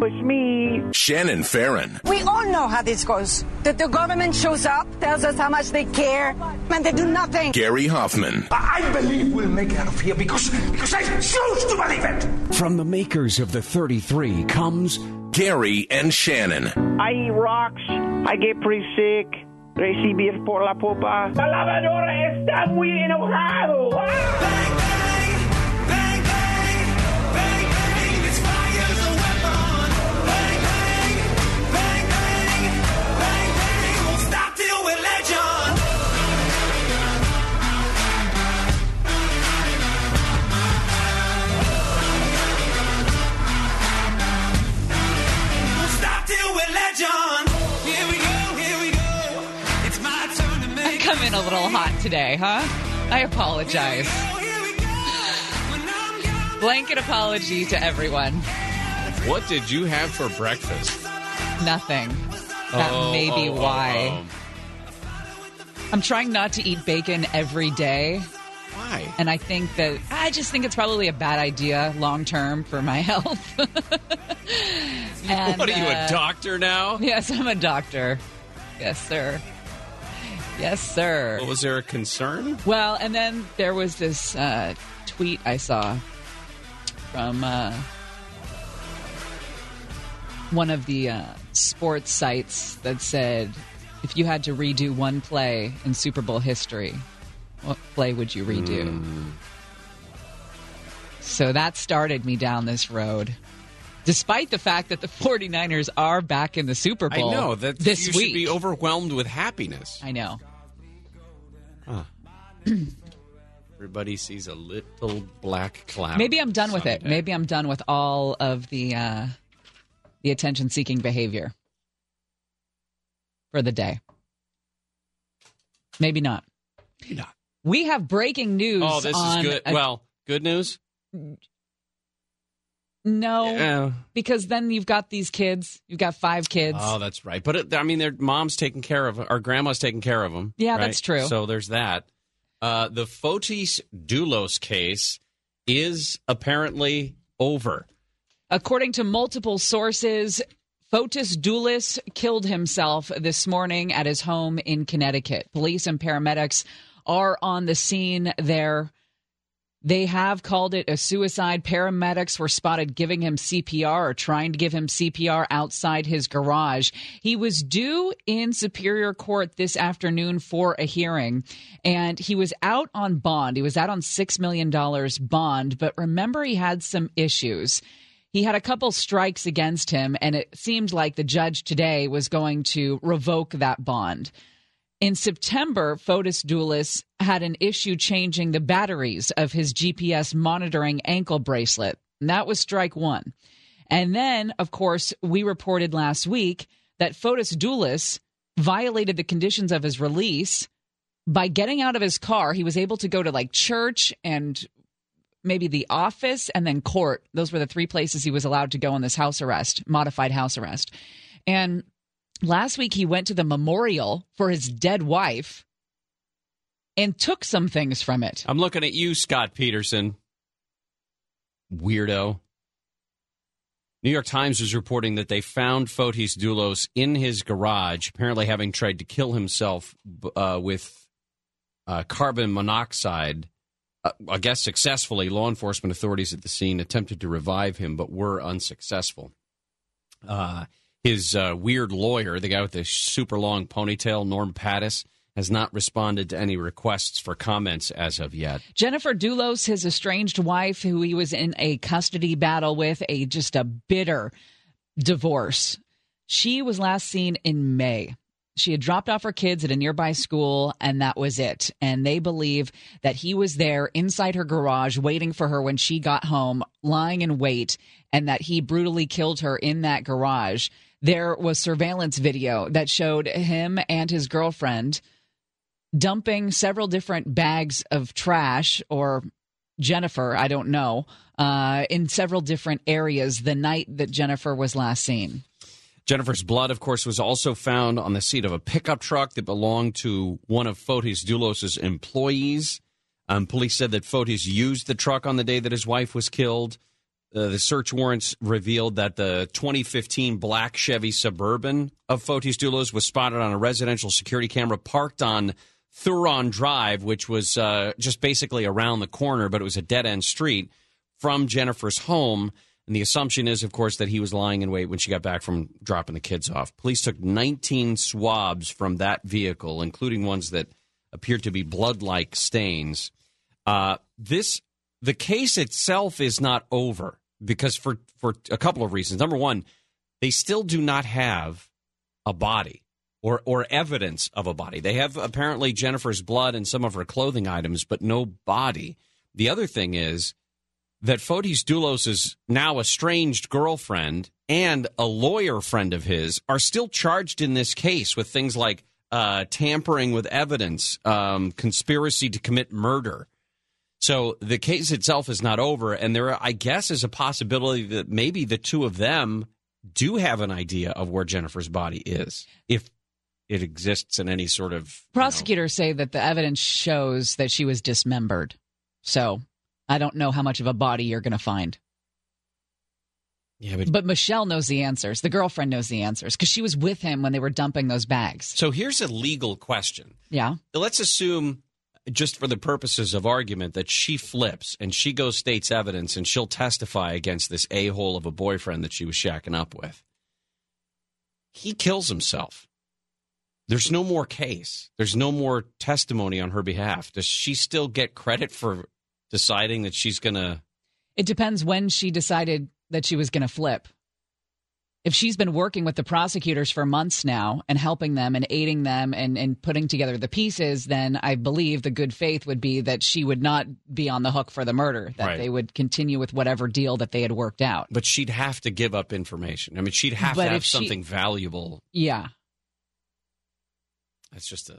was me. Shannon Farren. We all know how this goes. That the government shows up, tells us how much they care, and they do nothing. Gary Hoffmann. I believe we'll make it out of here because, because I choose to believe it. From the makers of the 33 comes Gary and Shannon. I eat rocks. I get pretty sick. Recibí por la popa. La lavadora está muy enojado. I come in a little hot today, huh? I apologize. Blanket apology to everyone. What did you have for breakfast? Nothing. That Oh, may be oh, oh, why. Oh. I'm trying not to eat bacon every day. Why? And I think that I just think it's probably a bad idea long term for my health. And, what are you, uh, a doctor now? Yes, I'm a doctor. Yes, sir. Yes, sir. Well, was there a concern? Well, and then there was this uh, tweet I saw from uh, one of the uh, sports sites that said, if you had to redo one play in Super Bowl history, what play would you redo? So that started me down this road. Despite the fact that the 49ers are back in the Super Bowl, I know that this you week. should be overwhelmed with happiness. I know. Everybody sees a little black cloud. Maybe I'm done with it. Maybe I'm done with all of the uh, the attention seeking behavior for the day. Maybe not. Maybe not. We have breaking news. Oh, this is good. a- well, good news. no, Yeah. because then you've got these kids. You've got five kids. Oh, that's right. But it, I mean, their mom's taking care of, or grandma's taking care of them. Yeah, right? that's true. So there's that. Uh, the Fotis Dulos case is apparently over. According to multiple sources, Fotis Dulos killed himself this morning at his home in Connecticut. Police and paramedics are on the scene there. They have called it a suicide. Paramedics were spotted giving him CPR or trying to give him CPR outside his garage. He was due in Superior Court this afternoon for a hearing, and he was out on bond. He was out on $6 million bond, but remember, he had some issues. He had a couple strikes against him, and it seemed like the judge today was going to revoke that bond. In September, Fotis Dulos had an issue changing the batteries of his GPS monitoring ankle bracelet. And that was strike one. And then, of course, we reported last week that Fotis Dulos violated the conditions of his release by getting out of his car. He was able to go to like church and maybe the office and then court. Those were the three places he was allowed to go on this house arrest, modified house arrest. And last week he went to the memorial for his dead wife and took some things from it. I'm looking at you, Scott Peterson. Weirdo. New York Times is reporting that they found Fotis Dulos in his garage, apparently having tried to kill himself uh, with uh, carbon monoxide. Uh, I guess successfully. Law enforcement authorities at the scene attempted to revive him, but were unsuccessful. His uh, weird lawyer, the guy with the super long ponytail, Norm Pattis, has not responded to any requests for comments as of yet. Jennifer Dulos, his estranged wife, who he was in a custody battle with, a just a bitter divorce. She was last seen in May. She had dropped off her kids at a nearby school, and that was it. And they believe that he was there inside her garage waiting for her when she got home, lying in wait, and that he brutally killed her in that garage. There was surveillance video that showed him and his girlfriend dumping several different bags of trash or Jennifer, I don't know, uh, in several different areas the night that Jennifer was last seen. Jennifer's blood, of course, was also found on the seat of a pickup truck that belonged to one of Fotis Dulos' employees. Um, police said that Fotis used the truck on the day that his wife was killed. Uh, the search warrants revealed that the 2015 black Chevy Suburban of Fotis Dulos was spotted on a residential security camera parked on Thuron Drive, which was uh, just basically around the corner, but it was a dead end street from Jennifer's home. And the assumption is, of course, that he was lying in wait when she got back from dropping the kids off. Police took 19 swabs from that vehicle, including ones that appeared to be blood like stains. Uh, this the case itself is not over because for for a couple of reasons. Number one, they still do not have a body or or evidence of a body. They have apparently Jennifer's blood and some of her clothing items, but no body. The other thing is that Fotis Dulos' now estranged girlfriend and a lawyer friend of his are still charged in this case with things like uh, tampering with evidence, um, conspiracy to commit murder. So the case itself is not over, and there, I guess, is a possibility that maybe the two of them do have an idea of where Jennifer's body is, if it exists in any sort of. Prosecutors say that the evidence shows that she was dismembered. So I don't know how much of a body you're going to find. Yeah, but, But Michelle knows the answers. The girlfriend knows the answers because she was with him when they were dumping those bags. so here's a legal question. Yeah. Let's assume, just for the purposes of argument, that she flips and she goes state's evidence and she'll testify against this a hole of a boyfriend that she was shacking up with. He kills himself. There's no more case. There's no more testimony on her behalf. Does she still get credit for deciding that she's going to? It depends when she decided that she was going to flip. If she's been working with the prosecutors for months now and helping them and aiding them and, and putting together the pieces, then I believe the good faith would be that she would not be on the hook for the murder, that Right. they would continue with whatever deal that they had worked out. But she'd have to give up information. I mean, she'd have But to have if she- something valuable. Yeah. That's just a.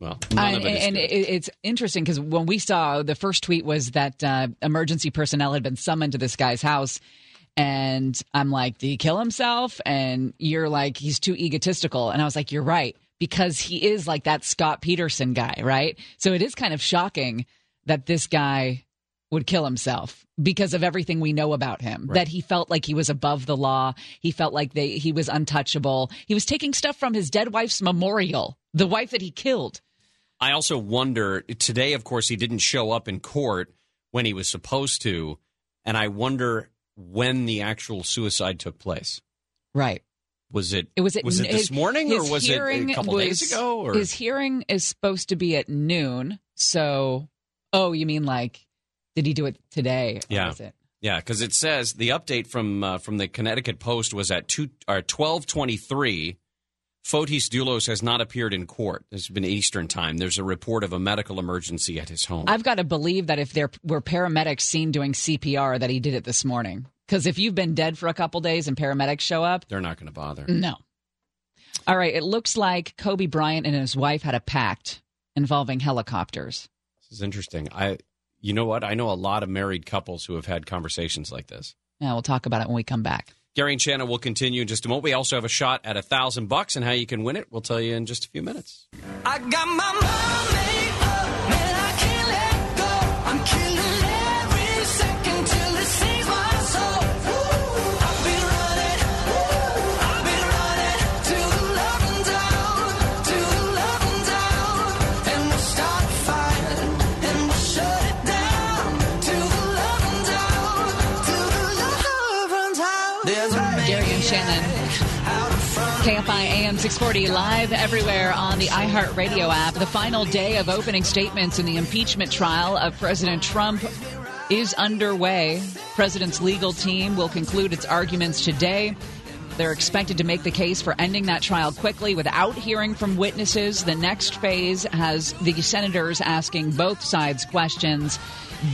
Well, none of it is and good. it's interesting because when we saw the first tweet was that uh, emergency personnel had been summoned to this guy's house, and I'm like, did he kill himself? And you're like, he's too egotistical, and I was like, you're right because he is like that Scott Peterson guy, right? So it is kind of shocking that this guy would kill himself because of everything we know about him that he felt like he was above the law he felt like they he was untouchable he was taking stuff from his dead wife's memorial the wife that he killed I also wonder today, of course, he didn't show up in court when he was supposed to. And I wonder when the actual suicide took place. Right. Was it, It was at was it this his- morning or was it a couple days ago? Or His hearing is supposed to be at noon. So, oh, you mean like, did he do it today? or Yeah. was it? yeah, because it says the update from uh, from the Connecticut Post was at two or twelve twenty three. Fotis Dulos has not appeared in court. This has been Eastern time. There's a report of a medical emergency at his home. I've got to believe that if there were paramedics seen doing CPR, that he did it this morning. Because if you've been dead for a couple days and paramedics show up, They're not going to bother. no. All right. It looks like Kobe Bryant and his wife had a pact involving helicopters. This is interesting. I, you know what? I know a lot of married couples who have had conversations like this. Yeah, we'll talk about it when we come back. Gary and Shannon will continue in just a moment. We also have a shot at a thousand bucks and how you can win it. We'll tell you in just a few minutes. I got my money 640 live everywhere on the iHeartRadio app. The final day of opening statements in the impeachment trial of President Trump is underway. President's legal team will conclude its arguments today. They're expected to make the case for ending that trial quickly without hearing from witnesses. The next phase has the senators asking both sides questions.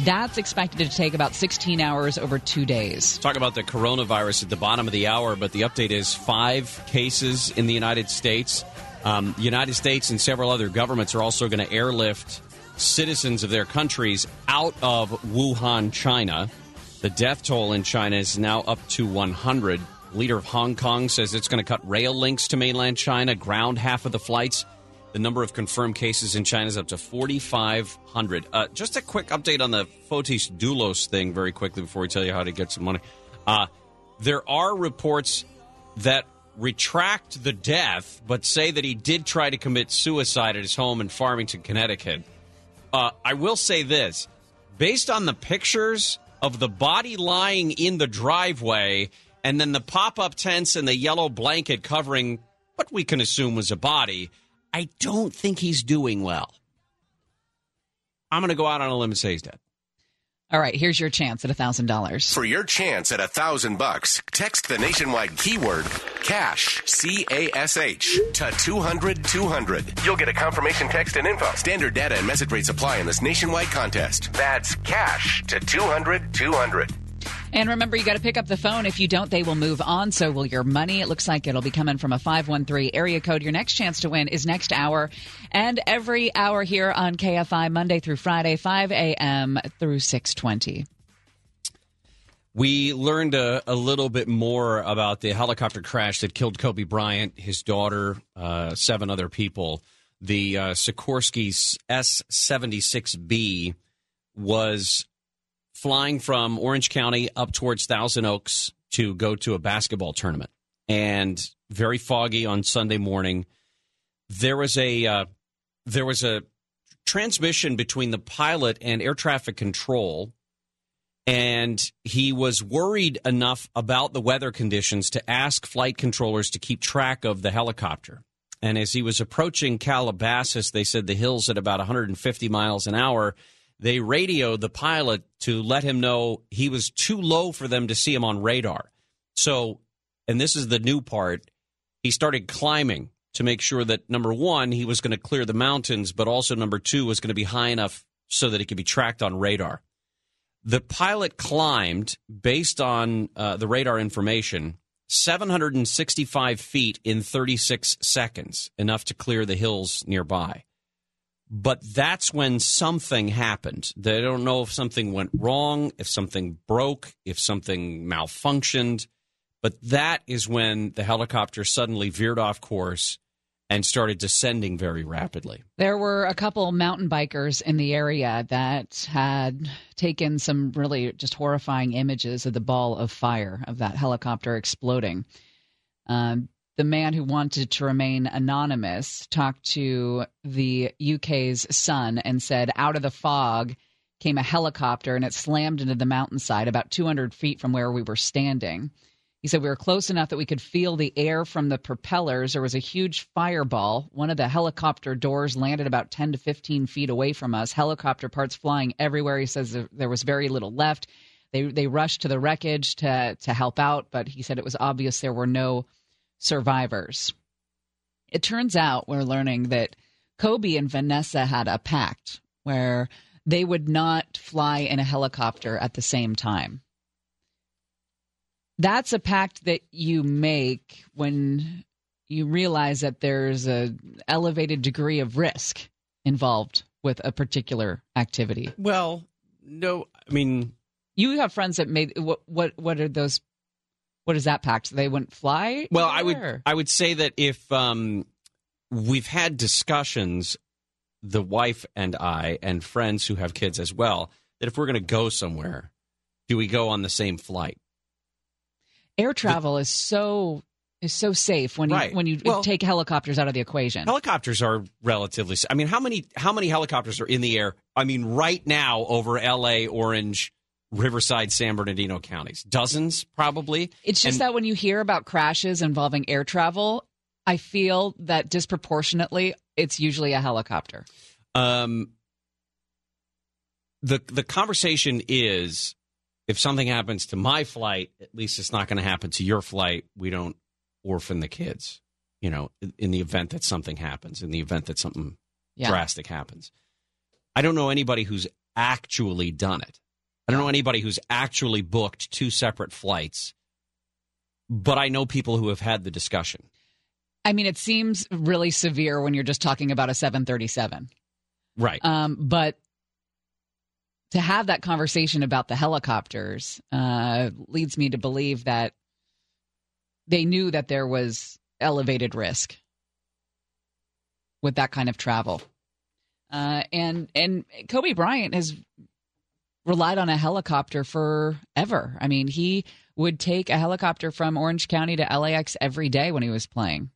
That's expected to take about 16 hours over two days. Talk about the coronavirus at the bottom of the hour, but the update is five cases in the United States. Um, United States and several other governments are also going to airlift citizens of their countries out of Wuhan, China. The death toll in China is now up to 100. Leader of Hong Kong says it's going to cut rail links to mainland China, ground half of the flights, The number of confirmed cases in China is up to 4,500. Uh, just a quick update on the Fotis Dulos thing, very quickly, before we tell you how to get some money. Uh, there are reports that retract the death, but say that he did try to commit suicide at his home in Farmington, Connecticut. Uh, I will say this based on the pictures of the body lying in the driveway and then the pop up tents and the yellow blanket covering what we can assume was a body, I don't think he's doing well. I'm going to go out on a limb and say he's dead. All right, here's your chance at $1,000. For your chance at a thousand bucks, text the nationwide keyword cash, C A S H, to 200 200. You'll get a confirmation text and info. Standard data and message rates apply in this nationwide contest. That's cash to 200 200. And remember, you got to pick up the phone. If you don't, they will move on. So will your money. It looks like it'll be coming from a 513 area code. Your next chance to win is next hour and every hour here on KFI, Monday through Friday, 5 a.m. through 620. We learned a, a little bit more about the helicopter crash that killed Kobe Bryant, his daughter, uh, seven other people. The uh, Sikorsky S 76B was flying from Orange County up towards Thousand Oaks to go to a basketball tournament. And very foggy on Sunday morning. There was a uh, there was a transmission between the pilot and air traffic control and he was worried enough about the weather conditions to ask flight controllers to keep track of the helicopter. And as he was approaching Calabasas, they said the hills at about 150 miles an hour. They radioed the pilot to let him know he was too low for them to see him on radar. So, and this is the new part, he started climbing to make sure that number one, he was going to clear the mountains, but also number two, was going to be high enough so that he could be tracked on radar. The pilot climbed, based on uh, the radar information, 765 feet in 36 seconds, enough to clear the hills nearby. But that's when something happened. They don't know if something went wrong, if something broke, if something malfunctioned. But that is when the helicopter suddenly veered off course and started descending very rapidly. There were a couple mountain bikers in the area that had taken some really just horrifying images of the ball of fire of that helicopter exploding. Um, the man who wanted to remain anonymous talked to the UK's Sun and said, out of the fog came a helicopter and it slammed into the mountainside about 200 feet from where we were standing. He said we were close enough that we could feel the air from the propellers. There was a huge fireball. One of the helicopter doors landed about 10 to 15 feet away from us. Helicopter parts flying everywhere. He says there was very little left. They they rushed to the wreckage to to help out, but he said it was obvious there were no survivors. It turns out we're learning that Kobe and Vanessa had a pact where they would not fly in a helicopter at the same time that's a pact that you make when you realize that there's a elevated degree of risk involved with a particular activity. Well, no, I mean, you have friends that made what what what are those what is that pact? They wouldn't fly? Well, I would I would say that if um, we've had discussions, the wife and I and friends who have kids as well, that if we're going to go somewhere, do we go on the same flight? air travel is so is so safe when you Right. when you Well- take helicopters out of the equation. Helicopters are relatively. I mean, how many how many helicopters are in the air? I mean, right now over L.A., Orange, Riverside, San Bernardino counties, dozens probably. It's just And- that when you hear about crashes involving air travel, I feel that disproportionately it's usually a helicopter. Um, the the conversation is if something happens to my flight, at least it's not going to happen to your flight. We don't orphan the kids, you know, in- the event that something happens, in the event that something Yeah. drastic happens. I don't know anybody who's actually done it. I don't know anybody who's actually booked two separate flights, but I know people who have had the discussion. I mean, it seems really severe when you're just talking about a 737. Right. Um, but to have that conversation about the helicopters uh, leads me to believe that they knew that there was elevated risk. with that kind of travel. Uh, and and Kobe Bryant has relied on a helicopter forever. I mean, he would take a helicopter from Orange County to LAX every day when he was playing.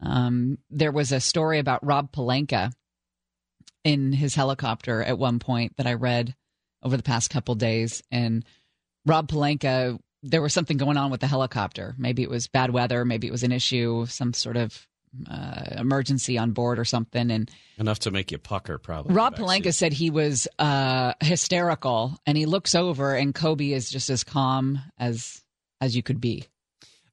Um, there was a story about Rob Pelinka in his helicopter at one point that I read over the past couple days, and Rob Pelinka. There was something going on with the helicopter. Maybe it was bad weather. Maybe it was an issue, some sort of uh, emergency on board or something. And Enough to make you pucker, probably. Rob. Pelinka said he was uh, hysterical, and he looks over, and Kobe is just as calm as as you could be.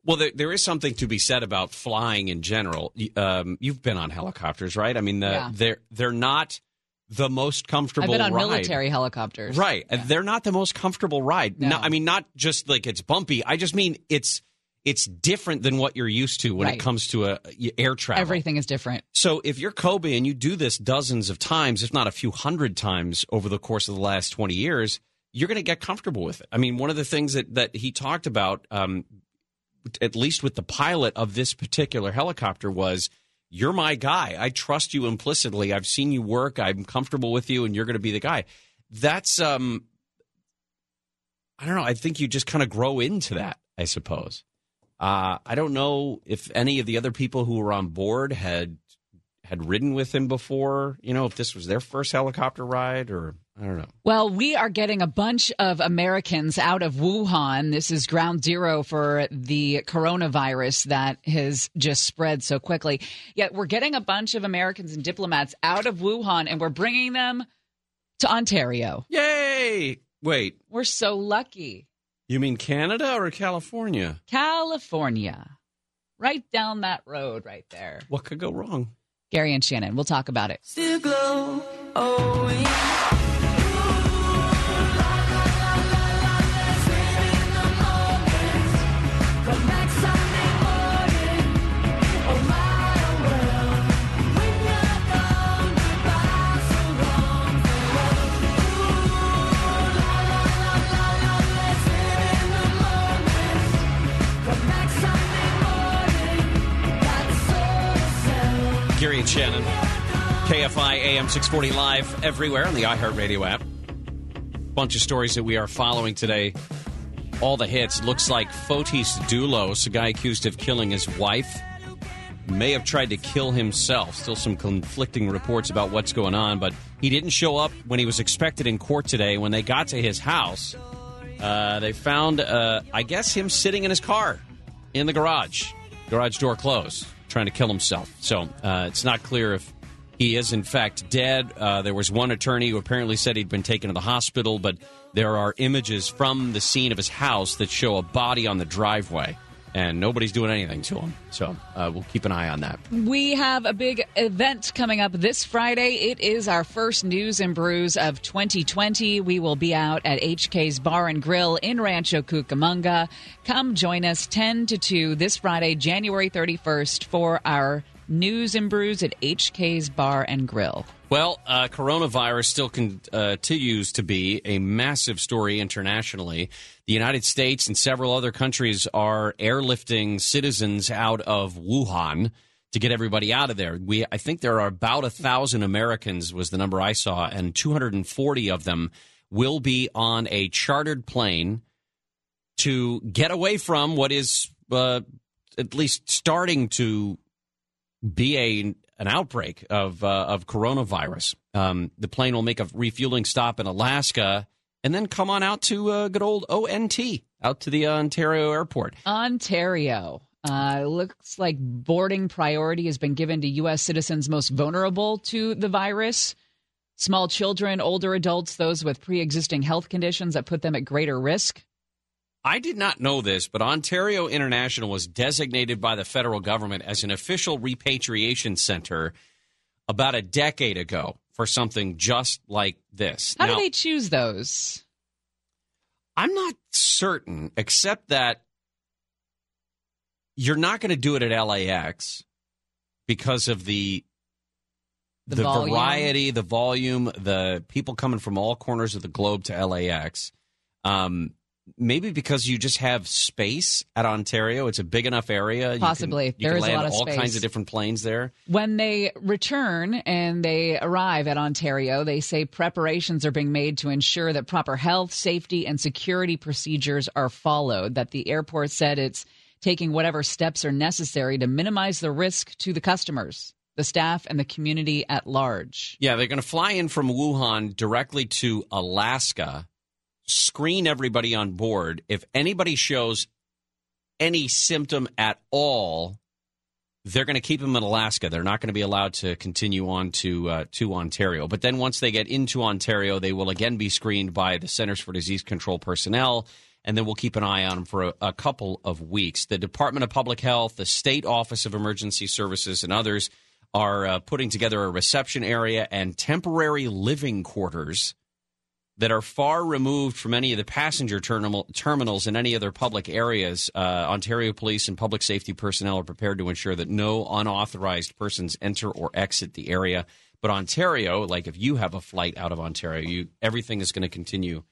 Well, there, there is something to be said about flying in general. Um, you've been on helicopters, right? I mean, the, Yeah. they're they're not the most comfortable. I've been on ride. military helicopters, Right. They're not the most comfortable ride. No. No, I mean, not just like it's bumpy. I just mean it's it's different than what you're used to when Right. it comes to a, air travel. Everything is different. So if you're Kobe and you do this dozens of times, if not a few hundred times over the course of the last 20 years, you're going to get comfortable with it. I mean, one of the things that, that he talked about, um, at least with the pilot of this particular helicopter, was you're my guy. I trust you implicitly. I've seen you work. I'm comfortable with you, and you're going to be the guy. That's, um, I don't know. I think you just kind of grow into that, I suppose. Uh, I don't know if any of the other people who were on board had had ridden with him before. You know, if this was their first helicopter ride, or I don't know. Well, we are getting a bunch of Americans out of Wuhan. This is ground zero for the coronavirus that has just spread so quickly. Yet we're getting a bunch of Americans and diplomats out of Wuhan and we're bringing them to Ontario. Yay! Wait, We're so lucky. You mean Canada or California? California. Right down that road right there. What could go wrong? Gary and Shannon, we'll talk about it. Still glow. Oh, yeah. Gary and Shannon, KFI AM 640 live everywhere on the iHeartRadio app. Bunch of stories that we are following today. All the hits. Looks like Fotis Dulos, a guy accused of killing his wife, may have tried to kill himself. Still some conflicting reports about what's going on, but he didn't show up when he was expected in court today. When they got to his house, uh, they found, uh, I guess, him sitting in his car in the garage, garage door closed, trying to kill himself. So uh, it's not clear if he is in fact dead. Uh, there was one attorney who apparently said he'd been taken to the hospital, but there are images from the scene of his house that show a body on the driveway, and nobody's doing anything to them. So uh, we'll keep an eye on that. We have a big event coming up this Friday. It is our first news and brews of 2020. We will be out at HK's Bar and Grill in Rancho Cucamonga. Come join us 10 to 2 this Friday, January 31st, for our news and brews at HK's Bar and Grill. Well, uh, coronavirus still continues to be a massive story internationally. The United States and several other countries are airlifting citizens out of Wuhan to get everybody out of there. We, I think there are about a thousand Americans was the number I saw, and 240 of them will be on a chartered plane to get away from what is uh, at least starting to be a an outbreak of uh, of coronavirus. Um, the plane will make a refueling stop in Alaska and then come on out to uh, good old ONT out to the uh, Ontario airport. Ontario. Uh, looks like boarding priority has been given to U.S. citizens most vulnerable to the virus. Small children, older adults, those with pre existing health conditions that put them at greater risk. I did not know this, but Ontario International was designated by the federal government as an official repatriation center about a decade ago for something just like this. How Now- do they choose those? I'm not certain, except that you're not going to do it at LAX because of the The volume? variety, the volume, the people coming from all corners of the globe to LAX. Um, maybe because you just have space at Ontario. It's a big enough area. You can- Possibly. you There can is a land lot of all space. kinds of different planes there. When they return and they arrive at Ontario, they say preparations are being made to ensure that proper health, safety, and security procedures are followed. That the airport said it's taking whatever steps are necessary to minimize the risk to the customers, the staff, and the community at large. Yeah, they're going to fly in from Wuhan directly to Alaska, screen everybody on board. If anybody shows any symptom at all, they're going to keep them in Alaska. They're not going to be allowed to continue on to uh, to Ontario. But then once they get into Ontario, they will again be screened by the Centers for Disease Control personnel, and then we'll keep an eye on them for a, a couple of weeks. The Department of Public Health, the State Office of Emergency Services, and others are uh, putting together a reception area and temporary living quarters that are far removed from any of the passenger terminal, terminals and any other public areas. Uh, Ontario Police and public safety personnel are prepared to ensure that no unauthorized persons enter or exit the area. But Ontario, like if you have a flight out of Ontario, you everything is going to continue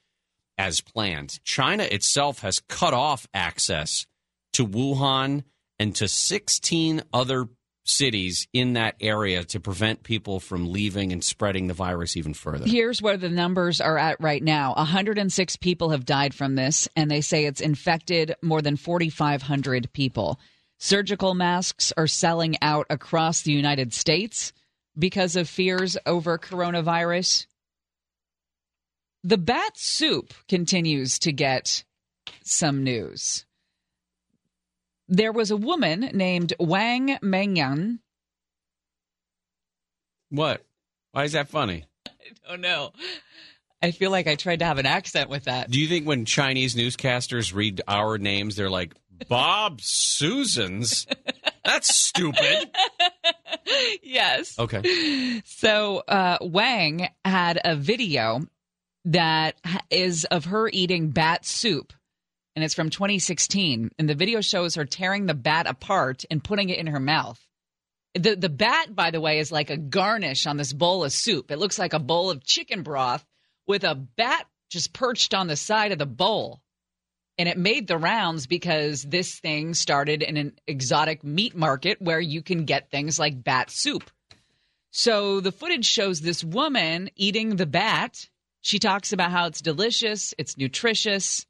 as planned. China itself has cut off access to Wuhan and to 16 other cities in that area to prevent people from leaving and spreading the virus even further. Here's where the numbers are at right now 106 people have died from this, and they say it's infected more than 4,500 people. Surgical masks are selling out across the United States because of fears over coronavirus. The bat soup continues to get some news. There was a woman named Wang Mengyan. What? Why is that funny? I don't know. I feel like I tried to have an accent with that. Do you think when Chinese newscasters read our names, they're like, Bob Susans? That's stupid. yes. Okay. So uh, Wang had a video that is of her eating bat soup, and it's from 2016. And the video shows her tearing the bat apart and putting it in her mouth. The the bat, by the way, is like a garnish on this bowl of soup. It looks like a bowl of chicken broth with a bat just perched on the side of the bowl. And it made the rounds because this thing started in an exotic meat market where you can get things like bat soup. So the footage shows this woman eating the bat. She talks about how it's delicious, it's nutritious.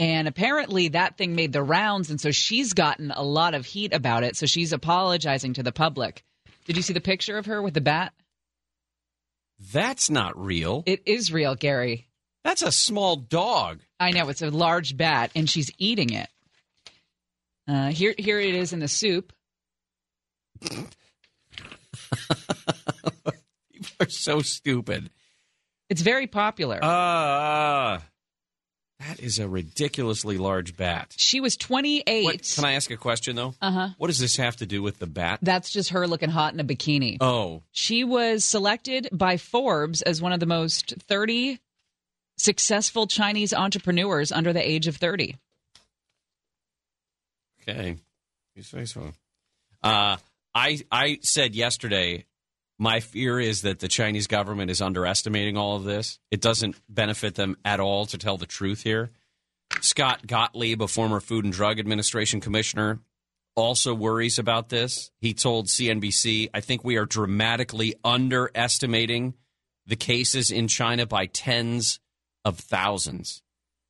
And apparently that thing made the rounds. And so she's gotten a lot of heat about it. So she's apologizing to the public. Did you see the picture of her with the bat? That's not real. It is real, Gary. That's a small dog. I know it's a large bat, and she's eating it. Uh, here, here it is in the soup. People are so stupid. It's very popular. Uh, that is a ridiculously large bat. she was 28. What, can I ask a question, though? Uh huh. What does this have to do with the bat? That's just her looking hot in a bikini. Oh, She was selected by Forbes as one of the most 30 successful Chinese entrepreneurs under the age of 30. okay. You say so. Uh, I I said yesterday, my fear is that the Chinese government is underestimating all of this. It doesn't benefit them at all to tell the truth here. Scott Gottlieb, a former Food and Drug Administration commissioner, also worries about this. He told CNBC, I think we are dramatically underestimating the cases in China by tens of thousands.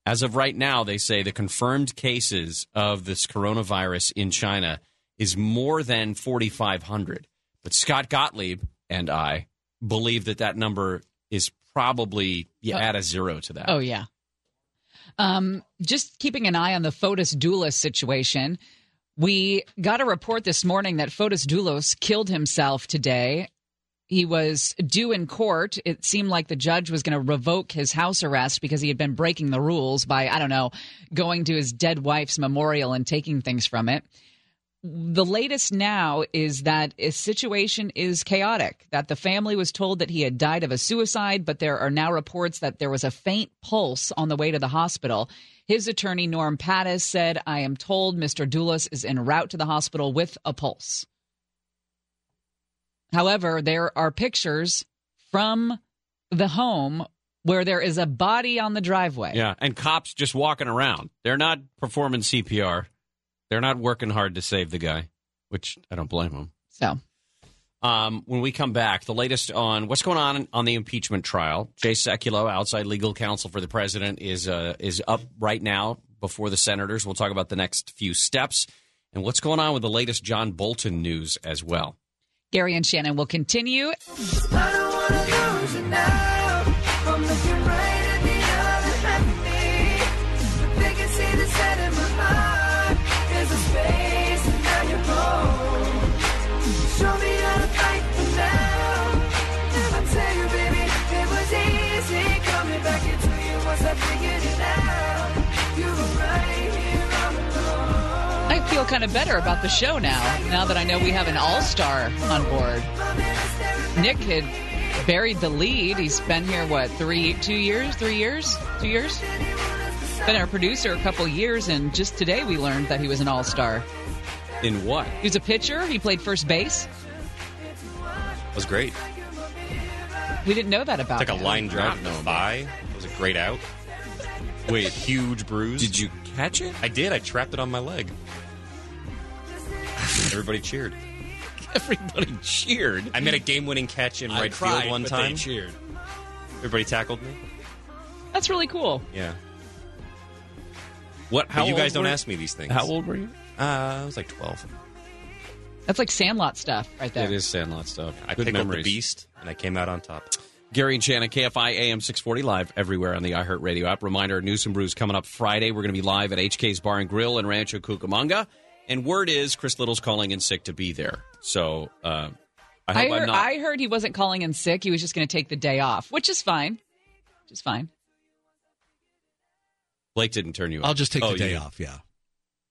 As of right now, they say the confirmed cases of this coronavirus in China is more than 4,500. But Scott Gottlieb and I believe that that number is probably, you add a zero to that. Oh, yeah. Um, just keeping an eye on the Fotis Dulos situation. We got a report this morning that Fotis Dulos killed himself today. He was due in court. It seemed like the judge was going to revoke his house arrest because he had been breaking the rules by, I don't know, going to his dead wife's memorial and taking things from it. The latest now is that a situation is chaotic, that the family was told that he had died of a suicide, but there are now reports that there was a faint pulse on the way to the hospital. His attorney, Norm Pattis, said, I am told Mr. Dulos is en route to the hospital with a pulse. However, there are pictures from the home where there is a body on the driveway. Yeah, and cops just walking around. They're not performing CPR. They're not working hard to save the guy, which I don't blame them. So Um, when we come back, the latest on what's going on on the impeachment trial. Jay Sekulow, outside legal counsel for the president, is uh, is up right now before the senators. We'll talk about the next few steps and what's going on with the latest John Bolton news as well. Gary and Shannon will continue. Feel kind of better about the show now, now that I know we have an all star on board. Nick had buried the lead. He's been here, what, three, two years, three years, two years? Been our producer a couple years, and just today we learned that he was an all star. In what? He was a pitcher, he played first base. That was great. We didn't know that about Took a him. line drive Not known. by. It was a great out. Wait, Huge bruise. did you catch it? I did. I trapped it on my leg. Everybody cheered. Everybody cheered. I made a game-winning catch in I right cried, field one but time. They cheered. Everybody tackled me. That's really cool. Yeah. What? How But you guys don't were- ask me these things. How old were you? Uh, I was like 12. That's like Sandlot stuff right there. It is Sandlot stuff. I Good picked up the beast, and I came out on top. Gary and Shannon, KFI AM 640 live everywhere on the iHeartRadio app. Reminder, News and Brews coming up Friday. We're going to be live at HK's Bar and Grill in Rancho Cucamonga. And word is Chris Little's calling in sick to be there. So uh, I I, hope I heard, am not. I heard he wasn't calling in sick. He was just going to take the day off, which is fine. Which is fine. Blake didn't turn you off. I'll just take Oh, the day you- off. Yeah.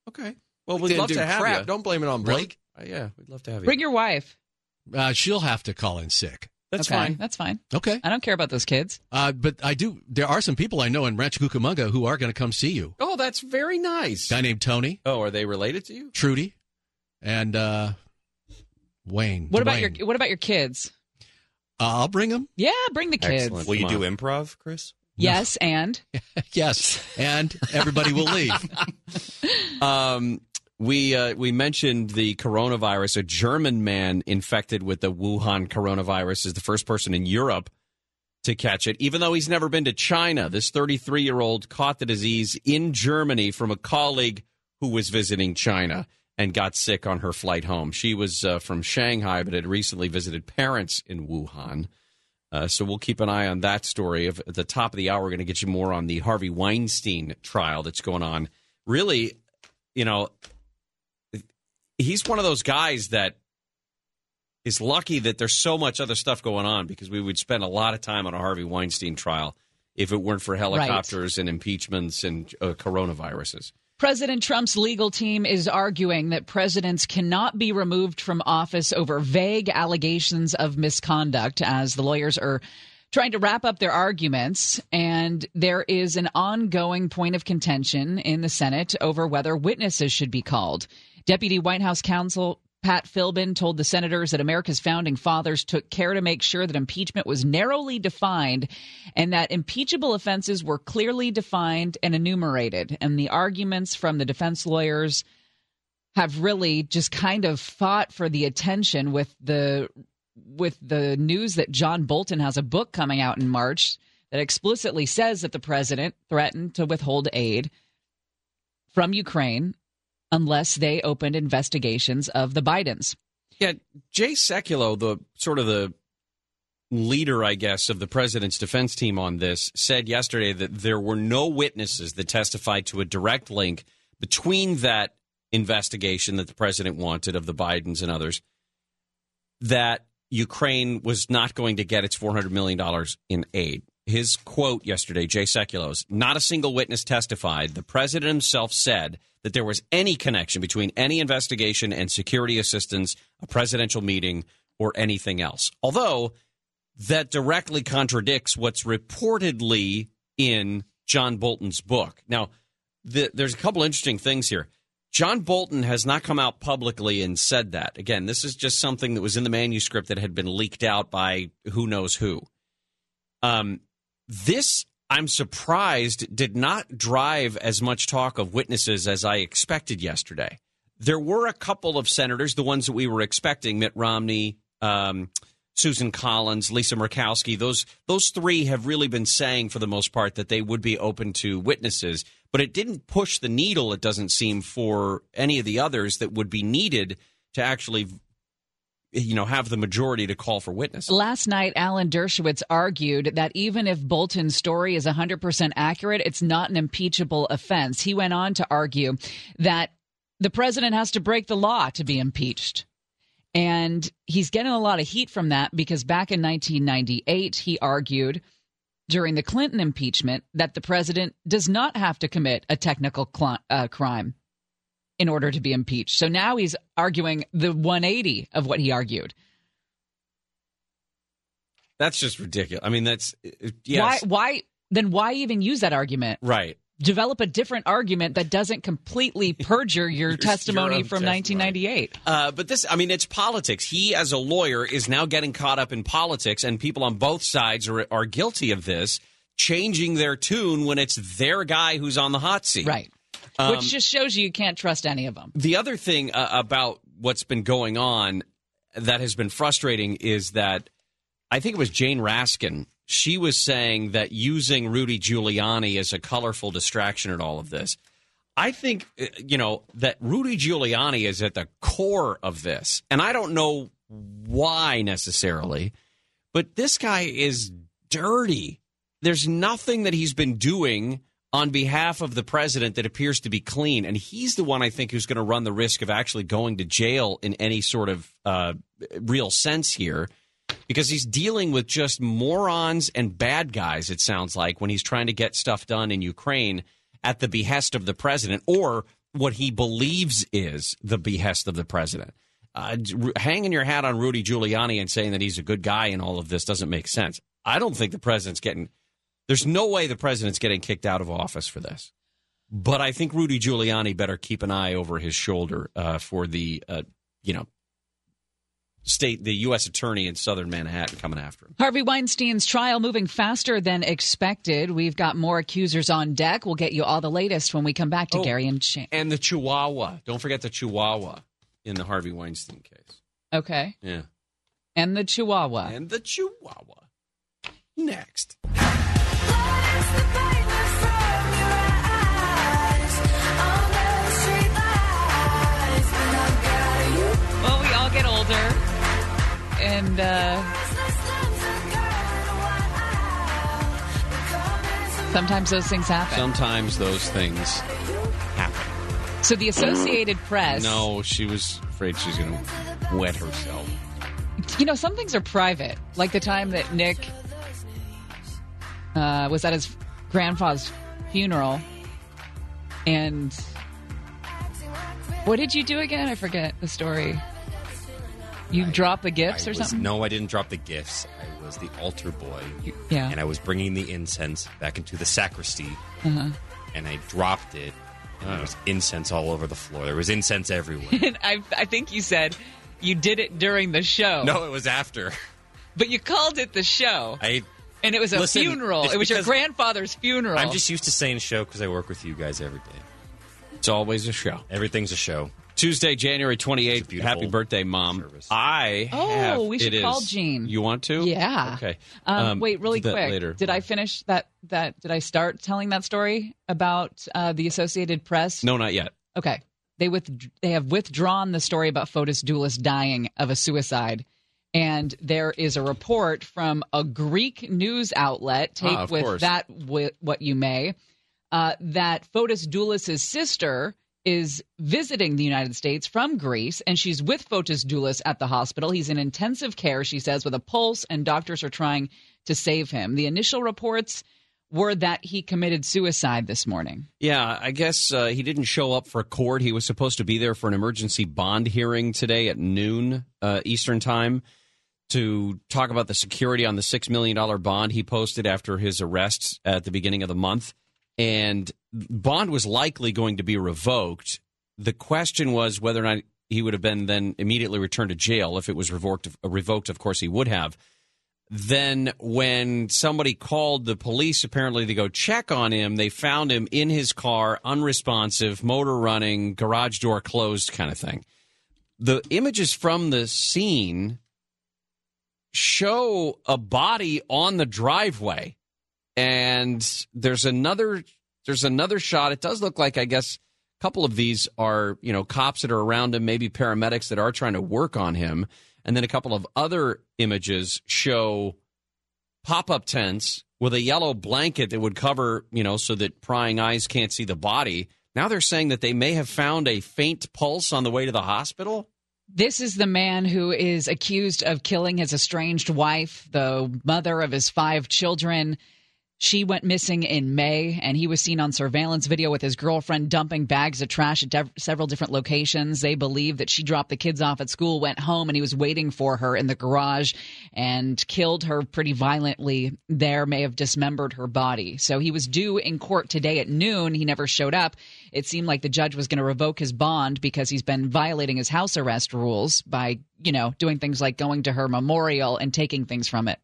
Okay. Well, we'd Didn't love to have crap. you. Don't blame it on Blake. Uh, yeah, we'd love to have you. Bring your wife. Uh, she'll have to call in sick. That's okay, fine. That's fine. Okay. I don't care about those kids. Uh, but I do. There are some people I know in Rancho Cucamonga who are going to come see you. Oh, that's very nice. guy named Tony, Oh, are they related to you? Trudy, and uh, Wayne. What about Dwayne. your What about your kids? Uh, I'll bring them. Yeah, bring the kids. Excellent. Will you Come do improv, Chris? Yes, and yes, and everybody will leave. Um, we uh, we mentioned the coronavirus. A German man infected with the Wuhan coronavirus is the first person in Europe to catch it, even though he's never been to China. This 33 year old caught the disease in Germany from a colleague who was visiting China and got sick on her flight home. She was uh, from Shanghai, but had recently visited parents in Wuhan. Uh, so we'll keep an eye on that story. Of at the top of the hour, we're going to get you more on the Harvey Weinstein trial that's going on. Really, you know, he's one of those guys that is lucky that there's so much other stuff going on because we would spend a lot of time on a Harvey Weinstein trial if it weren't for helicopters and impeachments and uh, coronaviruses. President Trump's legal team is arguing that presidents cannot be removed from office over vague allegations of misconduct as the lawyers are trying to wrap up their arguments. And there is an ongoing point of contention in the Senate over whether witnesses should be called. Deputy White House counsel Pat Philbin told the senators that America's founding fathers took care to make sure that impeachment was narrowly defined and that impeachable offenses were clearly defined and enumerated. And the arguments from the defense lawyers have really just kind of fought for the attention with the with the news that John Bolton has a book coming out in March that explicitly says that the president threatened to withhold aid from Ukraine unless they opened investigations of the Bidens. Yeah, Jay Sekulow, the sort of the leader, I guess, of the president's defense team on this, said yesterday that there were no witnesses that testified to a direct link between that investigation that the president wanted of the Bidens and others, that Ukraine was not going to get its $400 million in aid. His quote yesterday, Jay Sekulow's, not a single witness testified. The president himself said that there was any connection between any investigation and security assistance, a presidential meeting, or anything else. Although that directly contradicts what's reportedly in John Bolton's book. Now, the, there's a couple interesting things here. John Bolton has not come out publicly and said that. Again, this is just something that was in the manuscript that had been leaked out by who knows who. Um, this, I'm surprised, did not drive as much talk of witnesses as I expected yesterday. There were a couple of senators, the ones that we were expecting, Mitt Romney, um, Susan Collins, Lisa Murkowski. Those those three have really been saying, for the most part, that they would be open to witnesses. But it didn't push the needle. It doesn't seem for any of the others that would be needed to actually, you know, have the majority to call for witnesses. Last night, Alan Dershowitz argued that even if Bolton's story is 100% accurate, it's not an impeachable offense. He went on to argue that the president has to break the law to be impeached. And he's getting a lot of heat from that because back in 1998, he argued during the Clinton impeachment that the president does not have to commit a technical cl- uh, crime in order to be impeached. So now he's arguing the 180 of what he argued. That's just ridiculous. I mean, that's uh, yes, Why? Why? Then why even use that argument? right. Develop a different argument that doesn't completely perjure your, testimony own from testimony. 1998. Uh, but this, I mean, it's politics. He, as a lawyer, is now getting caught up in politics, and people on both sides are, are guilty of this, changing their tune when it's their guy who's on the hot seat. Right. Um, Which just shows you you can't trust any of them. The other thing uh, about what's been going on that has been frustrating is that I think it was Jane Raskin. She was saying that using Rudy Giuliani as a colorful distraction in all of this. I think, uh, you know, that Rudy Giuliani is at the core of this. And I don't know why necessarily, but this guy is dirty. There's nothing that he's been doing on behalf of the president that appears to be clean. And he's the one I think who's going to run the risk of actually going to jail in any sort of uh, real sense here because he's dealing with just morons and bad guys, it sounds like, when he's trying to get stuff done in Ukraine at the behest of the president or what he believes is the behest of the president. Uh, hanging your hat on Rudy Giuliani and saying that he's a good guy in all of this doesn't make sense. I don't think the president's getting. There's no way the president's getting kicked out of office for this. But I think Rudy Giuliani better keep an eye over his shoulder uh, for the, uh, you know, state, the U.S. attorney in southern Manhattan coming after him. Harvey Weinstein's trial moving faster than expected. We've got more accusers on deck. We'll get you all the latest when we come back to Oh. Gary and Shane. And the Chihuahua. Don't forget the Chihuahua in the Harvey Weinstein case. Okay. Yeah. And the Chihuahua. And the Chihuahua. Next. Well, we all get older. And uh, sometimes those things happen. Sometimes those things happen. so the Associated Press. No, she was afraid she was going to wet herself. You know, some things are private. Like the time that Nick uh, was at his grandfather's funeral. And what did you do again? I forget the story. You dropped the gifts I or was- something? No, I didn't drop the gifts. I was the altar boy. yeah. And I was bringing the incense back into the sacristy, Uh-huh. and I dropped it. And there was incense all over the floor. There was incense everywhere. And I, I think you said you did it during the show. no, it was after. But you called it the show. I. And it was a Listen, funeral. It was your grandfather's funeral. I'm just used to saying show because I work with you guys every day. It's always a show. Everything's a show. Tuesday, January 28th. Happy birthday, Mom. service. I Oh, have, we should call is- Jean. You want to? Yeah. Okay. Um, wait, really quick. Later. Did I finish that? That did I start telling that story about uh, the Associated Press? No, not yet. Okay. They with they have withdrawn the story about Fotis Dulos dying of a suicide. And there is a report from a Greek news outlet, take Ah, with course. that what you may, uh, that Fotis Dulos' sister is visiting the United States from Greece, and she's with Fotis Dulos at the hospital. He's in intensive care, she says, with a pulse, and doctors are trying to save him. The initial reports were that he committed suicide this morning. Yeah, I guess uh, he didn't show up for court. He was supposed to be there for an emergency bond hearing today at noon uh, Eastern Time to talk about the security on the $6 million bond he posted after his arrest at the beginning of the month. And bond was likely going to be revoked. The question was whether or not he would have been then immediately returned to jail. If it was revoked, revoked of course, he would have. Then, when somebody called the police, apparently to go check on him, they found him in his car, unresponsive, motor running, garage door closed, kind of thing. The images from the scene show a body on the driveway, and there's another there's another shot. It does look like, I guess, a couple of these are you know cops that are around him, maybe paramedics that are trying to work on him, and then a couple of other images show pop up tents with a yellow blanket that would cover you know so that prying eyes can't see the body. Now they're saying that they may have found a faint pulse on the way to the hospital. This is the man who is accused of killing his estranged wife, the mother of his five children. She went missing in May, and he was seen on surveillance video with his girlfriend dumping bags of trash at dev- several different locations. They believe that she dropped the kids off at school, went home, and he was waiting for her in the garage and killed her pretty violently there, may have dismembered her body. So he was due in court today at noon. He never showed up. It seemed like the judge was going to revoke his bond because he's been violating his house arrest rules by, you know, doing things like going to her memorial and taking things from it.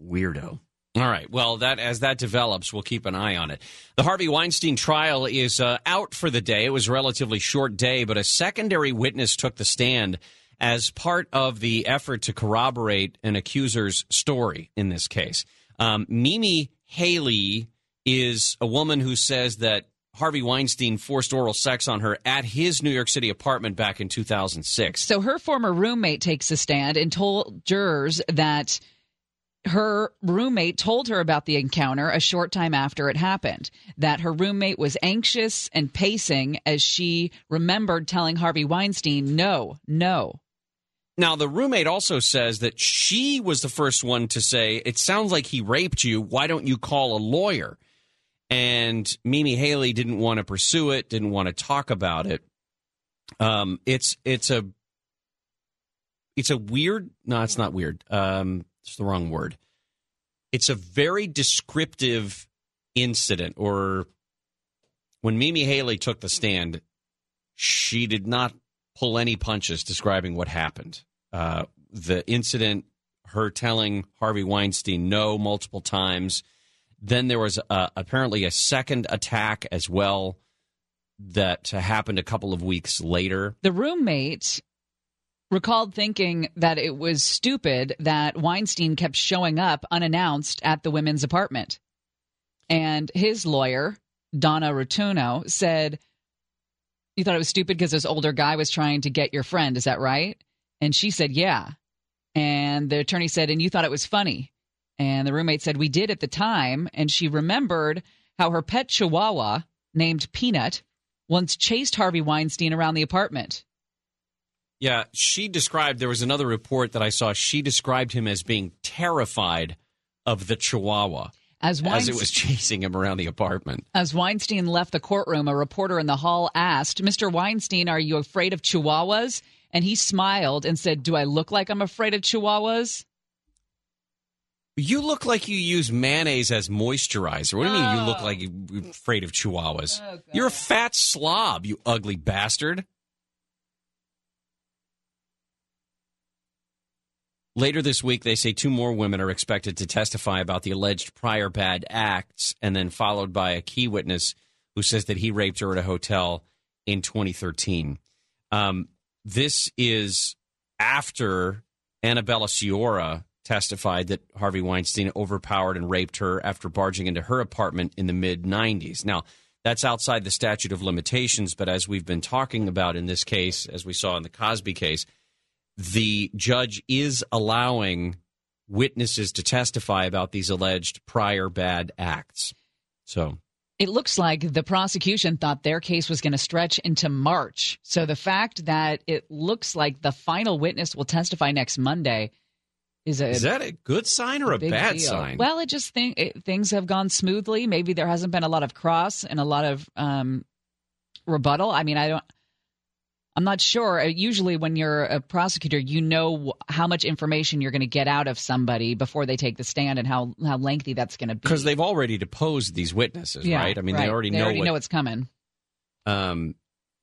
Weirdo. All right. Well, that as that develops, we'll keep an eye on it. The Harvey Weinstein trial is uh, out for the day. It was a relatively short day, but a secondary witness took the stand as part of the effort to corroborate an accuser's story in this case. Um, Mimi Haley is a woman who says that Harvey Weinstein forced oral sex on her at his New York City apartment back in 2006. So her former roommate takes a stand and told jurors that her roommate told her about the encounter a short time after it happened. That her roommate was anxious and pacing as she remembered telling Harvey Weinstein, no, no. Now, the roommate also says that she was the first one to say, It sounds like he raped you. Why don't you call a lawyer? And Mimi Haley didn't want to pursue it, didn't want to talk about it. Um, it's it's a it's a weird no, it's not weird. Um, it's the wrong word. It's a very descriptive incident, or when Mimi Haley took the stand, she did not pull any punches describing what happened. Uh, the incident, her telling Harvey Weinstein no multiple times. Then there was uh, apparently a second attack as well that happened a couple of weeks later. The roommate recalled thinking that it was stupid that Weinstein kept showing up unannounced at the women's apartment. And his lawyer, Donna Rotunno, said, You thought it was stupid because this older guy was trying to get your friend. Is that right? And she said, Yeah. And the attorney said, And you thought it was funny. And the roommate said, We did at the time. And she remembered how her pet chihuahua, named Peanut, once chased Harvey Weinstein around the apartment. Yeah, she described, there was another report that I saw. She described him as being terrified of the chihuahua As as it was chasing him around the apartment. As Weinstein left the courtroom, a reporter in the hall asked, Mr. Weinstein, are you afraid of chihuahuas? And he smiled and said, Do I look like I'm afraid of chihuahuas? You look like you use mayonnaise as moisturizer. What do you mean you look oh. like you're afraid of chihuahuas? Oh, you're a fat slob, you ugly bastard. Later this week, they say two more women are expected to testify about the alleged prior bad acts, and then followed by a key witness who says that he raped her at a hotel in 2013. Um, this is after Annabella Sciorra testified that Harvey Weinstein overpowered and raped her after barging into her apartment in the mid 90s. Now, that's outside the statute of limitations, but as we've been talking about in this case, as we saw in the Cosby case, the judge is allowing witnesses to testify about these alleged prior bad acts. So, It looks like the prosecution thought their case was going to stretch into March. So the fact that it looks like the final witness will testify next Monday is a is that a good sign or a bad deal. sign? Well, it just think it, things have gone smoothly. Maybe there hasn't been a lot of cross and a lot of um, rebuttal. I mean, I don't. I'm not sure. Uh, Usually, when you're a prosecutor, you know how much information you're going to get out of somebody before they take the stand and how how lengthy that's going to be. Because they've already deposed these witnesses, Yeah, right? I mean, they already know already what, know what's coming. Um,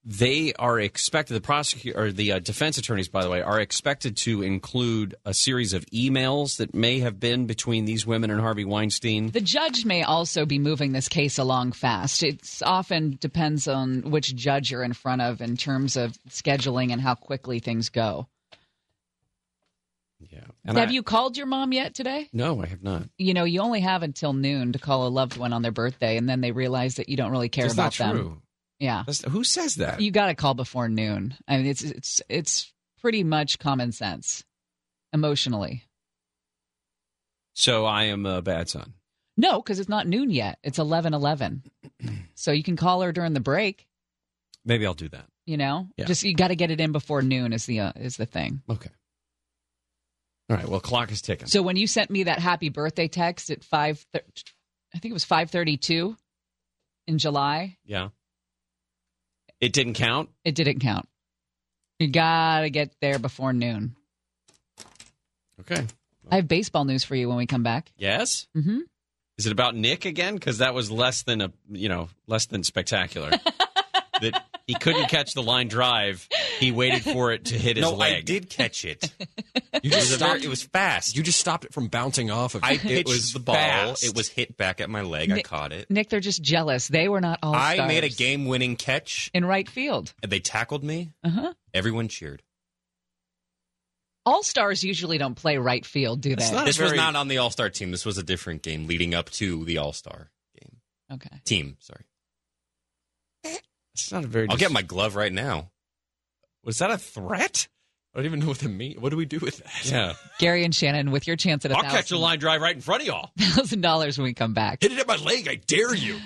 they are expected the prosecutor or the uh, defense attorneys by the way are expected to include a series of emails that may have been between these women and Harvey Weinstein. The judge may also be moving this case along fast. It's often depends on which judge you're in front of in terms of scheduling and how quickly things go. Yeah. have I- you called your mom yet today? No, I have not. You know, you only have until noon to call a loved one on their birthday, and then they realize that you don't really care That's about not them. true. Yeah, That's- who says that? you got to call before noon. I mean, it's it's it's pretty much common sense, emotionally. so I am a bad son. No, because it's not noon yet. It's eleven eleven, so you can call her during the break. Maybe I'll do that. You know, Yeah. just you got to get it in before noon is the uh, is the thing. Okay. All right. Well, clock is ticking. So when you sent me that happy birthday text at five, thir- I think it was five thirty two in July. yeah. It didn't count. It didn't count. You gotta get there before noon. Okay. I have baseball news for you when we come back. Yes. Mm-hmm. Is it about Nick again? Because that was less than a you know less than spectacular. that he couldn't catch the line drive. He waited for it to hit his no, leg. I did catch it. You It was, just very, stopped. it was fast. You just stopped it from bouncing off of. I it pitched was the ball. fast. It was hit back at my leg. I caught it. Nick, they're just jealous. They were not all I made a game-winning catch, in right field. and they tackled me. Uh huh. Everyone cheered. All stars usually don't play right field, do they? That's not- This was not on the All-Star team. This was a different game leading up to the All-Star game. okay. Team, sorry. It's not a very. I'll get my glove right now. Was that a threat? I don't even know what that means. What do we do with that? Yeah. Gary and Shannon with your chance at a I'll catch a line drive right in front of y'all. thousand dollars when we come back. Hit it at my leg. I dare you.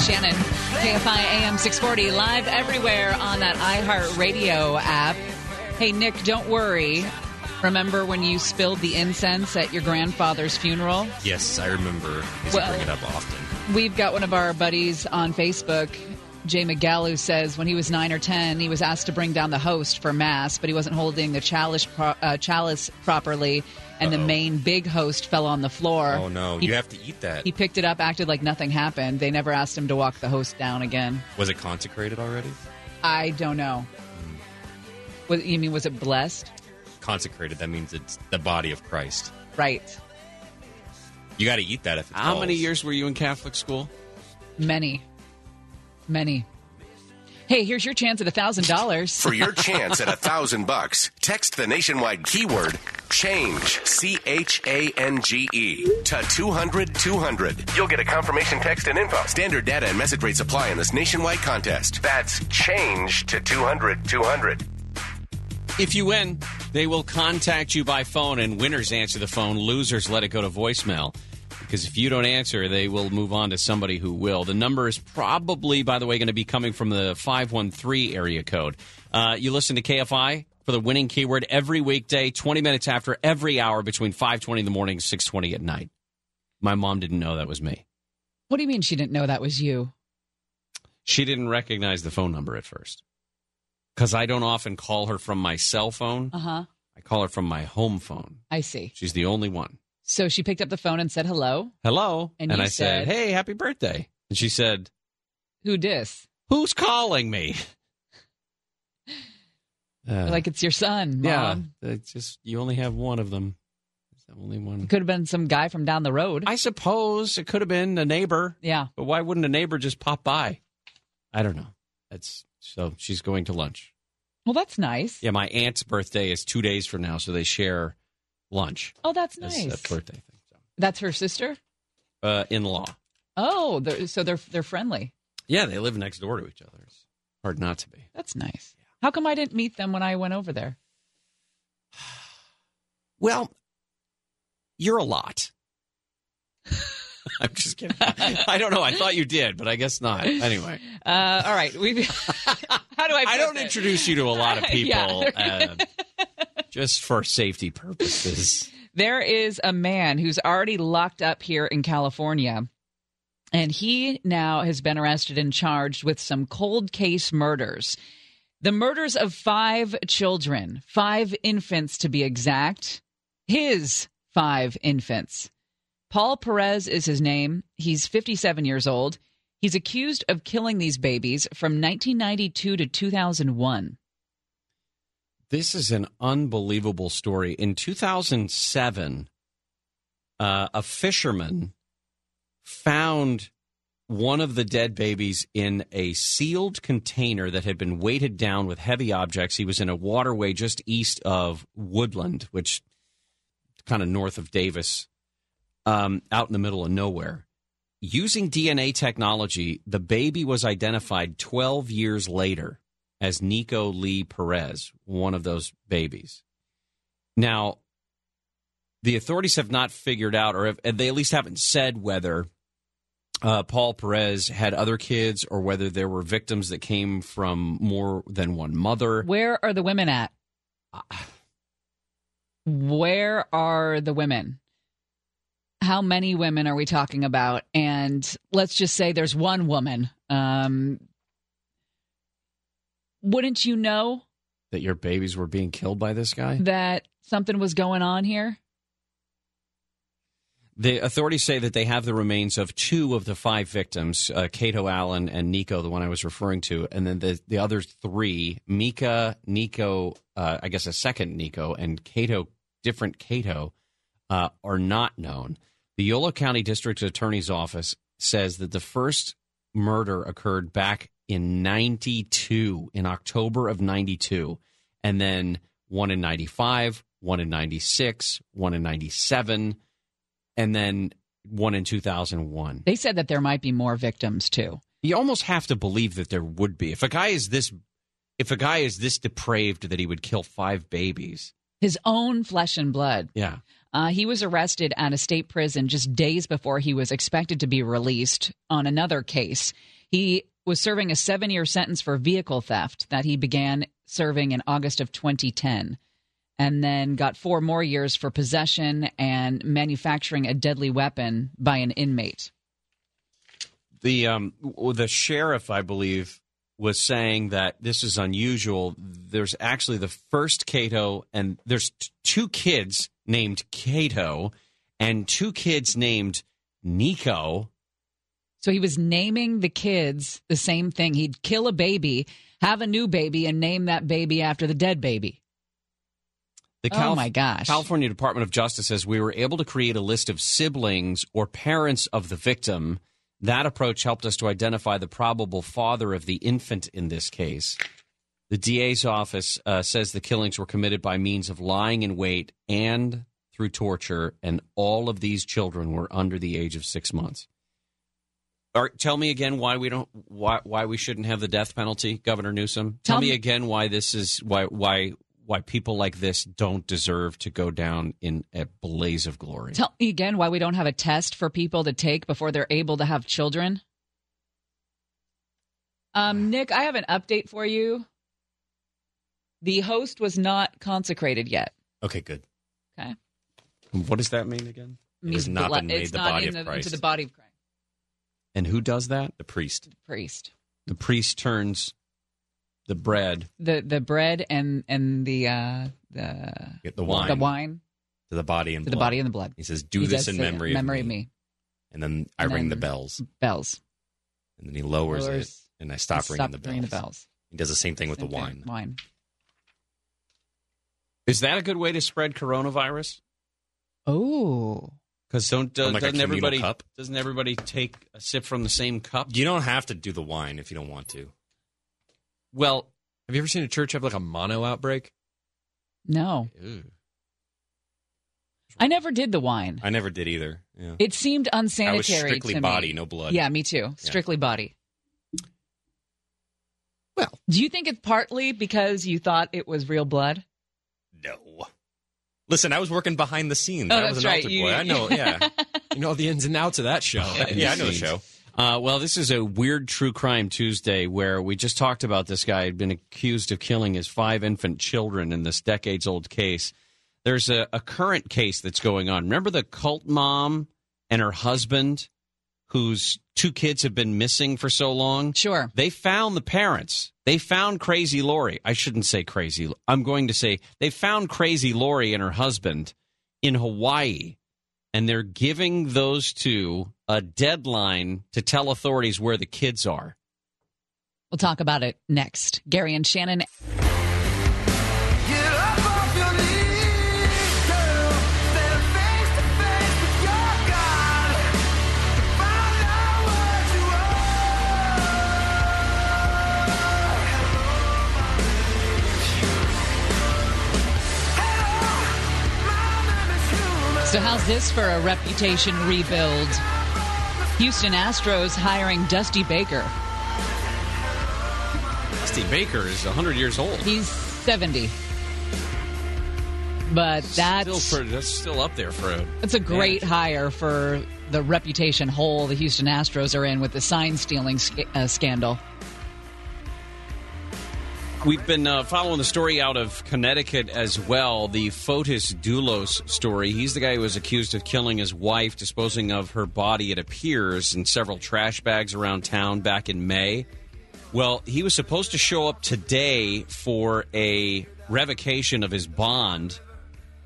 And Shannon, KFI AM 640, live everywhere on that iHeartRadio app. Hey, Nick, don't worry. Remember when you spilled the incense at your grandfather's funeral? Yes, I remember. Because Well- bring it up often. We've got one of our buddies on Facebook, Jay McGall, who says when he was nine or ten, he was asked to bring down the host for mass, but he wasn't holding the chalice, pro- uh, chalice properly, and the Uh-oh. main big host fell on the floor. Oh no, He- you have to eat that. He picked it up, acted like nothing happened. They never asked him to walk the host down again. Was it consecrated already? I don't know. Hmm. Was, you mean was it blessed? Consecrated. That means it's the body of Christ. Right. You got to eat that if it How many years were you in Catholic school? Many. Many. Hey, here's your chance at a thousand dollars. For your chance at a thousand bucks, text the nationwide keyword change, C H A N G E, to 200 200. You'll get a confirmation text and info. Standard data and message rates apply in this nationwide contest. That's change to 200 200. If you win, they will contact you by phone, and winners answer the phone. Losers let it go to voicemail. Because if you don't answer, they will move on to somebody who will. The number is probably, by the way, going to be coming from the 513 area code. Uh, you listen to KFI for the winning keyword every weekday, 20 minutes after every hour between 520 in the morning and 620 at night. My mom didn't know that was me. What do you mean she didn't know that was you? She didn't recognize the phone number at first. Because I don't often call her from my cell phone. Uh huh. I call her from my home phone. I see. She's the only one. So she picked up the phone and said hello. Hello. And you I said- Hey, happy birthday. And she said, Who dis? Who's calling me? Uh, like it's your son, yeah, it's just you only have one of them. It's the only one. Could have been some guy from down the road. I suppose it could have been a neighbor, yeah. but why wouldn't a neighbor just pop by? I don't know. That's so she's going to lunch. Well, that's nice. Yeah, my aunt's birthday is two days from now, so they share lunch. Oh, that's as nice. a birthday thing. So, That's her sister. uh, in law. Oh, they're, so they're they're friendly. Yeah, they live next door to each other. It's hard not to be. That's nice. How come I didn't meet them when I went over there? Well, you're a lot. I'm just kidding. I don't know. I thought you did, but I guess not. Anyway, Uh, all right, we. How do I? I don't it? introduce you to a lot of people Yeah. uh, just for safety purposes. There is a man who's already locked up here in California, and he now has been arrested and charged with some cold case murders. The murders of five children, five infants to be exact, his five infants. Paul Perez is his name. He's 57 years old. He's accused of killing these babies from 1992 to 2001. This is an unbelievable story. In 2007, uh, a fisherman found one of the dead babies in a sealed container that had been weighted down with heavy objects. He was in a waterway just east of Woodland, which kind of north of Davis, um, out in the middle of nowhere. Using DNA technology, the baby was identified 12 years later as Nico Lee Perez, one of those babies. Now, the authorities have not figured out, or have, they at least haven't said whether uh, Paul Perez had other kids or whether there were victims that came from more than one mother. Where are the women at? Where are the women? How many women are we talking about? And let's just say there's one woman. Um, wouldn't you know That your babies were being killed by this guy? that something was going on here? The authorities say that they have the remains of two of the five victims, uh, Cato Allen and Nico, the one I was referring to, and then the, the other three, Mika, Nico, uh, I guess a second Nico, and Cato, different Cato, uh, are not known. The Yolo County District Attorney's Office says that the first murder occurred back in 92, in October of 92, and then one in 95, one in 96, one in 97 and then one in 2001. They said that there might be more victims too. You almost have to believe that there would be. If a guy is this if a guy is this depraved that he would kill five babies. His own flesh and blood. Yeah. Uh, he was arrested at a state prison just days before he was expected to be released on another case. He was serving a seven year sentence for vehicle theft that he began serving in August of 2010, and then got four more years for possession and manufacturing a deadly weapon by an inmate. The um the sheriff I believe was saying that this is unusual. There's actually the first Cato and there's t- two kids named Cato and two kids named Nico. So he was naming the kids the same thing. He'd kill a baby, have a new baby, and name that baby after the dead baby. The Oh, my gosh. California Department of Justice says we were able to create a list of siblings or parents of the victim. That approach helped us to identify the probable father of the infant in this case. The DA's office uh, says the killings were committed by means of lying in wait and through torture, and all of these children were under the age of six months. Tell me again why we don't why why we shouldn't have the death penalty, Governor Newsom. Tell, Tell me me- again why this is why why why people like this don't deserve to go down in a blaze of glory. Tell me again why we don't have a test for people to take before they're able to have children. Um, Nick, I have an update for you. The host was not consecrated yet. Okay, good. Okay. what does that mean again? It has not been made it's the not body in of the- Christ. Into the body of Christ. And who does that? The priest. The Priest. The priest turns the bread. The the bread and and the uh the Get the wine. the wine To the body and to the body and the blood. He says, "Do He this in memory, memory of, of me. me. And then I And ring the bells, Bells. and then he lowers, Lowers- it, and I stop, Stop ringing, the, ringing bells. the bells. He does the same thing with the thing. wine. Wine. Is that a good way to spread coronavirus? Oh. Because don't uh, like doesn't everybody cup? doesn't everybody take a sip from the same cup? You don't have to do the wine if you don't want to. Well, Have you ever seen a church have like a mono outbreak? No. Ew. I never did the wine. I never did either. Yeah. It seemed unsanitary. I unsanitary was strictly to body, me. no blood. Yeah, me too. Strictly body. Well, Do you think it's partly because you thought it was real blood? No. Listen, I was working behind the scenes. Oh, I was that's an right. altar You- I know. Yeah. you know the ins and outs of that show. yeah, I know the show. Uh, well, this is a weird true crime Tuesday where we just talked about this guy had been accused of killing his five infant children in this decades old case. There's a, a current case that's going on. Remember the cult mom and her husband whose two kids have been missing for so long. Sure. They found the parents. They found Crazy Lori. I shouldn't say crazy. I'm going to say they found Crazy Lori and her husband in Hawaii. And they're giving those two a deadline to tell authorities where the kids are. We'll talk about it next. Gary and Shannon. So, how's this for a reputation rebuild? Houston Astros hiring Dusty Baker. Dusty Baker is 100 years old. He's 70. But that's Still, pretty, that's still up there for a. It's a great hire for the reputation hole the Houston Astros are in with the sign stealing sc- uh, scandal. We've been uh, following the story out of Connecticut as well. The Fotis Dulos story. He's the guy who was accused of killing his wife, disposing of her body, it appears, in several trash bags around town back in May. Well, he was supposed to show up today for a revocation of his bond.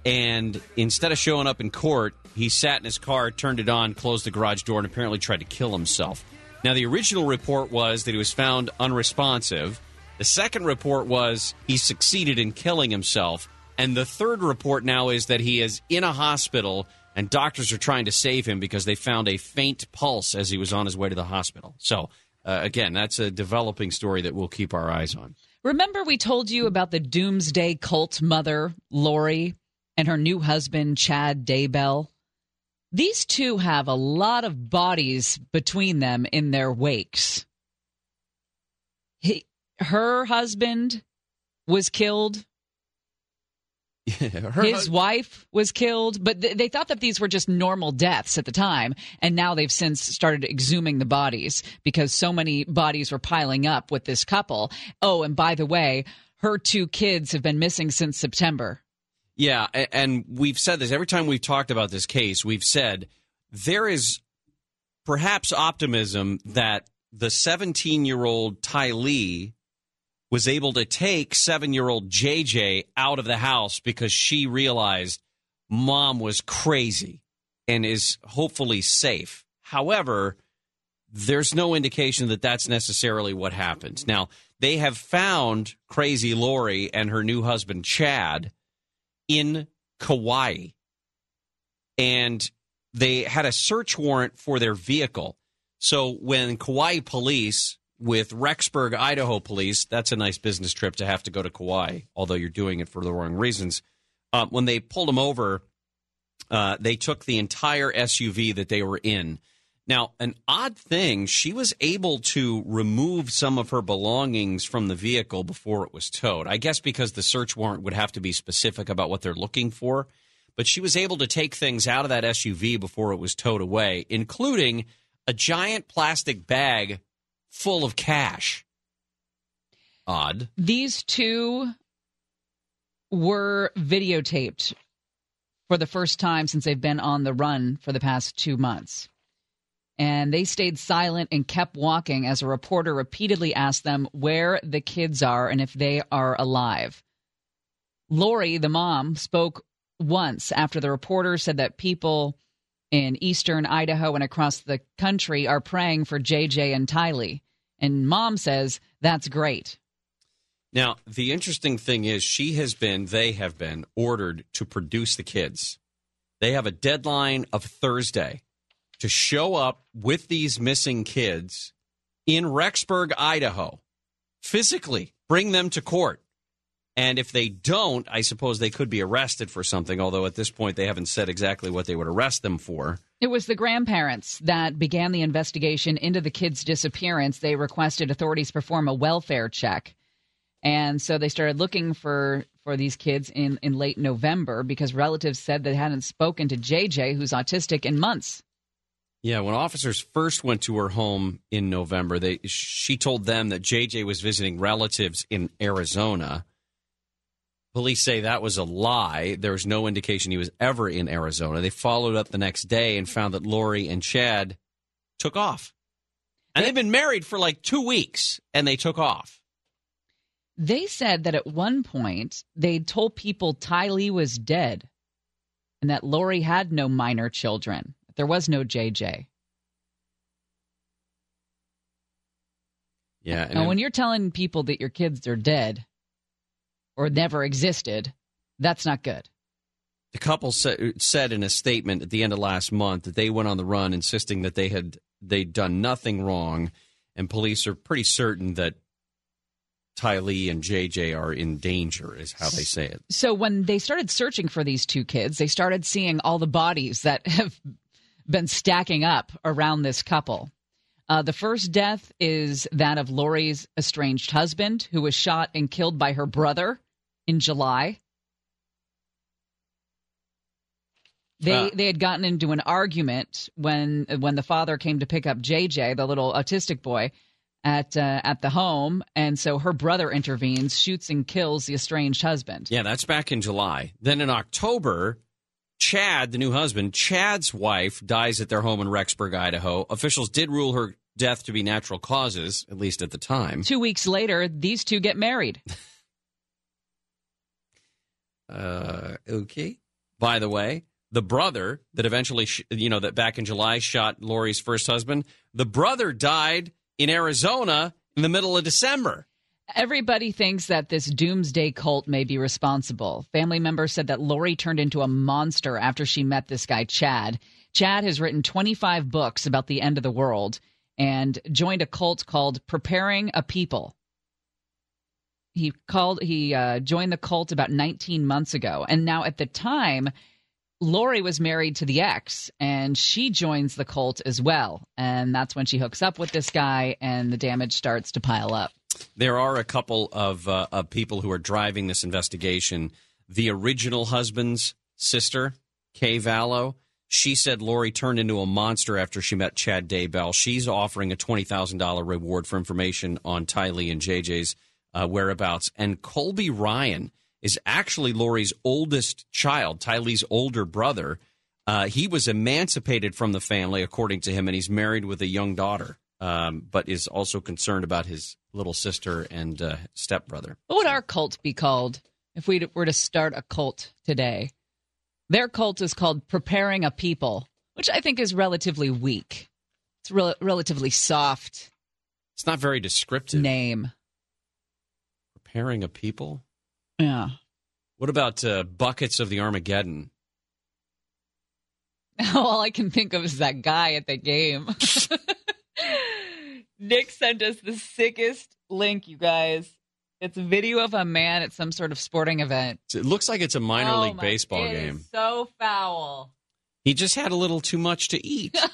And instead of showing up in court, he sat in his car, turned it on, closed the garage door, and apparently tried to kill himself. Now, the original report was that he was found unresponsive. The second report was he succeeded in killing himself. And the third report now is that he is in a hospital and doctors are trying to save him because they found a faint pulse as he was on his way to the hospital. So, uh, again, that's a developing story that we'll keep our eyes on. Remember, we told you about the doomsday cult mother, Lori, and her new husband, Chad Daybell? These two have a lot of bodies between them in their wakes. He, her husband was killed. Her His wife was killed, but th- they thought that these were just normal deaths at the time. And now they've since started exhuming the bodies because so many bodies were piling up with this couple. Oh, and by the way, her two kids have been missing since September. Yeah, and we've said this every time we've talked about this case. We've said there is perhaps optimism that the 17 year old Tylee was able to take seven year old JJ out of the house because she realized mom was crazy and is hopefully safe. However, there's no indication that that's necessarily what happened. Now, they have found crazy Lori and her new husband, Chad, in Kauai. And they had a search warrant for their vehicle. So when Kauai police with Rexburg, Idaho police, that's a nice business trip to have to go to Kauai, although you're doing it for the wrong reasons. Uh, when they pulled him over, uh, they took the entire SUV that they were in. Now, an odd thing, she was able to remove some of her belongings from the vehicle before it was towed. I guess because the search warrant would have to be specific about what they're looking for. But she was able to take things out of that SUV before it was towed away, including a giant plastic bag full of cash. Odd. These two were videotaped for the first time since they've been on the run for the past two months. And they stayed silent and kept walking as a reporter repeatedly asked them where the kids are and if they are alive. Lori, the mom, spoke once after the reporter said that people in eastern Idaho and across the country are praying for JJ and Tylee. And mom says that's great. Now, the interesting thing is, she has been, they have been ordered to produce the kids. They have a deadline of Thursday to show up with these missing kids in Rexburg, Idaho, physically bring them to court. And if they don't, I suppose they could be arrested for something, although at this point they haven't said exactly what they would arrest them for. It was the grandparents that began the investigation into the kids' disappearance. They requested authorities perform a welfare check. And so they started looking for, for these kids in, in late November because relatives said they hadn't spoken to JJ, who's autistic, in months. Yeah, when officers first went to her home in November, they she told them that JJ was visiting relatives in Arizona. Police say that was a lie. There was no indication he was ever in Arizona. They followed up the next day and found that Lori and Chad took off. And they've been married for like two weeks, and they took off. They said that at one point they told people Tylee was dead and that Lori had no minor children. There was no JJ. Yeah, and when you're telling people that your kids are dead or never existed, that's not good. The couple sa- said in a statement at the end of last month that they went on the run, insisting that they had they'd done nothing wrong, and police are pretty certain that Tylee and JJ are in danger, is how they say it. So when they started searching for these two kids, they started seeing all the bodies that have been stacking up around this couple. Uh, the first death is that of Lori's estranged husband, who was shot and killed by her brother in July. They Uh. they had gotten into an argument when when the father came to pick up JJ, the little autistic boy, at uh, at the home, and so her brother intervenes, shoots and kills the estranged husband. Yeah, that's back in July. Then in October, Chad, the new husband, Chad's wife dies at their home in Rexburg, Idaho. Officials did rule her death to be natural causes, at least at the time. Two weeks later, these two get married. Uh, okay. By the way, the brother that eventually, sh- you know, that back in July shot Lori's first husband, the brother died in Arizona in the middle of December. Everybody thinks that this doomsday cult may be responsible. Family members said that Lori turned into a monster after she met this guy, Chad. Chad has written 25 books about the end of the world and joined a cult called Preparing a People. He called he uh, joined the cult about 19 months ago, and now at the time, Lori was married to the ex, and she joins the cult as well, and that's when she hooks up with this guy, and the damage starts to pile up. There are a couple of, uh, of people who are driving this investigation. The original husband's sister, Kay Vallow, she said Lori turned into a monster after she met Chad Daybell. She's offering a $20,000 reward for information on Tylee and JJ's uh, whereabouts. And Colby Ryan is actually Lori's oldest child, Tylee's older brother. Uh, he was emancipated from the family, according to him, and he's married with a young daughter, um, but is also concerned about his little sister and uh, stepbrother. What would our cult be called if we were to start a cult today? Their cult is called Preparing a People, which I think is relatively weak. It's rel- relatively soft It's not very descriptive. name. Preparing a people? Yeah. What about uh, buckets of the Armageddon? All I can think of is that guy at the game. Nick sent us the sickest link, you guys. It's a video of a man at some sort of sporting event. It looks like it's a minor Oh league my- baseball game. so foul. He just had a little too much to eat.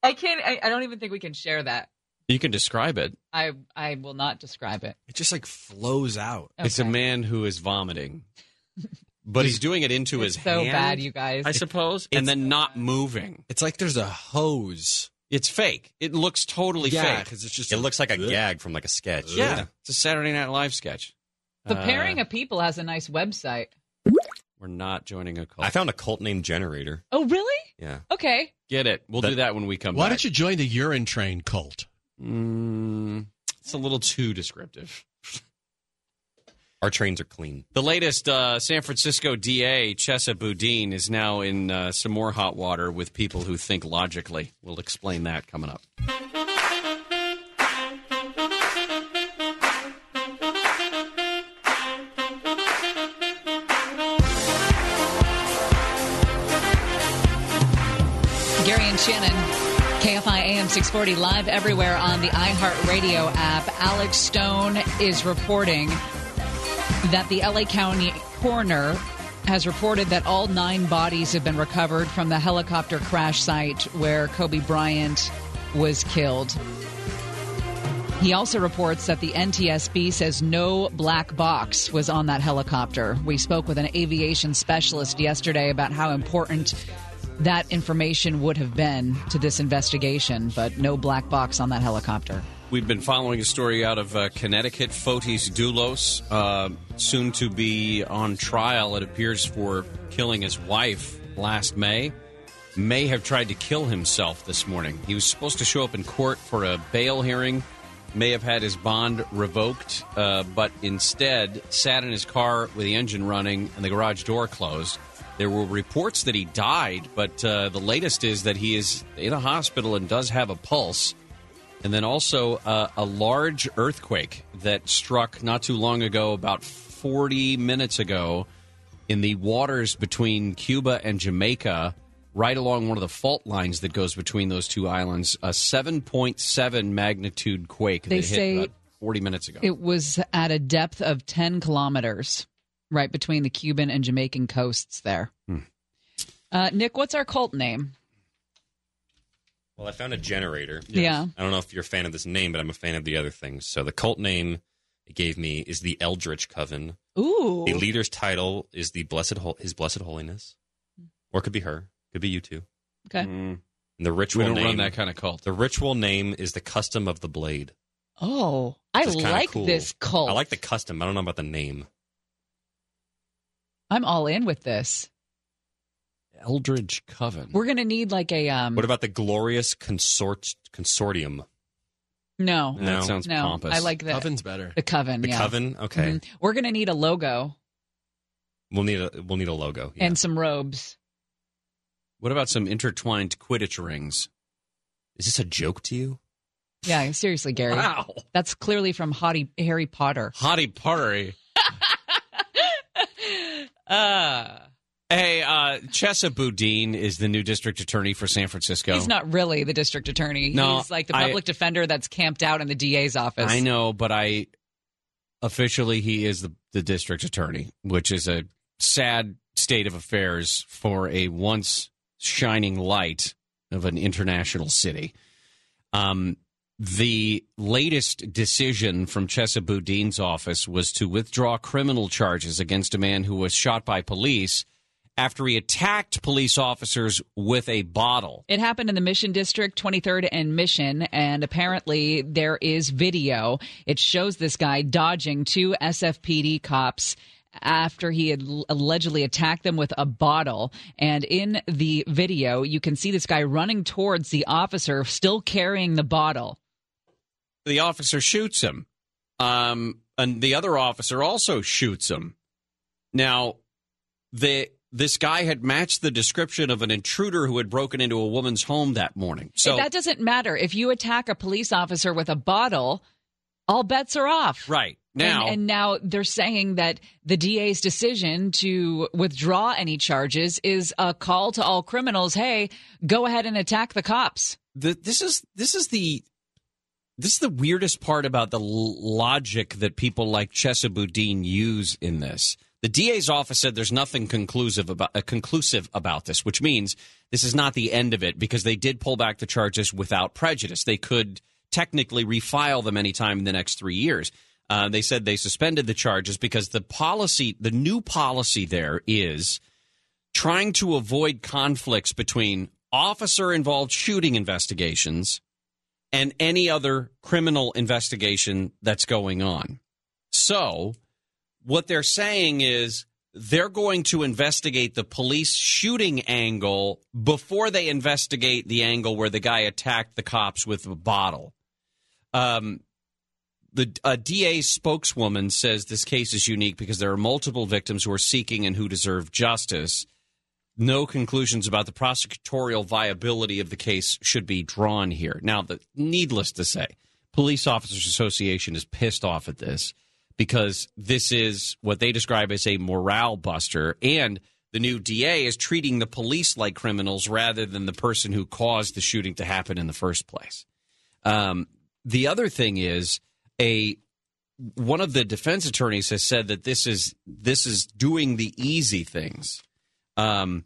I can't. I, I don't even think we can share that. You can describe it. I I will not describe it. It just like flows out. It's a man who is vomiting, but he's doing it into It's his so hand, bad, you guys. I suppose, and then not moving. It's like there's a hose. It's fake. It looks totally Yeah, fake. because it's just It looks like a Ugh. gag from like a sketch. Yeah, it's a Saturday Night Live sketch. The Uh, of People has a nice website. We're not joining a cult. I found a cult named Generator. Oh, really? Yeah. Okay. Get it? We'll That- do that when we come back. Why back. don't you join the urine train cult? Mm, it's a little too descriptive. Our trains are clean. The latest uh, San Francisco DA, Chesa Boudin, is now in uh, some more hot water with people who think logically. We'll explain that coming up. Gary and Shannon, KFI AM 640, live everywhere on the iHeartRadio app. Alex Stone is reporting that the LA County coroner has reported that all nine bodies have been recovered from the helicopter crash site where Kobe Bryant was killed. He also reports that the NTSB says no black box was on that helicopter. We spoke with an aviation specialist yesterday about how important that information would have been to this investigation, but no black box on that helicopter. We've been following a story out of uh, Connecticut. Fotis Dulos, uh, soon to be on trial, it appears, for killing his wife last May. may have tried to kill himself this morning. He was supposed to show up in court for a bail hearing, may have had his bond revoked, uh, but instead sat in his car with the engine running and the garage door closed. There were reports that he died, but uh, the latest is that he is in a hospital and does have a pulse. And then also uh, a large earthquake that struck not too long ago, about 40 minutes ago, in the waters between Cuba and Jamaica, right along one of the fault lines that goes between those two islands. A 7.7 magnitude quake They that say hit about 40 minutes ago. It was at a depth of 10 kilometers, right between the Cuban and Jamaican coasts there. Hmm. Uh, Nick, what's our cult name? Well, I found a generator. Yeah. I don't know if you're a fan of this name, but I'm a fan of the other things. So the cult name it gave me is the Eldritch Coven. Ooh. The leader's title is the Blessed Hol- His Blessed Holiness, or it could be her, could be you too. Okay. And the ritual We don't name, run that kind of cult. The ritual name is the Custom of the Blade. Oh, I Which is kinda like cool. this cult. I like the custom. I don't know about the name. I'm all in with this. Eldritch Coven. We're going to need like a um What about the Glorious Consort Consortium? no. No. That sounds no. pompous. I like the Coven's better. The coven, The yeah. Coven? Okay. Mhm. We're going to need a logo We'll need a we'll need a logo. Yeah. and some robes. What about some intertwined Quidditch rings? Is this a joke to you? Yeah, seriously, Gary. Wow. That's clearly from Hottie Harry Potter. Hottie Pottery. Uh, hey, uh, Chesa Boudin is the new district attorney for San Francisco. He's not really the district attorney. No, He's like the I- public defender that's camped out in the DA's office. I know, but I officially he is the, the district attorney, which is a sad state of affairs for a once shining light of an international city. Um, the latest decision from Chesa Boudin's office was to withdraw criminal charges against a man who was shot by police after he attacked police officers with a bottle. It happened in the Mission District, 23rd and Mission, and apparently there is video. It shows this guy dodging two SFPD cops after he had allegedly attacked them with a bottle. And in the video, you can see this guy running towards the officer, still carrying the bottle. The officer shoots him. Um, and the other officer also shoots him. Now, the this guy had matched the description of an intruder who had broken into a woman's home that morning. So that doesn't matter. If you attack a police officer with a bottle, all bets are off. right now, and, and now they're saying that the DA's decision to withdraw any charges is a call to all criminals. Hey, go ahead and attack the cops. the, this is this is the this is the weirdest part about the l- logic that people like Chesa Boudin use in this. The DA's office said there's nothing conclusive about uh, conclusive about this, which means this is not the end of it because they did pull back the charges without prejudice. They could technically refile them anytime in the next three years. Uh, they said they suspended the charges because the policy, the new policy there is trying to avoid conflicts between officer involved shooting investigations and any other criminal investigation that's going on. So, what they're saying is they're going to investigate the police shooting angle before they investigate the angle where the guy attacked the cops with a bottle. Um, the a DA spokeswoman says this case is unique because there are multiple victims who are seeking and who deserve justice. No conclusions about the prosecutorial viability of the case should be drawn here. Now, the, needless to say, Police Officers Association is pissed off at this because this is what they describe as a morale buster, and the new DA is treating the police like criminals rather than the person who caused the shooting to happen in the first place. Um, the other thing is a one of the defense attorneys has said that this is this is doing the easy things. Um,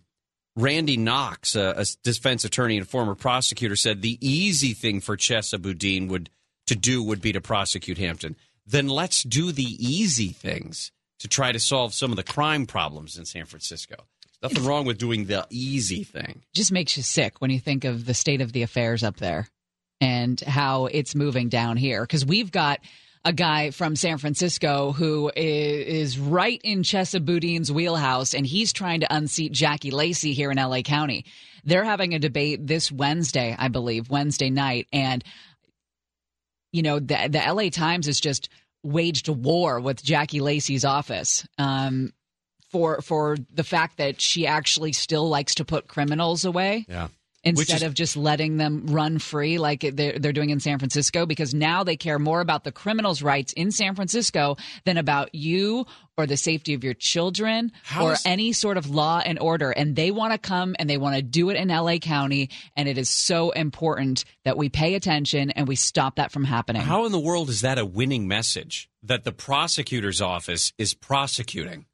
Randy Knox, a, a defense attorney and former prosecutor, said the easy thing for Chesa Boudin would to do would be to prosecute Hampton. Then let's do the easy things to try to solve some of the crime problems in San Francisco. Nothing wrong with doing the easy thing. Just makes you sick when you think of the state of the affairs up there and how it's moving down here. Because we've got a guy from San Francisco who is right in Chesa Boudin's wheelhouse, and he's trying to unseat Jackie Lacey here in LA County. They're having a debate this Wednesday, I believe, Wednesday night, and you know the the LA Times has just waged a war with Jackie Lacey's office. Um, for for the fact that she actually still likes to put criminals away Yeah. Instead is- of just letting them run free like they're, they're doing in San Francisco because now they care more about the criminals' rights in San Francisco than about you or the safety of your children or is- any sort of law and order. And they want to come and they want to do it in LA County. And it is so important that we pay attention and we stop that from happening. How in the world is that a winning message that the prosecutor's office is prosecuting?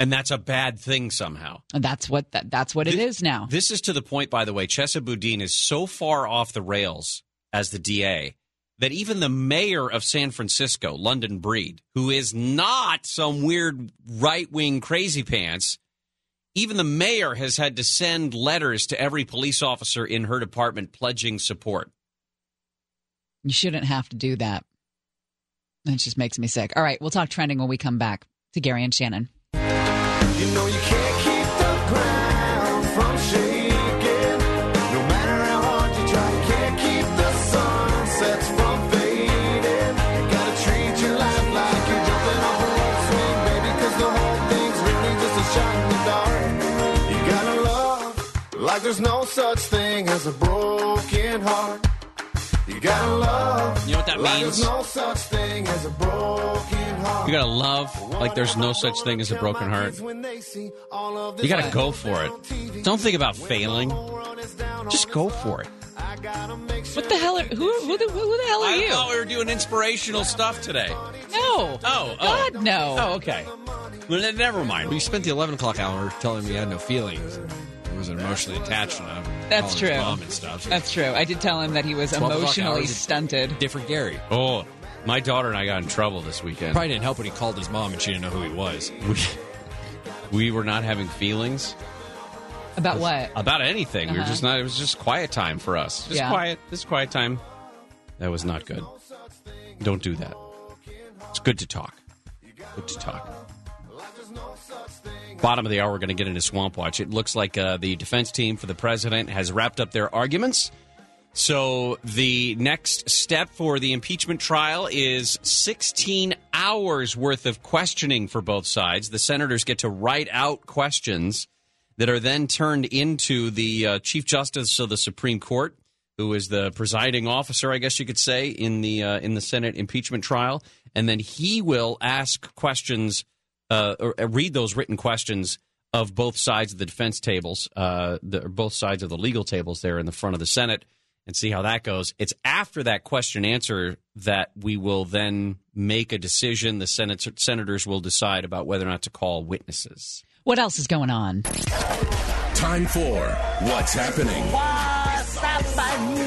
And that's a bad thing somehow. And that's what that, that's what it is now. This is to the point, by the way, Chesa Boudin is so far off the rails as the DA that even the mayor of San Francisco, London Breed, who is not some weird right wing crazy pants, even the mayor has had to send letters to every police officer in her department pledging support. You shouldn't have to do that. That just makes me sick. All right, we'll talk trending when we come back to Gary and Shannon. There's no such thing as a broken heart. You gotta love. You know what that like means? No such thing as a broken heart. You gotta love like there's no such thing as a broken heart. You gotta go for it. Don't think about failing. Just go for it. What the hell? Are, who, who, the, who the hell are I you? thought we were doing inspirational stuff today. No. Oh, oh. God, no. Oh, okay. Well, never mind. We spent the 11 o'clock hour telling me he had no feelings. He wasn't emotionally attached enough. That's true. Mom and stuff. That's true. I did tell him that he was emotionally stunted. Different Gary. Oh, my daughter and I got in trouble this weekend. Probably didn't help when he called his mom and she didn't know who he was. We, we were not having feelings About what? about anything. We were Uh-huh. just not. It was just quiet time for us. Just Yeah. quiet. Just quiet time. That was not good. Don't do that. It's good to talk. Good to talk. Bottom of the hour, we're going to get into Swamp Watch. It looks like uh, the defense team for the president has wrapped up their arguments. So the next step for the impeachment trial is 16 hours worth of questioning for both sides. The senators get to write out questions that are then turned into the uh, Chief Justice of the Supreme Court, who is the presiding officer, I guess you could say, in the uh, in the Senate impeachment trial, and then he will ask questions uh, or uh, read those written questions of both sides of the defense tables, uh, the, both sides of the legal tables there in the front of the Senate, and see how that goes. It's after that question answer that we will then make a decision. The Senate senators will decide about whether or not to call witnesses. What else is going on? Time for What's Happening.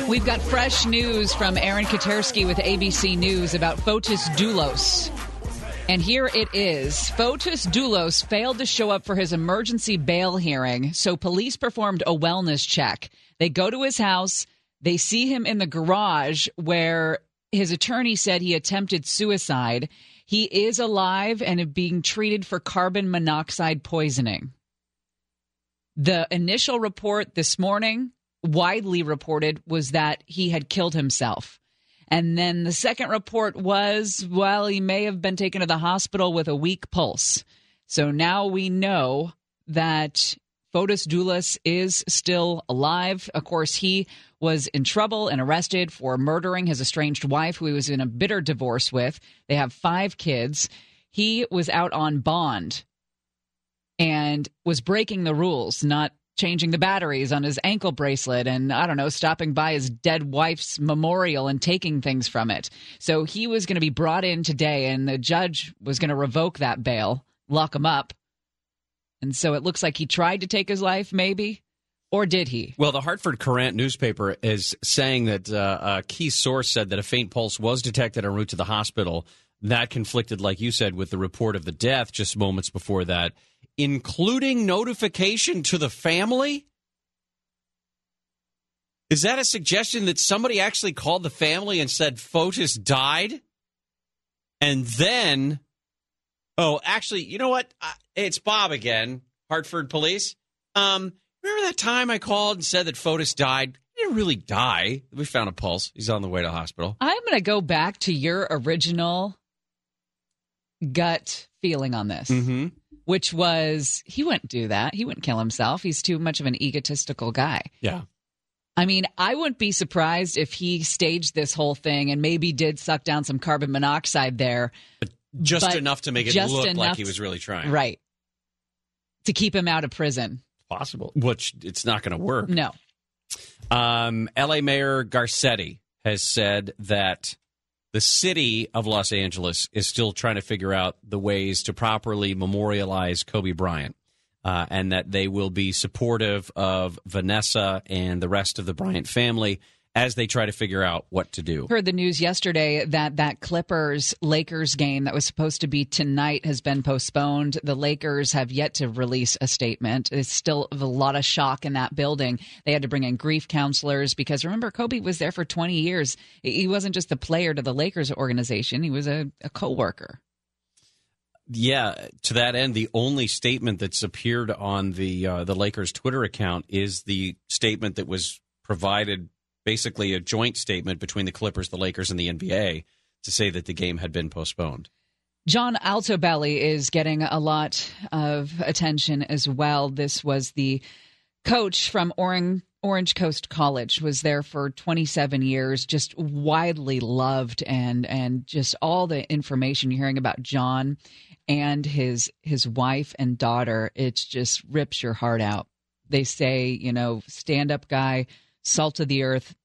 We've got fresh news from Aaron Katersky with ABC News about Fotis Dulos. And here it is. Fotis Dulos failed to show up for his emergency bail hearing, so police performed a wellness check. They go to his house, they see him in the garage where his attorney said he attempted suicide. He is alive and being treated for carbon monoxide poisoning. The initial report this morning, widely reported, was that he had killed himself. And then the second report was, well, he may have been taken to the hospital with a weak pulse. So now we know that Fotis Dulos is still alive. Of course, he was in trouble and arrested for murdering his estranged wife, who he was in a bitter divorce with. They have five kids. He was out on bond and was breaking the rules, not changing the batteries on his ankle bracelet and I don't know, stopping by his dead wife's memorial and taking things from it. So he was going to be brought in today and the judge was going to revoke that bail, lock him up. And so it looks like he tried to take his life, maybe. Or did he? Well, the Hartford Courant newspaper is saying that uh, a key source said that a faint pulse was detected en route to the hospital. That conflicted, like you said, with the report of the death just moments before that, including notification to the family. Is that a suggestion that somebody actually called the family and said Fotis died? And then, oh, actually, you know what? It's Bob again, Hartford Police. Um, remember that time I called and said that Fotis died? He didn't really die. We found a pulse. He's on the way to hospital. I'm going to go back to your original gut feeling on this, Mm-hmm. Which was he wouldn't do that. He wouldn't kill himself. He's too much of an egotistical guy. Yeah. I mean, I wouldn't be surprised if he staged this whole thing and maybe did suck down some carbon monoxide there. Just But enough to make it look like he was really trying. Right. To keep him out of prison. Possible. Which it's not going to work. No. Um, LA Mayor Garcetti has said that the city of Los Angeles is still trying to figure out the ways to properly memorialize Kobe Bryant. Uh, and that they will be supportive of Vanessa and the rest of the Bryant family as they try to figure out what to do. Heard the news yesterday that that Clippers Lakers game that was supposed to be tonight has been postponed. The Lakers have yet to release a statement. It's still a lot of shock in that building. They had to bring in grief counselors because remember Kobe was there for 20 years. He wasn't just the player to the Lakers organization, he was a, a co-worker. Yeah, to that end, the only statement that's appeared on the uh, the Lakers Twitter account is the statement that was provided, basically a joint statement between the Clippers, the Lakers, and the NBA to say that the game had been postponed. John Altobelli is getting a lot of attention as well. This was the coach from Orange, Orange Coast College, was there for 27 years, just widely loved and and just all the information you're hearing about John and his his wife and daughter, it just rips your heart out. They say, you know, stand up guy, salt of the earth,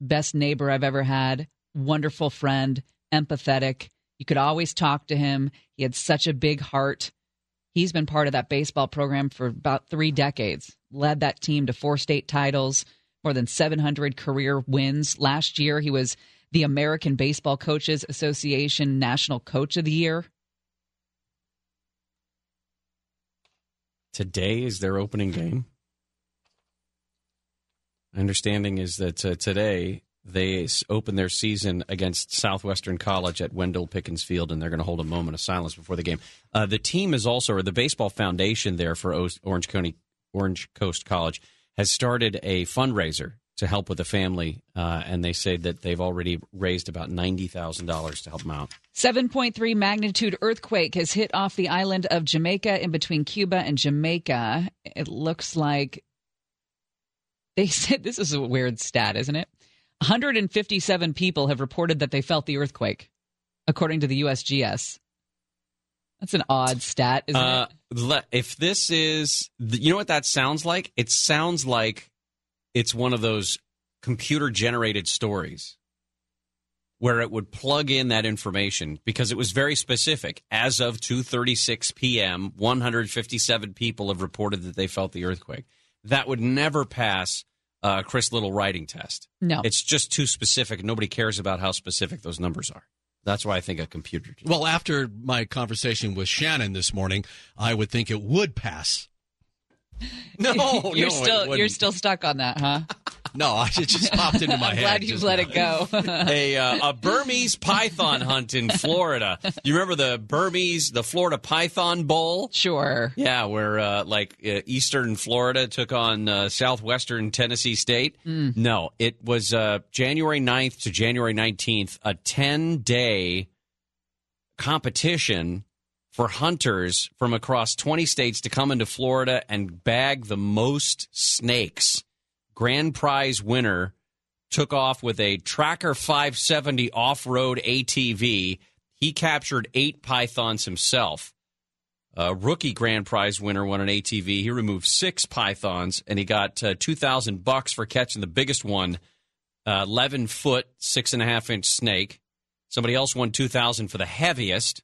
best neighbor I've ever had, wonderful friend, empathetic. You could always talk to him. He had such a big heart. He's been part of that baseball program for about three decades, led that team to four state titles, more than 700 career wins. Last year, he was the American Baseball Coaches Association National Coach of the Year. Today is their opening game. My understanding is that uh, today they open their season against Southwestern College at Wendell Pickens Field, and they're going to hold a moment of silence before the game. Uh, the team is also, or the baseball foundation there for o- Orange County, Orange Coast College, has started a fundraiser to help with the family, uh, and they say that they've already raised about ninety thousand dollars to help them out. 7.3 magnitude earthquake has hit off the island of Jamaica in between Cuba and Jamaica. It looks like they said this is a weird stat, isn't it? 157 people have reported that they felt the earthquake, according to the USGS. That's an odd stat, isn't Uh, it? if this is, you know what that sounds like? It sounds like it's one of those computer generated stories where it would plug in that information because it was very specific. As of 2:36 p.m., 157 people have reported that they felt the earthquake. That would never pass uh, Chris Little writing test. No. It's just too specific. Nobody cares about how specific those numbers are. That's why I think a computer. Well, after my conversation with Shannon this morning, I would think it would pass. No, you're no, still you're still stuck on that, huh? No, it just popped into my I'm head. glad you let now. it go. a uh, a Burmese python hunt in Florida. You remember the Burmese, the Florida Python Bowl? Sure. Yeah, where uh, like uh, Eastern Florida took on uh, Southwestern Tennessee State. No, it was uh, January 9th to January 19th, a 10 day competition for hunters from across 20 states to come into Florida and bag the most snakes. Grand prize winner took off with a Tracker 570 off road ATV. He captured eight pythons himself. A rookie grand prize winner won an ATV. He removed six pythons and he got uh, 2000 bucks for catching the biggest one, uh, 11 foot, six and a half inch snake. Somebody else won 2000 for the heaviest,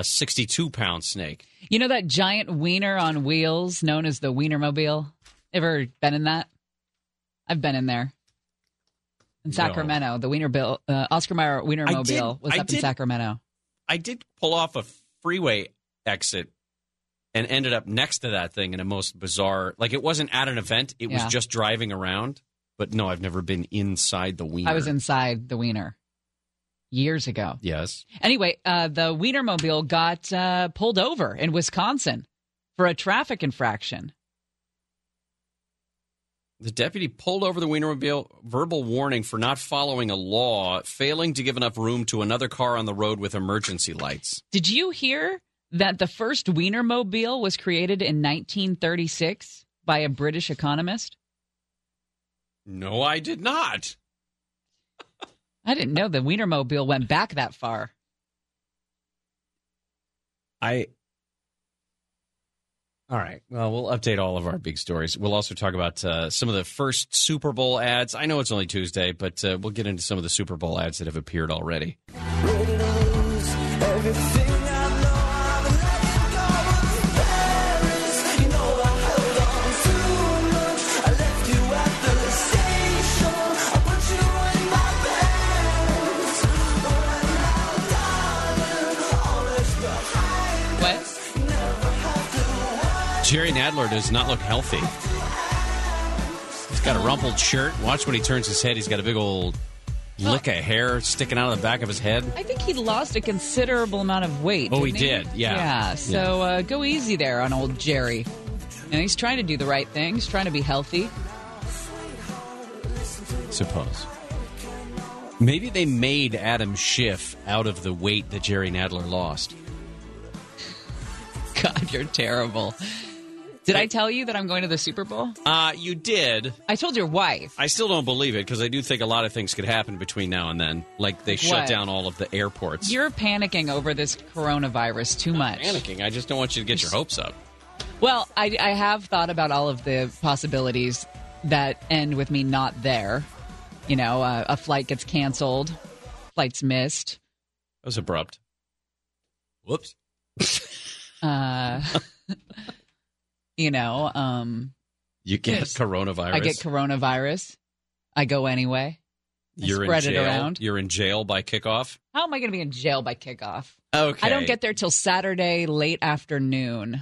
a 62 pound snake. You know that giant wiener on wheels known as the Wienermobile? Ever been in that? I've been in there. In No. Sacramento, the Wiener Bill, uh, Oscar Mayer I did- Wienermobile was I up in Sacramento. I did pull off a freeway exit and ended up next to that thing in a most bizarre like it wasn't at an event it was just driving around but no i've never been inside the wiener I was inside the Wiener. Years ago. Yes. Anyway, uh, the Wienermobile got uh, pulled over in Wisconsin for a traffic infraction. The deputy pulled over the Wienermobile, verbal warning for not following a law, failing to give enough room to another car on the road with emergency lights. Did you hear that the first Wienermobile was created in 1936 by a British economist? No, I did not. I didn't know the Wienermobile went back that far. I. All right. Well, we'll update all of our big stories. We'll also talk about uh, some of the first Super Bowl ads. I know it's only Tuesday, but uh, we'll get into some of the Super Bowl ads that have appeared already. What? Jerry Nadler does not look healthy. He's got a rumpled shirt. Watch when he turns his head. He's got a big old lick of hair sticking out of the back of his head. I think he lost a considerable amount of weight. Oh, he didn't did, yeah. Yeah. So Uh, go easy there on old Jerry. And he's trying to do the right thing. He's trying to be healthy. Suppose. Maybe they made Adam Schiff out of the weight that Jerry Nadler lost. God, you're terrible. Did I tell you that I'm going to the Super Bowl? Uh, you did. I told your wife. I still don't believe it because I do think a lot of things could happen between now and then. Like they shut What? down all of the airports. You're panicking over this coronavirus too much. panicking. I just don't want you to get your hopes up. Well, I, I have thought about all of the possibilities that end with me not there. You know, uh, a flight gets canceled, flight's missed. That was abrupt. Whoops. Uh, you know, um, You get coronavirus. I get coronavirus. I go anyway. I You're spread in it jail. around. You're in jail by kickoff. How am I going to be in jail by kickoff? Okay. I don't get there till Saturday late afternoon.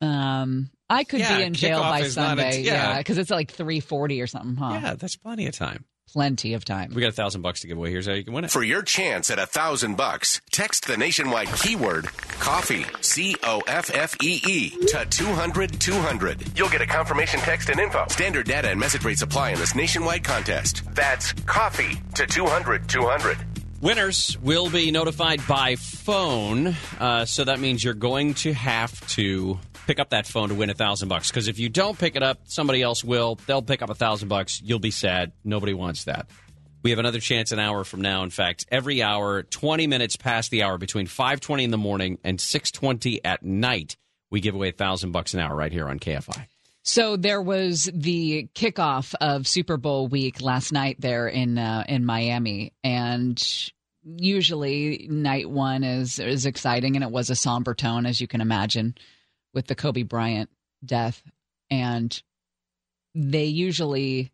Um, I could Yeah, be in jail kickoff by is not a- Sunday. yeah. yeah, because it's like three forty or something, huh? Yeah, that's plenty of time. Plenty of time. We got a thousand bucks to give away. Here's how you can win it. For your chance at a thousand bucks, text the nationwide keyword coffee, C O F F E E, to 200 200. You'll get a confirmation text and info. Standard data and message rates apply in this nationwide contest. That's coffee to 200 200. Winners will be notified by phone, uh, so that means you're going to have to pick up that phone to win a thousand bucks. Because if you don't pick it up, somebody else will. They'll pick up a thousand bucks. You'll be sad. Nobody wants that. We have another chance an hour from now. In fact, every hour, 20 minutes past the hour, between 5:20 in the morning and 6:20 at night, we give away a thousand bucks an hour right here on KFI. So there was the kickoff of Super Bowl week last night there in uh, in Miami, and usually night one is is exciting, and it was a somber tone, as you can imagine, with the Kobe Bryant death, and they usually.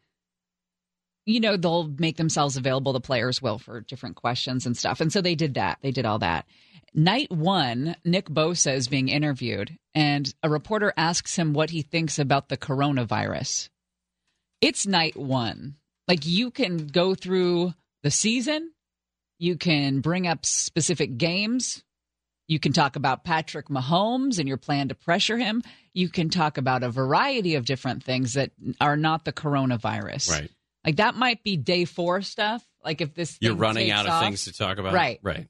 You know, they'll make themselves available, the players will, for different questions and stuff. And so they did that. They did all that. Night one, Nick Bosa is being interviewed, and a reporter asks him what he thinks about the coronavirus. It's night one. Like you can go through the season, you can bring up specific games, you can talk about Patrick Mahomes and your plan to pressure him. You can talk about a variety of different things that are not the coronavirus. Right. Like that might be day four stuff. Like if this You're running out of off. things to talk about. Right. Right.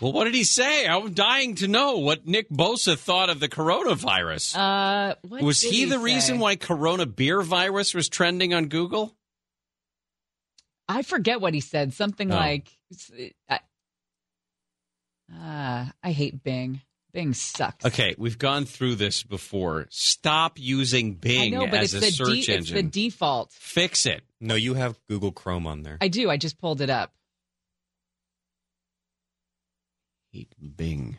Well, what did he say? I'm dying to know what Nick Bosa thought of the coronavirus. Uh, what was did he, the say? reason why Corona beer virus was trending on Google? I forget what he said. Something Oh. like, I, I hate Bing. Bing sucks. Okay, we've gone through this before. Stop using Bing I know, but as it's a the search de- it's the default. Fix it. No, you have Google Chrome on there. I do. I just pulled it up. Hate Bing.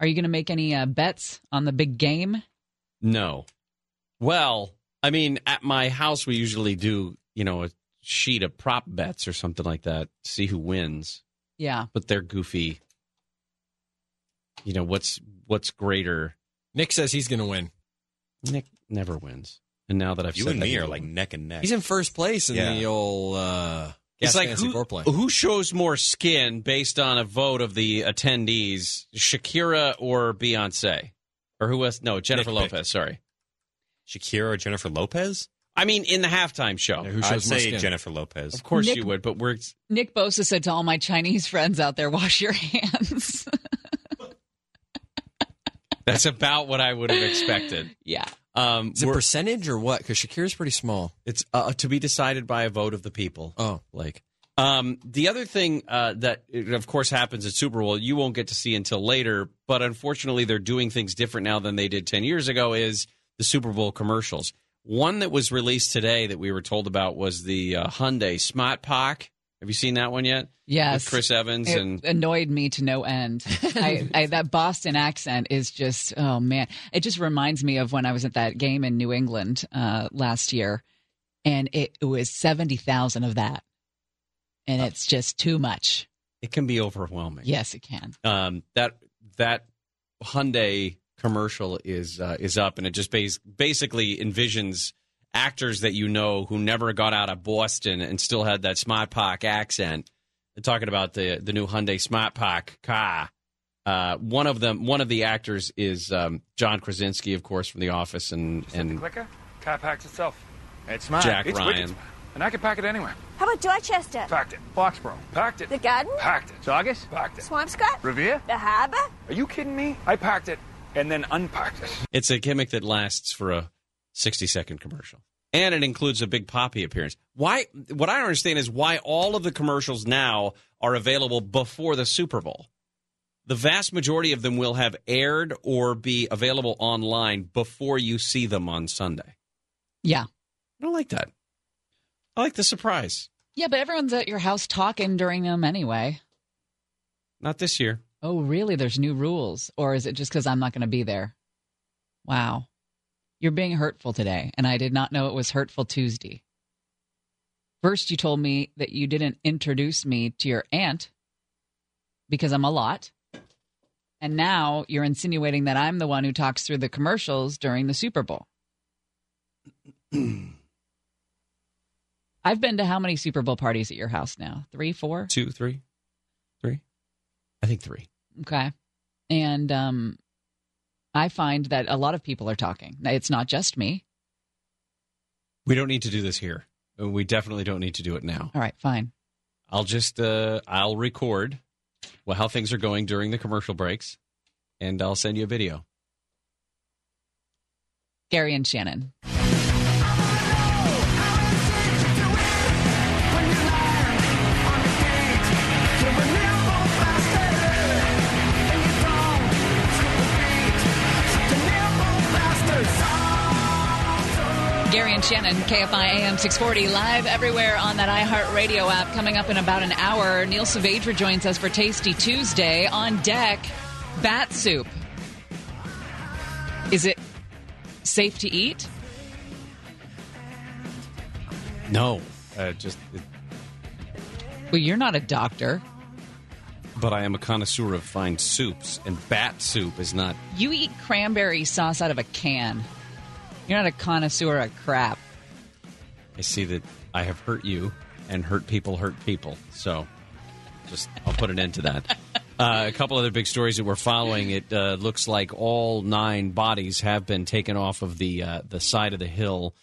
Are you going to make any uh, bets on the big game? No. Well, I mean, at my house we usually do, you know, a sheet of prop bets or something like that, see who wins. Yeah. But they're goofy. You know, what's what's greater? Nick says he's going to win. Nick never wins. And now that I've You said and that, me are like win. neck and neck. He's in first place in Yeah. the old uh, It's like who, foreplay. who shows more skin based on a vote of the attendees, Shakira or Beyonce, or who was no Jennifer Nick picked. Lopez? Sorry, Shakira or Jennifer Lopez? I mean in the halftime show. who I'd shows more say skin? Jennifer Lopez. Of course Nick- you would, but we're Nick Bosa said to all my Chinese friends out there, wash your hands. That's about what I would have expected. yeah. Um, Is it we're- percentage or what? Because Shakira's pretty small. It's uh, to be decided by a vote of the people. Oh. like um, the other thing uh, that, of course, happens at Super Bowl, you won't get to see until later. But unfortunately, they're doing things different now than they did ten years ago. Is the Super Bowl commercials? One that was released today that we were told about was the uh, Hyundai Smart Park. Have you seen that one yet? Yes. with Chris Evans It and annoyed me to no end. I, I, that Boston accent is just, oh man. It just reminds me of when I was at that game in New England uh, last year, and it, it was 70,000 of that. And it's just too much. it can be overwhelming. Yes, it can. um, that that Hyundai commercial is uh, is up, and it just bas- basically envisions actors that you know who never got out of Boston and still had that Smart Park accent. They're talking about the the new Hyundai Smart Park car. Uh, one of them, one of the actors is um, John Krasinski, of course, from The Office, and and Clicker, car packs itself. It's mine. Jack it's Ryan. Wicked. And I can pack it anywhere. How about Dorchester? Packed it. Foxborough. Packed it. The garden? Packed it. Saugus? Packed it. Swampscott? Revere? The harbor? Are you kidding me? I packed it and then unpacked it. It's a gimmick that lasts for a 60 second commercial. And it includes a Big Papi appearance. Why what I don't understand is why all of the commercials now are available before the Super Bowl. The vast majority of them will have aired or be available online before you see them on Sunday. Yeah. I don't like that. I like the surprise. Yeah, but everyone's at your house talking during them anyway. Not this year. Oh, really? There's new rules. Or is it just because I'm not going to be there? Wow. You're being hurtful today, and I did not know it was Hurtful Tuesday. First, you told me that you didn't introduce me to your aunt because I'm a lot. And now you're insinuating that I'm the one who talks through the commercials during the Super Bowl. I've been to how many Super Bowl parties at your house now? Three, four? Two, three, three? I think three. Okay. And um, I find that a lot of people are talking. It's not just me. We don't need to do this here. We definitely don't need to do it now. All right, fine. I'll just uh, I'll record well how things are going during the commercial breaks, and I'll send you a video. Gary and Shannon. Gary and Shannon, KFI AM 640, live everywhere on that iHeartRadio app. Coming up in about an hour, Neil Saavedra joins us for Tasty Tuesday. On deck, bat soup. Is it safe to eat? No, uh, just Well, you're not a doctor. but I am a connoisseur of fine soups, and bat soup is not. You eat cranberry sauce out of a can. You're not a connoisseur of crap. I see that I have hurt you, and hurt people hurt people. So, just I'll put an end to that. Uh, a couple other big stories that we're following. It uh, looks like all nine bodies have been taken off of the uh, the side of the hill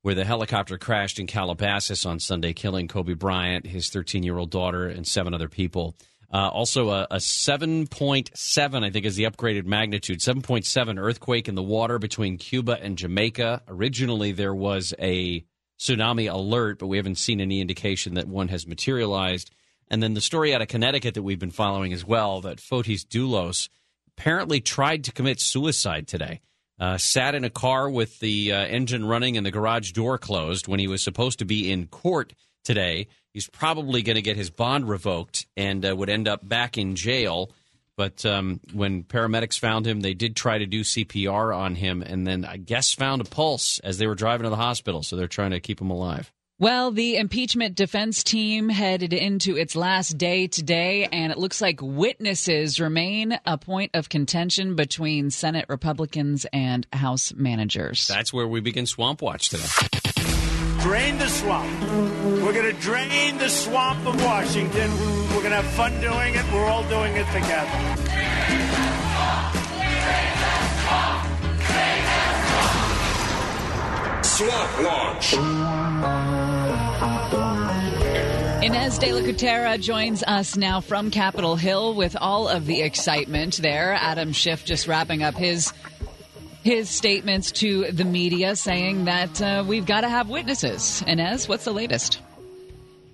where the helicopter crashed in Calabasas on Sunday, killing Kobe Bryant, his 13 year old daughter, and seven other people. Uh, also, a, a 7.7, I think, is the upgraded magnitude. 7.7 earthquake in the water between Cuba and Jamaica. Originally, there was a tsunami alert, but we haven't seen any indication that one has materialized. And then the story out of Connecticut that we've been following as well that Fotis Dulos apparently tried to commit suicide today. Uh, sat in a car with the uh, engine running and the garage door closed when he was supposed to be in court today. He's probably going to get his bond revoked and uh, would end up back in jail. But um, when paramedics found him, they did try to do CPR on him and then I guess found a pulse as they were driving to the hospital. So they're trying to keep him alive. Well, the impeachment defense team headed into its last day today, and it looks like witnesses remain a point of contention between Senate Republicans and House managers. That's where we begin Swamp Watch today. Drain the swamp. We're going to drain the swamp of Washington. We're going to have fun doing it. We're all doing it together. Swamp Launch. Inez de la Cuetara joins us now from Capitol Hill with all of the excitement there. Adam Schiff just wrapping up his his statements to the media saying that uh, we've got to have witnesses. Inez, what's the latest?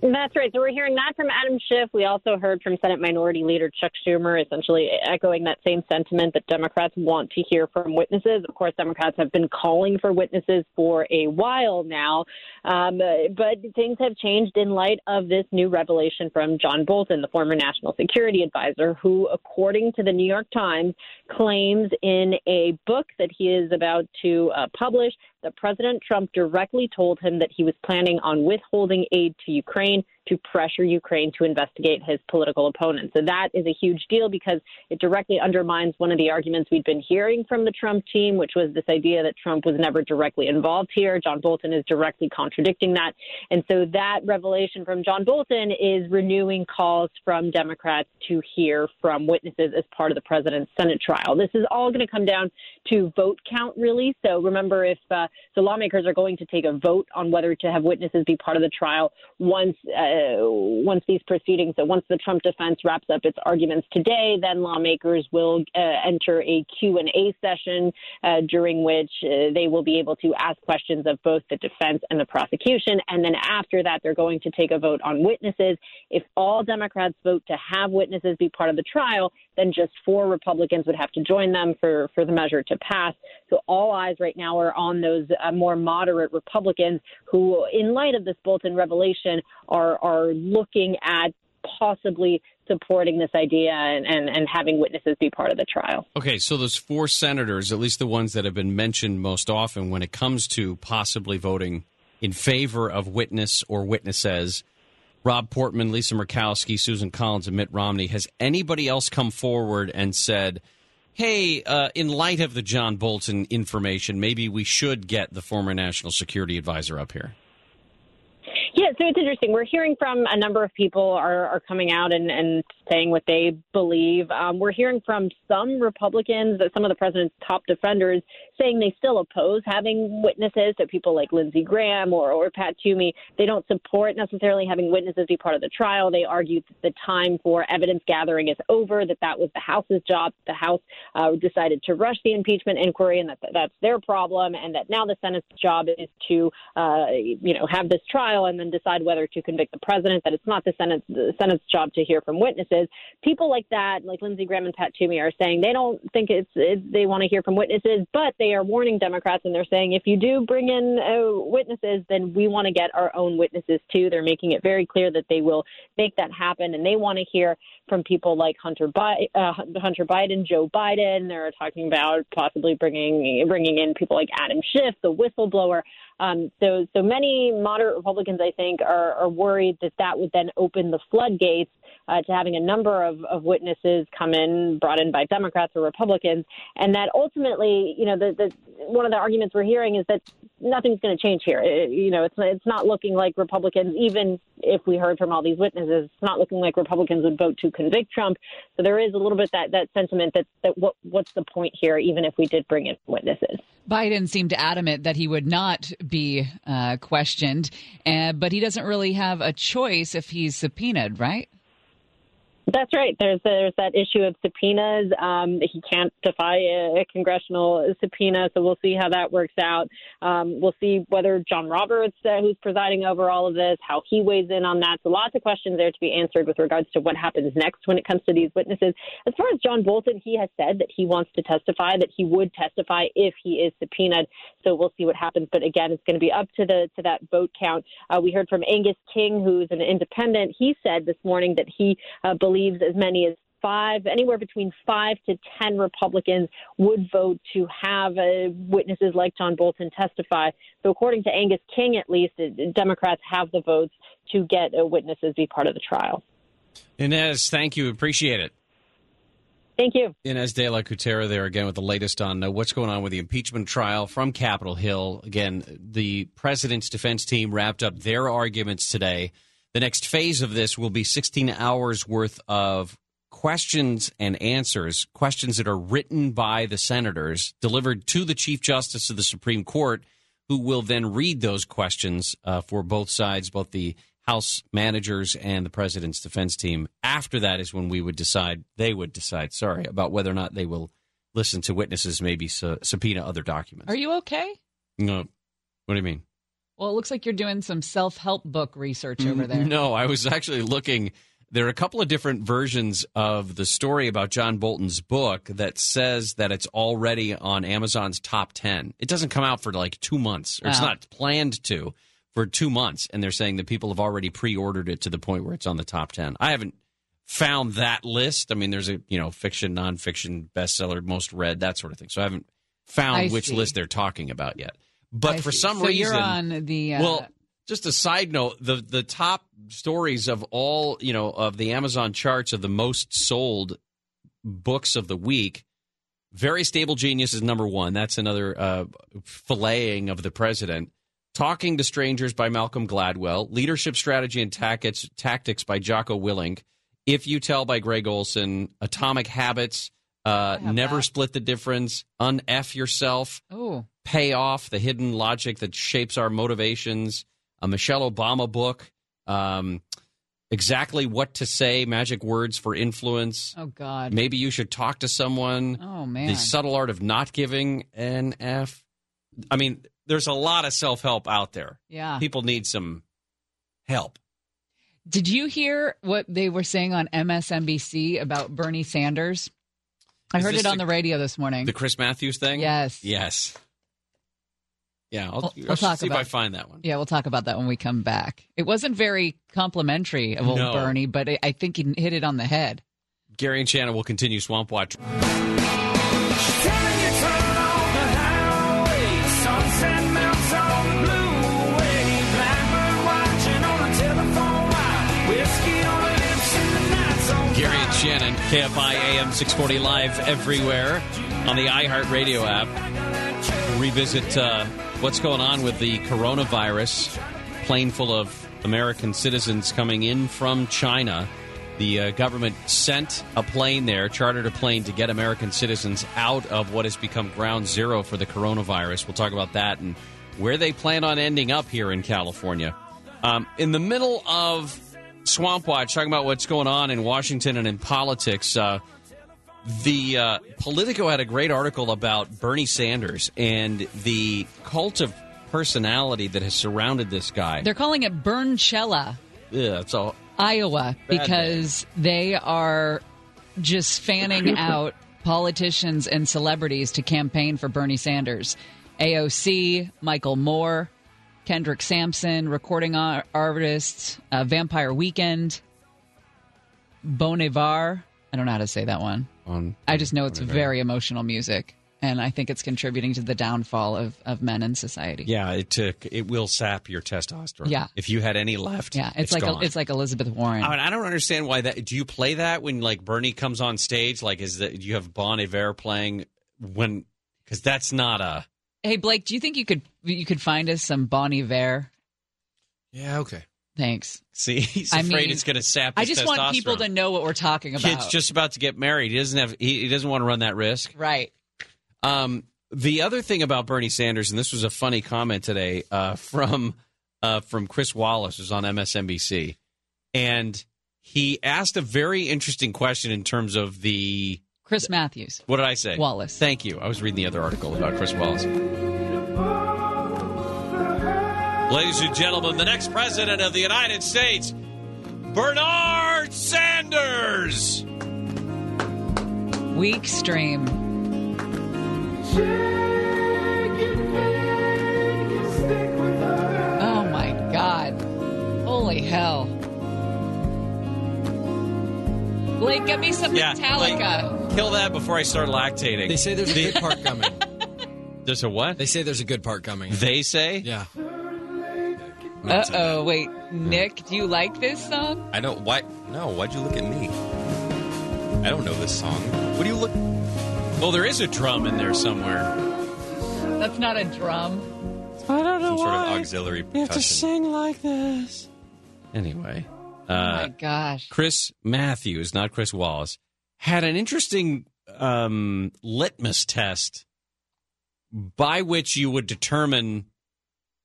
That's right. So we're hearing that from Adam Schiff. We also heard from Senate Minority Leader Chuck Schumer, essentially echoing that same sentiment that Democrats want to hear from witnesses. Of course, Democrats have been calling for witnesses for a while now, um, but things have changed in light of this new revelation from John Bolton, the former national security advisor, who, according to the New York Times, claims in a book that he is about to uh, publish that President Trump directly told him that he was planning on withholding aid to Ukraine to pressure Ukraine to investigate his political opponents. So that is a huge deal because it directly undermines one of the arguments we'd been hearing from the Trump team, which was this idea that Trump was never directly involved here. John Bolton is directly contradicting that. And so that revelation from John Bolton is renewing calls from Democrats to hear from witnesses as part of the president's Senate trial. This is all going to come down to vote count, really. So remember, if uh, so, lawmakers are going to take a vote on whether to have witnesses be part of the trial once uh, once these proceedings. So once the Trump defense wraps up its arguments today, then lawmakers will uh, enter a Q and A session uh, during which uh, they will be able to ask questions of both the defense and the prosecution. And then after that, they're going to take a vote on witnesses. If all Democrats vote to have witnesses be part of the trial, then just four Republicans would have to join them for, for the measure to pass. So all eyes right now are on those uh, more moderate Republicans who, in light of this Bolton revelation, are are looking at possibly supporting this idea and, and, and having witnesses be part of the trial. Okay, so those four senators, at least the ones that have been mentioned most often when it comes to possibly voting in favor of witness or witnesses, Rob Portman, Lisa Murkowski, Susan Collins, and Mitt Romney, has anybody else come forward and said, hey, uh, in light of the John Bolton information, maybe we should get the former national security advisor up here? Yeah, so it's interesting. We're hearing from a number of people are, are coming out and, and saying what they believe. Um, we're hearing from some Republicans, some of the president's top defenders, saying they still oppose having witnesses. So people like Lindsey Graham or, or Pat Toomey, they don't support necessarily having witnesses be part of the trial. They argue that the time for evidence gathering is over, that that was the House's job. The House uh, decided to rush the impeachment inquiry, and that that's their problem, and that now the Senate's job is to, uh, you know, have this trial and then decide whether to convict the president. That it's not the Senate's the Senate's job to hear from witnesses. People like that, like Lindsey Graham and Pat Toomey, are saying they don't think it's, it's they want to hear from witnesses, but they are warning Democrats and they're saying if you do bring in uh, witnesses, then we want to get our own witnesses too. They're making it very clear that they will make that happen, and they want to hear from people like Hunter Bi- uh, Hunter Biden, Joe Biden. They're talking about possibly bringing bringing in people like Adam Schiff, the whistleblower. Um, so, so many moderate Republicans, I think, are, are worried that that would then open the floodgates uh, to having a number of, of witnesses come in, brought in by Democrats or Republicans, and that ultimately, you know, the, the one of the arguments we're hearing is that nothing's going to change here. It- you know, it's it's not looking like Republicans, even if we heard from all these witnesses, it's not looking like Republicans would vote to convict Trump. So there is a little bit that that sentiment that that what what's the point here, even if we did bring in witnesses. Biden seemed adamant that he would not be uh, questioned, uh, but he doesn't really have a choice if he's subpoenaed, right? That's right. There's there's that issue of subpoenas. Um, he can't defy a, a congressional subpoena, so we'll see how that works out. Um, we'll see whether John Roberts, uh, who's presiding over all of this, how he weighs in on that. So lots of questions there to be answered with regards to what happens next when it comes to these witnesses. As far as John Bolton, he has said that he wants to testify, that he would testify if he is subpoenaed. So we'll see what happens. But again, it's going to be up to the to that vote count. Uh, we heard from Angus King, who's an independent. He said this morning that he uh, believes as many as five, anywhere between five to ten Republicans would vote to have uh, witnesses like John Bolton testify. So, according to Angus King, at least, uh, Democrats have the votes to get uh, witnesses be part of the trial. Inez, thank you. Appreciate it. Thank you. Inez de la Cuetara there again with the latest on uh, what's going on with the impeachment trial from Capitol Hill. Again, the president's defense team wrapped up their arguments today. The next phase of this will be 16 hours worth of questions and answers, questions that are written by the senators, delivered to the Chief Justice of the Supreme Court, who will then read those questions uh, for both sides, both the House managers and the president's defense team. After that is when we would decide, they would decide, sorry, about whether or not they will listen to witnesses, maybe su- subpoena other documents. Are you okay? No. What do you mean? Well, it looks like you're doing some self help book research mm, over there. No, I was actually looking. There are a couple of different versions of the story about John Bolton's book that says that it's already on Amazon's top 10. It doesn't come out for like two months, or it's Wow. not planned to for two months. And they're saying that people have already pre ordered it to the point where it's on the top 10. I haven't found that list. I mean, there's a, you know, fiction, nonfiction, bestseller, most read, that sort of thing. So I haven't found I which see. list they're talking about yet. But I for see. some so reason. you're on the. Uh, Well, just a side note: the the top stories of all you know of the Amazon charts of the most sold books of the week. Very stable genius is number one. That's another uh, filleting of the president. Talking to Strangers by Malcolm Gladwell. Leadership Strategy and Tactics, Tactics by Jocko Willink. If You Tell by Gregg Olsen. Atomic Habits. Uh, Never Split the Difference. Un-F Yourself. oh, Pay Off, the hidden logic that shapes our motivations, a Michelle Obama book, um, exactly what to say, magic words for influence. oh God. Maybe you should talk to someone. Oh man. The subtle art of not giving an F. I mean, there's a lot of self help out there. Yeah. People need some help. Did you hear what they were saying on MSNBC about Bernie Sanders? I Is heard it on the- the radio this morning. The Chris Matthews thing? Yes. Yes. Yeah, I'll, We'll- I'll we'll talk see if I find that one. Yeah, we'll talk about that when we come back. It wasn't very complimentary of old No. Bernie, but I- I think he hit it on the head. Gary and Shannon will continue Swamp Watch. Shannon, KFI AM 640 live everywhere on the iHeartRadio app. We'll revisit uh, what's going on with the coronavirus. Plane full of American citizens coming in from China. The uh, government sent a plane there, chartered a plane to get American citizens out of what has become ground zero for the coronavirus. We'll talk about that and where they plan on ending up here in California. Um, in the middle of Swamp Watch, talking about what's going on in Washington and in politics. Uh, the uh, Politico had a great article about Bernie Sanders and the cult of personality that has surrounded this guy. They're calling it Burnchella, Yeah, it's all Iowa, because they are just fanning out politicians and celebrities to campaign for Bernie Sanders. AOC, Michael Moore, Kendrick Sampson, recording ar- artists, uh, Vampire Weekend, Bon Iver. I don't know how to say that one. on. I just know it's Bon Iver. very emotional music, and I think it's contributing to the downfall of, of men in society. Yeah, it took. It will sap your testosterone. Yeah. if you had any left. Yeah, it's, like gone. a, it's like Elizabeth Warren. I, mean, I don't understand why that. Do you play that when like Bernie comes on stage? Like, is that do you have Bon Iver playing when? Because that's not a. Hey Blake, do you think you could you could find us some Bonnie Iver? Yeah, okay. Thanks. See, he's I afraid mean, it's going to sap. I just want people to know what we're talking about. Kid's just about to get married. He doesn't have. He, he doesn't want to run that risk. right. Um, the other thing about Bernie Sanders, and this was a funny comment today uh, from uh, from Chris Wallace, who's on MSNBC, and he asked a very interesting question in terms of the. Chris Matthews. What did I say? Wallace. Thank you. I was reading the other article about Chris Wallace. Ladies and gentlemen, the next president of the United States, Bernard Sanders. Weak stream. Oh my God. Holy hell. Blake, get me some Yeah, Metallica. Kill that before I start lactating. They say there's a good part coming. There's a what? They say there's a good part coming. They say? Yeah. Uh oh, wait. Nick, do you like this song? I don't. Why? No. Why'd you look at me? I don't know this song. What do you look? Well, there is a drum in there somewhere. That's not a drum. I don't know Some sort of auxiliary you have to percussion. sing like this. Anyway, oh uh, my gosh. Chris Matthews, not Chris Wallace, had an interesting um, litmus test by which you would determine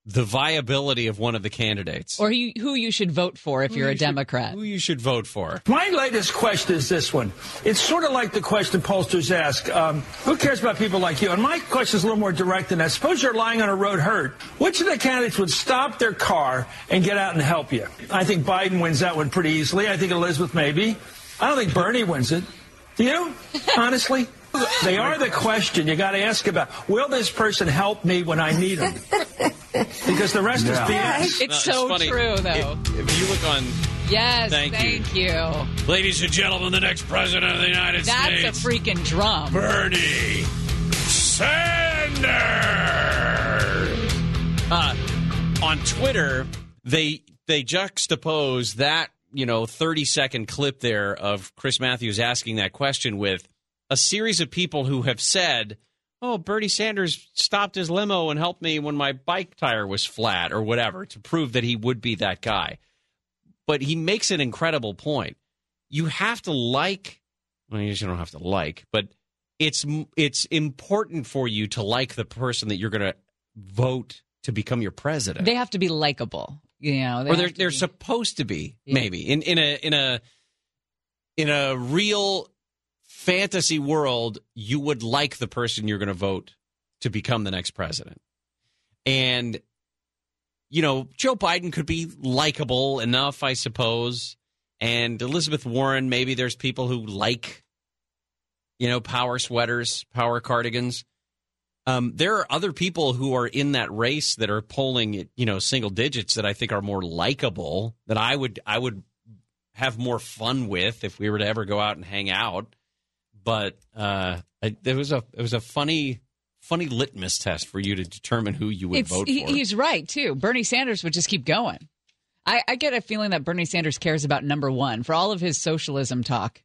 the viability of one of the candidates. Or who who you should vote for if Who you're a you should- Democrat. Who you should vote for. My latest question is this one. It's sort of like the question pollsters ask um, Who cares about people like you? And my question is a little more direct than that. Suppose you're lying on a road hurt. Which of the candidates would stop their car and get out and help you? I think Biden wins that one pretty easily. I think Elizabeth maybe. I don't think Bernie wins it. Do you? Honestly? They are the question you got to ask about. Will this person help me when I need them? Because the rest is Yeah. BS. It's so funny. true, though. If, if you look on, yes, Thank thank, you. you. ladies and gentlemen, the next president of the United That's States, That's a freaking drum. Bernie Sanders. Uh, on Twitter, they they juxtapose that you know thirty second clip there of Chris Matthews asking that question with a series of people who have said, "Oh, Bernie Sanders stopped his limo and helped me when my bike tire was flat or whatever to prove that he would be that guy." But he makes an incredible point. You have to like. Well, you don't have to like, but it's it's important for you to like the person that you're going to vote to become your president. They have to be likable. You know, they or they're they're be- supposed to be Yeah. maybe in in a in a in a real fantasy world you would like the person you're going to vote to become the next president. And you know Joe Biden could be likable enough I suppose. And Elizabeth Warren maybe there's people who like you know power sweaters power cardigans um, there are other people who are in that race that are polling, you know, single digits that I think are more likable. That I would I would have more fun with if we were to ever go out and hang out. But uh, I, there was a it was a funny funny litmus test for you to determine who you would It's, vote for. he's right too. Bernie Sanders would just keep going. I, I get a feeling that Bernie Sanders cares about number one for all of his socialism talk.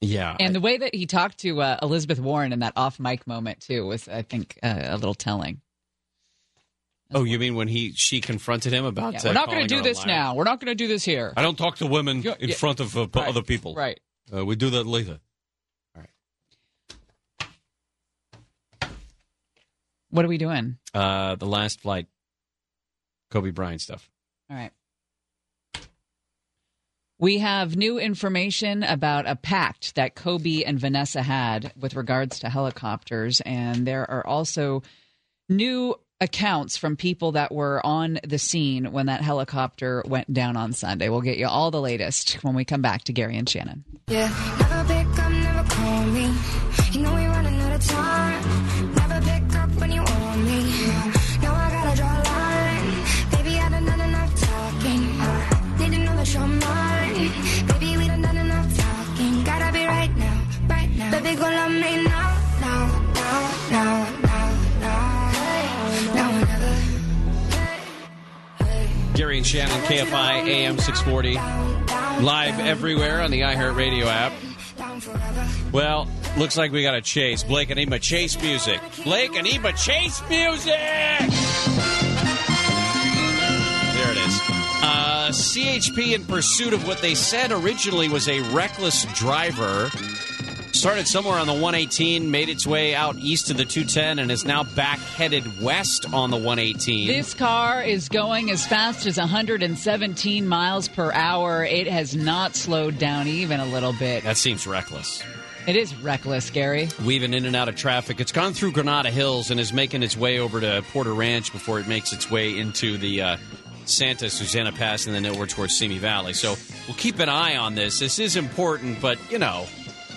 Yeah, And the way that he talked to uh, Elizabeth Warren in that off mic moment too was, I think, uh, a little telling. oh, you mean when he she confronted him about? Yeah, uh, we're not going to do this liar? now. We're not going to do this here. I don't talk to women Yeah, in yeah. front of uh, Right, other people. Right. Uh, we do that later. All right. What are we doing? Uh, the last flight, Kobe Bryant stuff. All right. We have new information about a pact that Kobe and Vanessa had with regards to helicopters. And there are also new accounts from people that were on the scene when that helicopter went down on Sunday. We'll get you all the latest when we come back to Gary and Shannon. Yeah, me now, now, now, now, now, now. Now. Gary and Shannon, KFI AM 640. Live everywhere on the iHeartRadio app. Well, looks like we got a chase. Blake, need my chase music. Blake, need my chase music! There it is. Uh, CHP in pursuit of what they said originally was a reckless driver. Started somewhere on the 118, made its way out east of the 210, and is now back headed west on the 118. This car is going as fast as 117 miles per hour. It has not slowed down even a little bit. that seems reckless. It is reckless, Gary. weaving in and out of traffic. It's gone through Granada Hills and is making its way over to Porter Ranch before it makes its way into the uh, Santa Susana Pass and then over towards Simi Valley. So we'll keep an eye on this. This is important, but you know,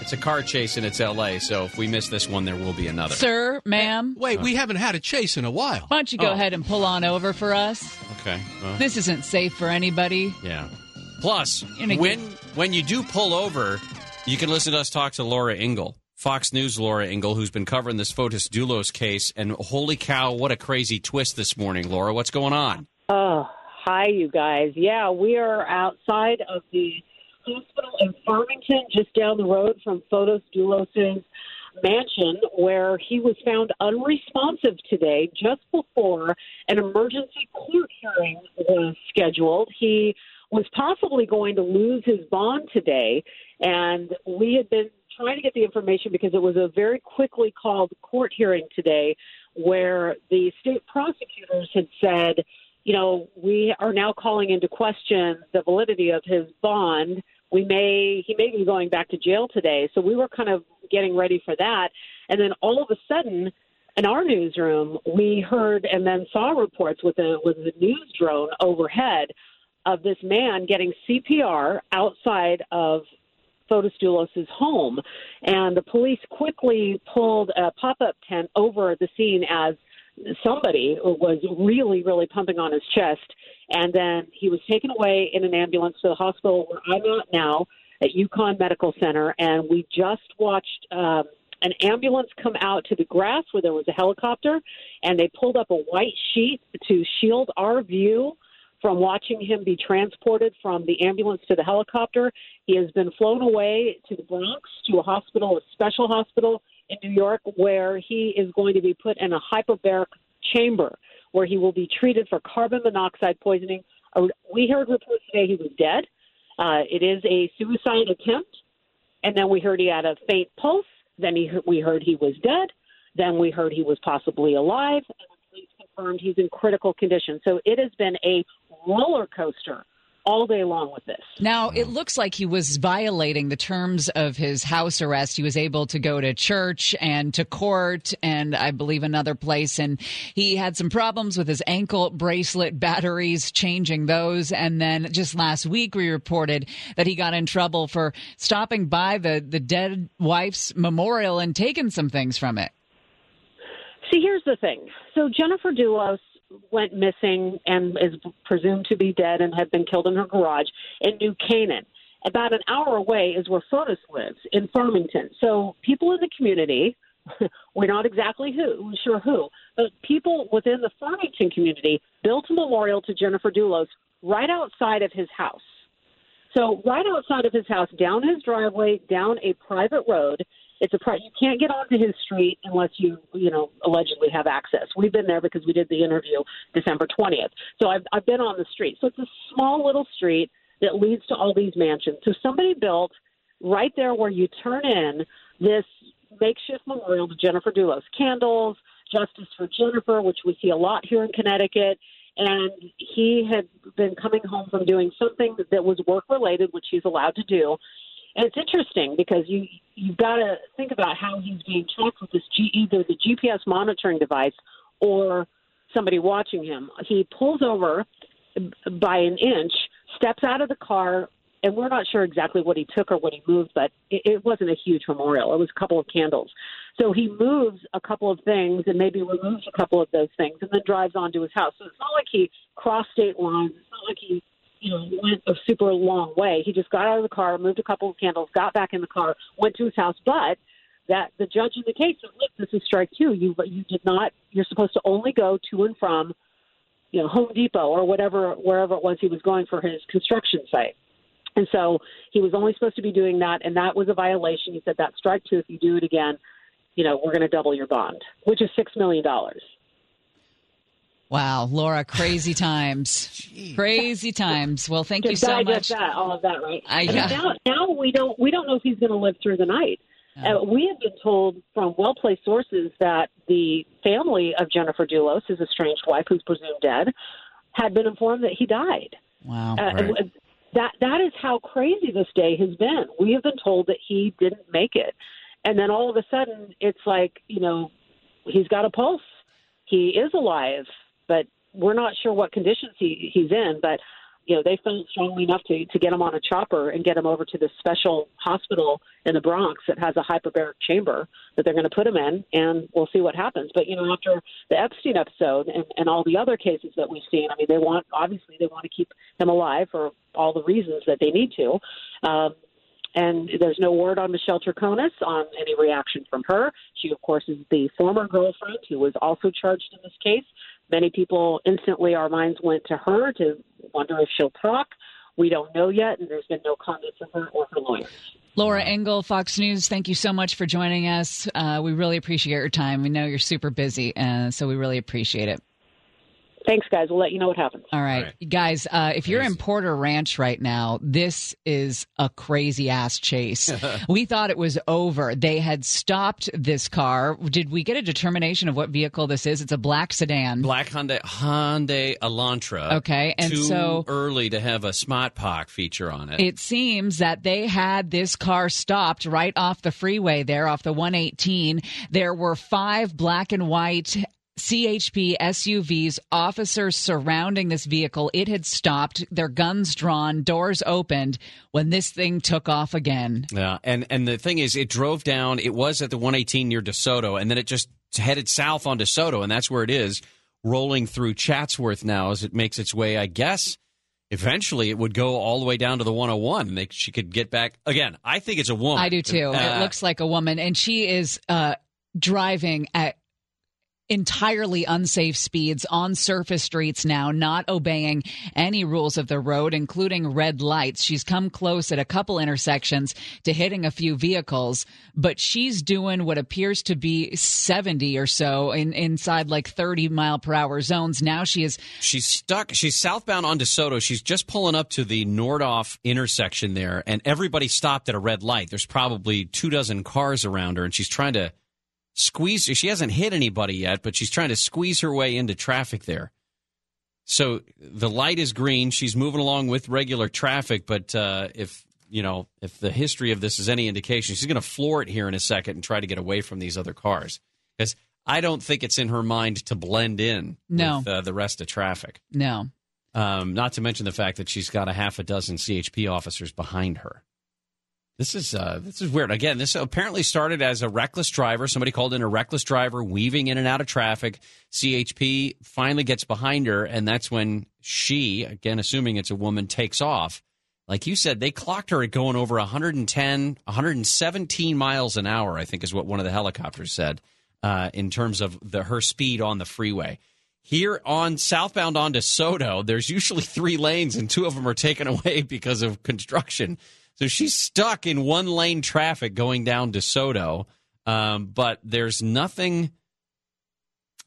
it's a car chase and it's L.A. So if we miss this one, there will be another. Sir, ma'am, Wait, we haven't had a chase in a while. why don't you go Oh. ahead and pull on over for us? Okay. Well, This isn't safe for anybody. yeah. Plus, You know, when when you do pull over, you can listen to us talk to Laura Ingle. Fox News Laura Ingle, who's been covering this Fotis Dulos case, and holy cow, what a crazy twist this morning, Laura. What's going on? Oh, hi, you guys. Yeah, we are outside of the hospital in Farmington, just down the road from Fotis Dulos' mansion, where he was found unresponsive today, just before an emergency court hearing was scheduled. He was possibly going to lose his bond today, and we had been trying to get the information because it was a very quickly called court hearing today where the state prosecutors had said, you know, we are now calling into question the validity of his bond. We may he may be going back to jail today. So we were kind of getting ready for that. And then all of a sudden in our newsroom we heard and then saw reports with a with a news drone overhead of this man getting CPR outside of Fotis Dulos' home. And the police quickly pulled a pop up tent over the scene as somebody was really, really pumping on his chest. And then he was taken away in an ambulance to the hospital where I'm at now at UConn Medical Center. And we just watched um, an ambulance come out to the grass where there was a helicopter, and they pulled up a white sheet to shield our view from watching him be transported from the ambulance to the helicopter. He has been flown away to the Bronx to a hospital, a special hospital in New York, where he is going to be put in a hyperbaric chamber where he will be treated for carbon monoxide poisoning. Uh, We heard reports today he was dead. Uh, it is a suicide attempt. And then we heard he had a faint pulse. Then he, we heard he was dead. Then we heard he was possibly alive. And the police confirmed he's in critical condition. So it has been a roller coaster all day long with this. Now, it looks like he was violating the terms of his house arrest. He was able to go to church and to court and I believe another place. And he had some problems with his ankle bracelet batteries, changing those. And then just last week, we reported that he got in trouble for stopping by the, the dead wife's memorial and taking some things from it. See, here's the thing. So Jennifer Dulos went missing and is presumed to be dead and had been killed in her garage in New Canaan. About an hour away is where Fotis lives in Farmington. So people in the community, we're not exactly who, sure who, but people within the Farmington community built a memorial to Jennifer Dulos right outside of his house. So right outside of his house, down his driveway, down a private road. It's a you can't get onto his street unless you you know allegedly have access. We've been there because we did the interview December twentieth. So I've I've been on the street. So it's a small little street that leads to all these mansions. So somebody built right there where you turn in this makeshift memorial to Jennifer Dulos. Candles, Justice for Jennifer, which we see a lot here in Connecticut. And he had been coming home from doing something that was work related, which he's allowed to do. And it's interesting because you you've got to think about how he's being tracked with this G, either the GPS monitoring device or somebody watching him. He pulls over by an inch, steps out of the car, and we're not sure exactly what he took or what he moved, but it, it wasn't a huge memorial. It was a couple of candles. So he moves a couple of things and maybe removes a couple of those things and then drives on to his house. So it's not like he crossed state lines. It's not like he you know, went a super long way. He just got out of the car, moved a couple of candles, got back in the car, went to his house. But that the judge in the case said, "Look, this is strike two. You you did not. You're supposed to only go to and from, you know, Home Depot or whatever wherever it was he was going for his construction site." And so he was only supposed to be doing that, and that was a violation. He said that's strike two. If you do it again, you know, we're going to double your bond, which is six million dollars. Wow, Laura, crazy times. Crazy times. Well, thank you Just so digest much. That, all of that, right? I- I mean, yeah. now, now we don't we don't know if he's going to live through the night. Uh, we have been told from well placed sources that the family of Jennifer Dulos, his estranged wife, who's presumed dead, had been informed that he died. Wow. Uh, and That that is how crazy this day has been. We have been told that he didn't make it, and then all of a sudden it's like you know he's got a pulse. He is alive, but we're not sure what conditions he, he's in. But you know they felt strongly enough to to get him on a chopper and get him over to this special hospital in the Bronx that has a hyperbaric chamber that they're going to put him in, and we'll see what happens. But you know after the Epstein episode and, and all the other cases that we've seen, I mean they want obviously they want to keep him alive for all the reasons that they need to. Um, and there's no word on Michelle Troconis on any reaction from her. She, of course, is the former girlfriend who was also charged in this case. Many people instantly, our minds went to her to wonder if she'll talk. We don't know yet, and there's been no comment from her or her lawyer. Laura Ingle, Fox News, thank you so much for joining us. Uh, we really appreciate your time. We know you're super busy, uh, so we really appreciate it. Thanks, guys. We'll let you know what happens. All right, guys. Uh, if you're in Porter Ranch right now, this is a crazy ass chase. we thought it was over. They had stopped this car. Did we get a determination of what vehicle this is? It's a black sedan. Black Hyundai Hyundai Elantra. Okay, and Too so- early to have a Smart Park feature on it. It seems that they had this car stopped right off the freeway there, off the 118. There were five black and white CHP SUVs, officers surrounding this vehicle. It had stopped, their guns drawn, doors opened when this thing took off again. Yeah, and and the thing is, it drove down. It was at the 118 near DeSoto, and then it just headed south on DeSoto, and that's where it is, rolling through Chatsworth now as it makes its way. I guess eventually it would go all the way down to the 101, and they, she could get back again. I think it's a woman. I do too. Uh, it looks like a woman, and she is uh, driving at entirely unsafe speeds on surface streets now, not obeying any rules of the road, including red lights. She's come close at a couple intersections to hitting a few vehicles, but she's doing what appears to be 70 or so in, inside like 30 mile per hour zones. Now she is She's stuck. She's southbound on DeSoto. She's just pulling up to the Nordhoff intersection there, and everybody stopped at a red light. There's probably two dozen cars around her, and she's trying to squeeze. She hasn't hit anybody yet, but she's trying to squeeze her way into traffic there. So the light is green. She's moving along with regular traffic, but uh, if you know if the history of this is any indication, she's going to floor it here in a second and try to get away from these other cars because I don't think it's in her mind to blend in No. with uh, the rest of traffic. no. Um, not to mention the fact that she's got a half a dozen CHP officers behind her. This is uh, this is weird. Again, this apparently started as a reckless driver. Somebody called in a reckless driver weaving in and out of traffic. CHP finally gets behind her, and that's when she, again, assuming it's a woman, takes off. Like you said, they clocked her at going over 110, 117 miles an hour. I think is what one of the helicopters said uh, in terms of the her speed on the freeway. Here on southbound on Soto, there's usually three lanes, and two of them are taken away because of construction. So she's stuck in one lane traffic going down DeSoto, um, but there's nothing.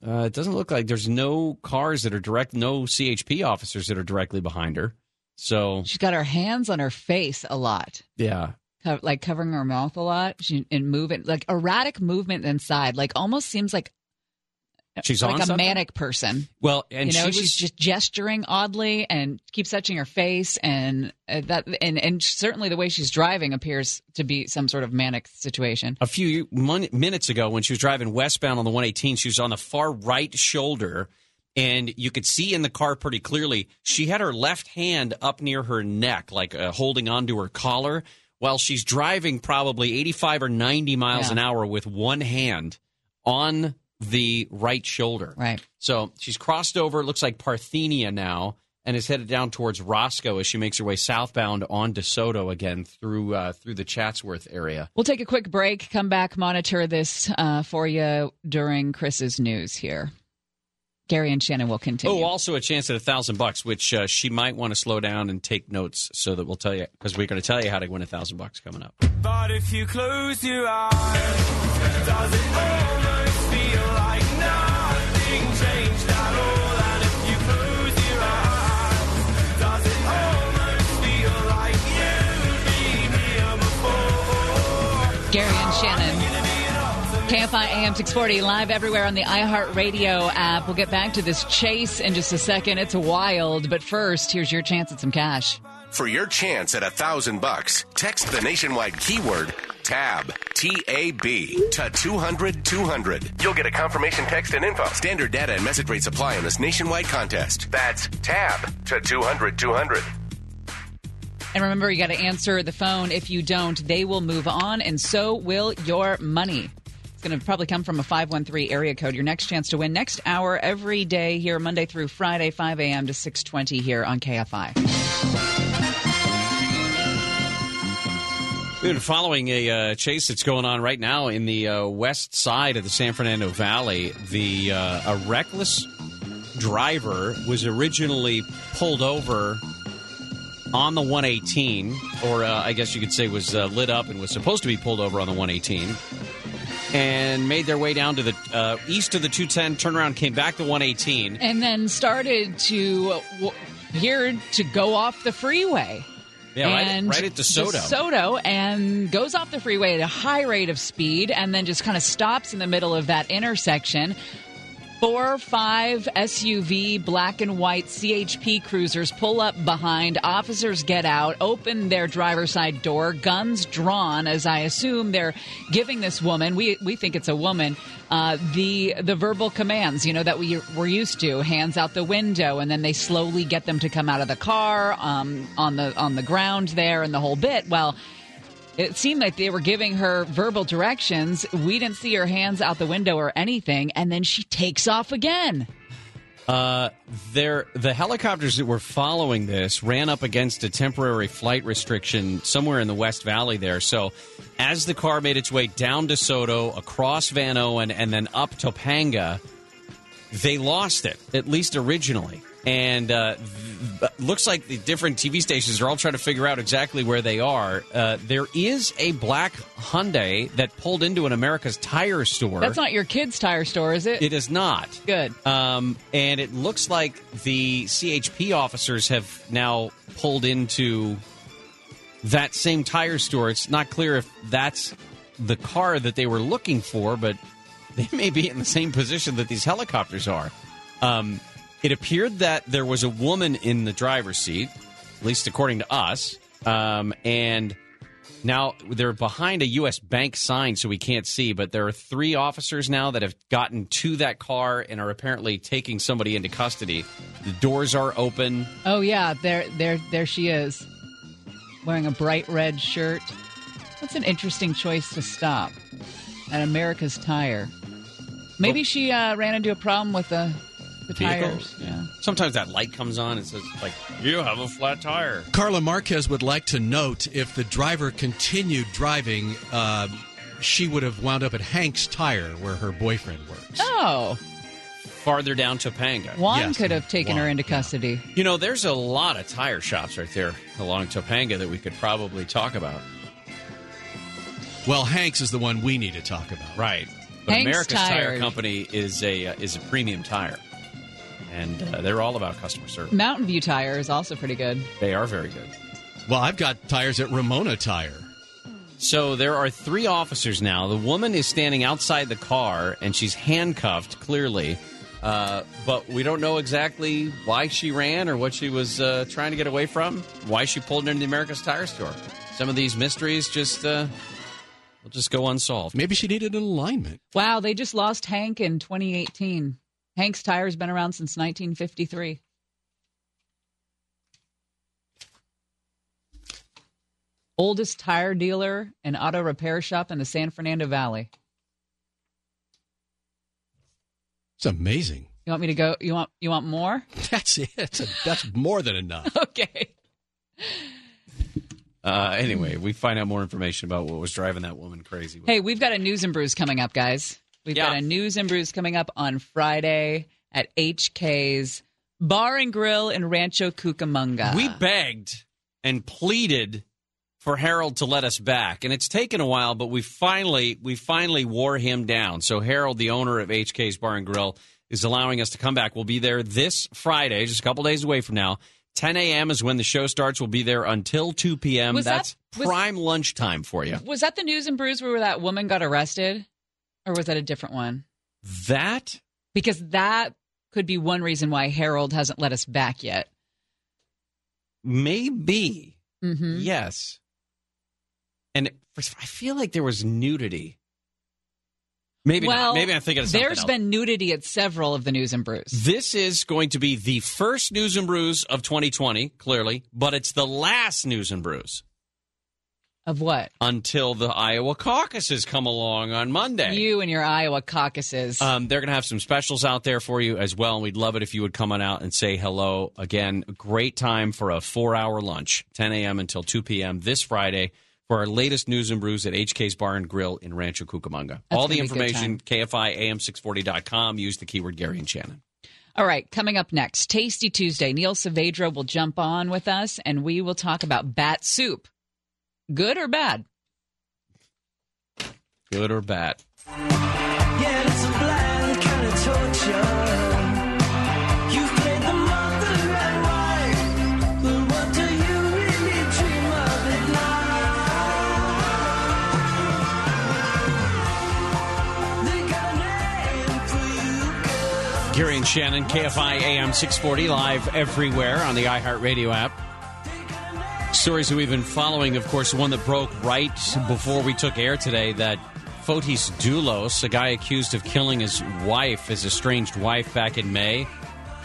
Uh, it doesn't look like there's no cars that are direct, no CHP officers that are directly behind her. So She's got her hands on her face a lot. yeah, co- like covering her mouth a lot she, and moving like erratic movement inside like almost seems like She's like a something? manic person well, and you know she was she's just gesturing oddly and keeps touching her face and uh, that and and certainly the way she's driving appears to be some sort of manic situation a few mon- minutes ago when she was driving westbound on the 118 she was on the far right shoulder and you could see in the car pretty clearly she had her left hand up near her neck like uh, holding onto her collar while she's driving probably 85 or 90 miles Yeah. an hour with one hand on the right shoulder. Right. So she's crossed over looks like parthenia now and is headed down towards Roscoe as she makes her way southbound on DeSoto again through uh, through the Chatsworth area. we'll take a quick break come back monitor this uh, for you during chris's news here. Gary and shannon will continue. Oh, also a chance at a thousand bucks, which uh, she might want to slow down and take notes so that we'll tell you because we're going to tell you how to win a thousand bucks coming up. But if you close your eyes, Gary and Shannon. KFI AM 640 live everywhere on the iHeartRadio app. We'll get back to this chase in just a second. It's wild, but first, here's your chance at some cash. For your chance at a thousand bucks, text the nationwide keyword TAB, T A B, to 200 200. You'll get a confirmation text and info. Standard data and message rates apply in this nationwide contest. That's TAB to 200 200. And remember, you got to answer the phone. If you don't, they will move on, and so will your money. It's going to probably come from a 513 area code. Your next chance to win next hour every day here, Monday through Friday, 5 a.m. to 620 here on KFI. Been following a uh, chase that's going on right now in the uh, west side of the San Fernando Valley. The uh, a reckless driver was originally pulled over on the 118, or uh, I guess you could say was uh, lit up and was supposed to be pulled over on the 118, and made their way down to the uh, east of the 210, turned around, came back to 118. And then started to here to go off the freeway. Yeah, right, and right at DeSoto. DeSoto, and goes off the freeway at a high rate of speed, and then just kind of stops in the middle of that intersection. Four, five SUV black and white CHP cruisers pull up behind. Officers get out, open their driver's side door, guns drawn, as I assume they're giving this woman. We we think it's a woman. Uh, the the verbal commands, you know, that we were used to, hands out the window, and then they slowly get them to come out of the car um, on the on the ground there, and the whole bit. Well. It seemed like they were giving her verbal directions. We didn't see her hands out the window or anything, and then she takes off again. Uh, there, the helicopters that were following this ran up against a temporary flight restriction somewhere in the West Valley there. So, as the car made its way down DeSoto, across Vanowen, and then up Topanga, they lost it, at least originally. And uh, th- looks like the different TV stations are all trying to figure out exactly where they are. Uh, there is a black Hyundai that pulled into an America's Tire store. That's not your kid's tire store, is it? It is not. Good. Um, and it looks like the CHP officers have now pulled into that same tire store. It's not clear if that's the car that they were looking for, but they may be in the same position that these helicopters are. Um, it appeared that there was a woman in the driver's seat, at least according to us, um, and now they're behind a U.S. bank sign, so we can't see. But there are three officers now that have gotten to that car and are apparently taking somebody into custody. The doors are open. Oh yeah, there, there, there she is, wearing a bright red shirt. That's an interesting choice to stop at America's Tire. Maybe she uh, ran into a problem with the the tires. Yeah. Sometimes that light comes on and says like, "You have a flat tire." Carla Marquez would like to note if the driver continued driving, uh, she would have wound up at Hank's Tire, where her boyfriend works. Oh, Farther down Topanga. Juan Yes, could have taken her into custody. You know, there's a lot of tire shops right there along Topanga that we could probably talk about. Well, Hank's is the one we need to talk about. Right. But Hank's America's Tire Tire. Company is a uh, is a premium tire, and uh, they're all about customer service. Mountain View Tire is also pretty good. They are very good. Well, I've got tires at Ramona Tire. So there are three officers now. The woman is standing outside the car, and she's handcuffed clearly. Uh, but we don't know exactly why she ran or what she was uh, trying to get away from. Why she pulled into the America's Tire store. Some of these mysteries just uh, will just go unsolved. Maybe she needed an alignment. Wow, they just lost Hank in 2018. Hank's Tire's been around since 1953. Oldest tire dealer and auto repair shop in the San Fernando Valley. It's amazing. You want me to go? You want you want more? That's it. That's, a, that's more than enough. Okay. Uh, anyway, we find out more information about what was driving that woman crazy. Hey, we've got a news and brews coming up, guys. We've got a news and brews coming up on Friday at HK's Bar and Grill in Rancho Cucamonga. We begged and pleaded for Harold to let us back, and it's taken a while, but we finally we finally wore him down. So Harold, the owner of HK's Bar and Grill, is allowing us to come back. We'll be there this Friday, just a couple days away from now. 10 a.m. is when the show starts. We'll be there until 2 p.m. Was that- That's was- prime lunchtime for you. Was that the news and brews where that woman got arrested? Or was that a different one? That Because that could be one reason why Harold hasn't let us back yet. maybe Mm-hmm. yes, and I feel like there was nudity. Maybe well, not. Maybe I'm thinking of something There's else. been nudity at several of the news and brews. This is going to be the first news and brews of 2020, clearly, but it's the last news and brews Of what? until the Iowa caucuses come along on Monday. You and your Iowa caucuses. Um, they're going to have some specials out there for you as well, and we'd love it if you would come on out and say hello. Again, great time for a four-hour lunch, 10 a.m. until 2 p.m. this Friday for our latest news and brews at HK's Bar and Grill in Rancho Cucamonga. That's All the gonna be a good information, KFI AM640.com. Use the keyword Gary and Shannon. All right, coming up next, Tasty Tuesday. Neil Saavedra will jump on with us and we will talk about bat soup. Good or bad? Good or bad? Yeah, it's a blind kind of torture. You've played the mother and wife, but what do you really dream of at night? They got a name for you, girl. Gary and Shannon, KFI AM 640, live everywhere on the iHeartRadio app. Stories that we've been following, of course, one that broke right before we took air today that Fotis Dulos, a guy accused of killing his wife, his estranged wife, back in May,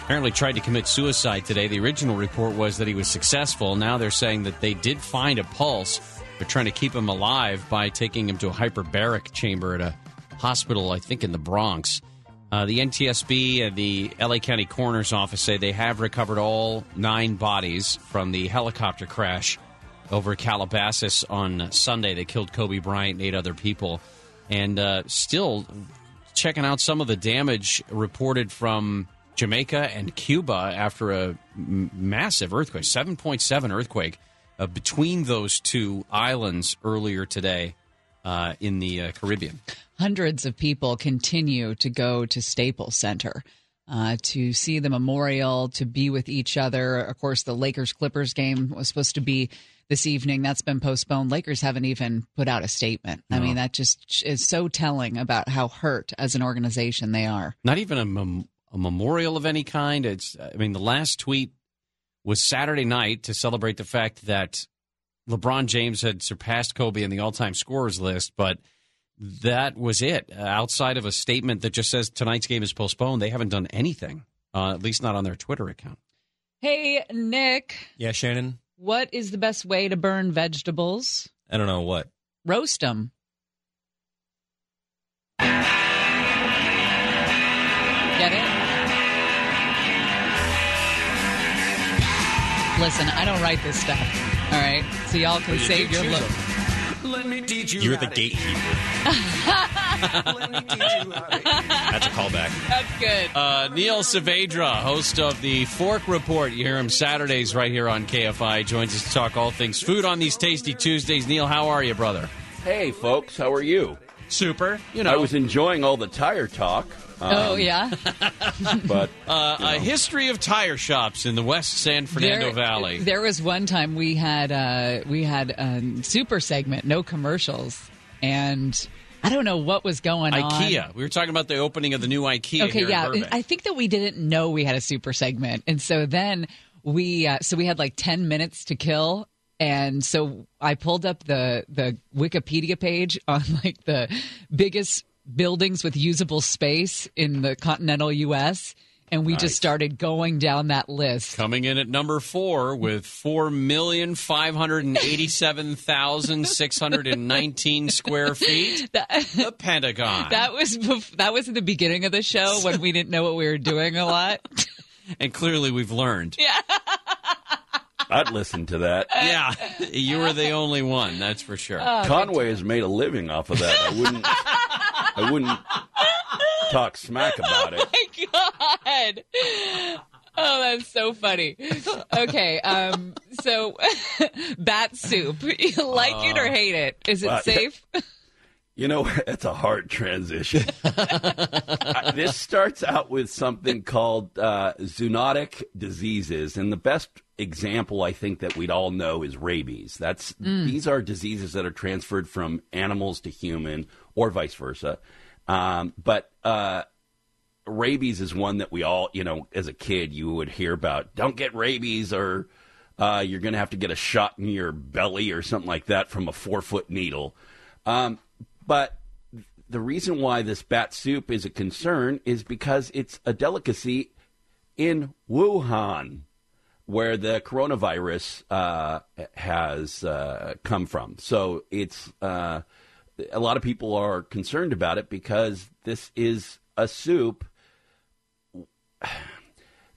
apparently tried to commit suicide today. The original report was that he was successful. Now they're saying that they did find a pulse. They're trying to keep him alive by taking him to a hyperbaric chamber at a hospital, I think, in the Bronx. Uh, the NTSB and the LA County Coroner's Office say they have recovered all nine bodies from the helicopter crash over Calabasas on Sunday that killed Kobe Bryant and eight other people. And uh, still checking out some of the damage reported from Jamaica and Cuba after a m- massive earthquake, 7.7 earthquake uh, between those two islands earlier today uh, in the uh, Caribbean. Hundreds of people continue to go to Staples Center uh, to see the memorial, to be with each other. Of course, the Lakers Clippers game was supposed to be this evening. That's been postponed. Lakers haven't even put out a statement. I mean, that just is so telling about how hurt as an organization they are. Not even a, mem- a memorial of any kind. It's. I mean, the last tweet was Saturday night to celebrate the fact that LeBron James had surpassed Kobe in the all-time scorers list, but that was it. Uh, outside of a statement that just says tonight's game is postponed, they haven't done anything. Uh, at least not on their Twitter account. Hey, Nick, Yeah, Shannon. what is the best way to burn vegetables? I don't know what. Roast them. Get it? Listen, I don't write this stuff. All right, so y'all can But you save your look. them. Let me teach you. You're the gatekeeper. Let me teach you how to That's a callback. That's good. Uh, Neil Saavedra, host of the Fork Report. You hear him Saturdays right here on KFI. Joins us to talk all things food on these Tasty Tuesdays. Neil, how are you, brother? Hey, folks, how are you? Super. You know, I was enjoying all the tire talk. Um, oh yeah. but uh, a history of tire shops in the West San Fernando there, Valley. There was one time we had uh, we had a super segment, no commercials, and I don't know what was going on. IKEA. We were talking about the opening of the new IKEA. Okay, here yeah. In I think that we didn't know we had a super segment, and so then we uh, so we had like ten minutes to kill, and so I pulled up the the Wikipedia page on like the biggest buildings with usable space in the continental U.S. And we Nice. just started going down that list. Coming in at number four with four million five hundred and eighty-seven thousand six hundred and nineteen square feet. the Pentagon. That was that was at the beginning of the show when we didn't know what we were doing a lot. and clearly, we've learned. Yeah. I'd listen to that. Yeah, you were the only one. That's for sure. Oh, Conway has made a living off of that. I wouldn't. I wouldn't talk smack about it. Oh my god. Oh, that's so funny. Okay, um, so bat soup. You like it or hate it? Is it Well, safe? You know, it's a hard transition. Uh, this starts out with something called uh, zoonotic diseases, and the best example I think that we'd all know is rabies. That's Mm. these are diseases that are transferred from animals to human, or vice versa. Um, but uh, rabies is one that we all, you know, as a kid, you would hear about. Don't get rabies, or uh, you're going to have to get a shot in your belly or something like that from a four foot needle. Um, but the reason why this bat soup is a concern is because it's a delicacy in Wuhan, where the coronavirus uh, has uh, come from. So it's uh, a lot of people are concerned about it because this is a soup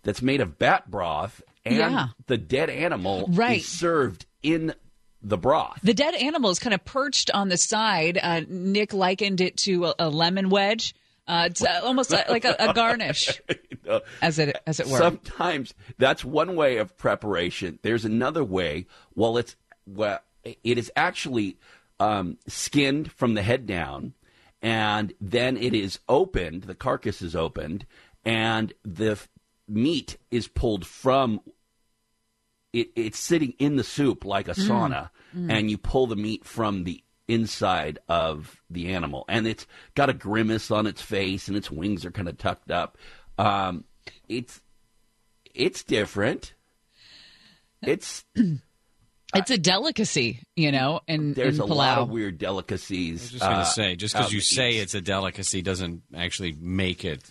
that's made of bat broth and Yeah. the dead animal Right. is served in the broth. The dead animal is kind of perched on the side. Uh, Nick likened it to a, a lemon wedge. Uh, it's uh, almost like like a, a garnish, as it as it were. Sometimes that's one way of preparation. There's another way. Well, it's well, it is actually um, skinned from the head down, and then it is opened. The carcass is opened, and the f- meat is pulled from. It, it's sitting in the soup like a Mm. sauna, Mm. and you pull the meat from the inside of the animal, and it's got a grimace on its face, and its wings are kind of tucked up. Um, it's it's different. It's it's a delicacy, you know. And there's in a palau. lot of weird delicacies. I was just going to uh, say, just because you say East. it's a delicacy doesn't actually make it.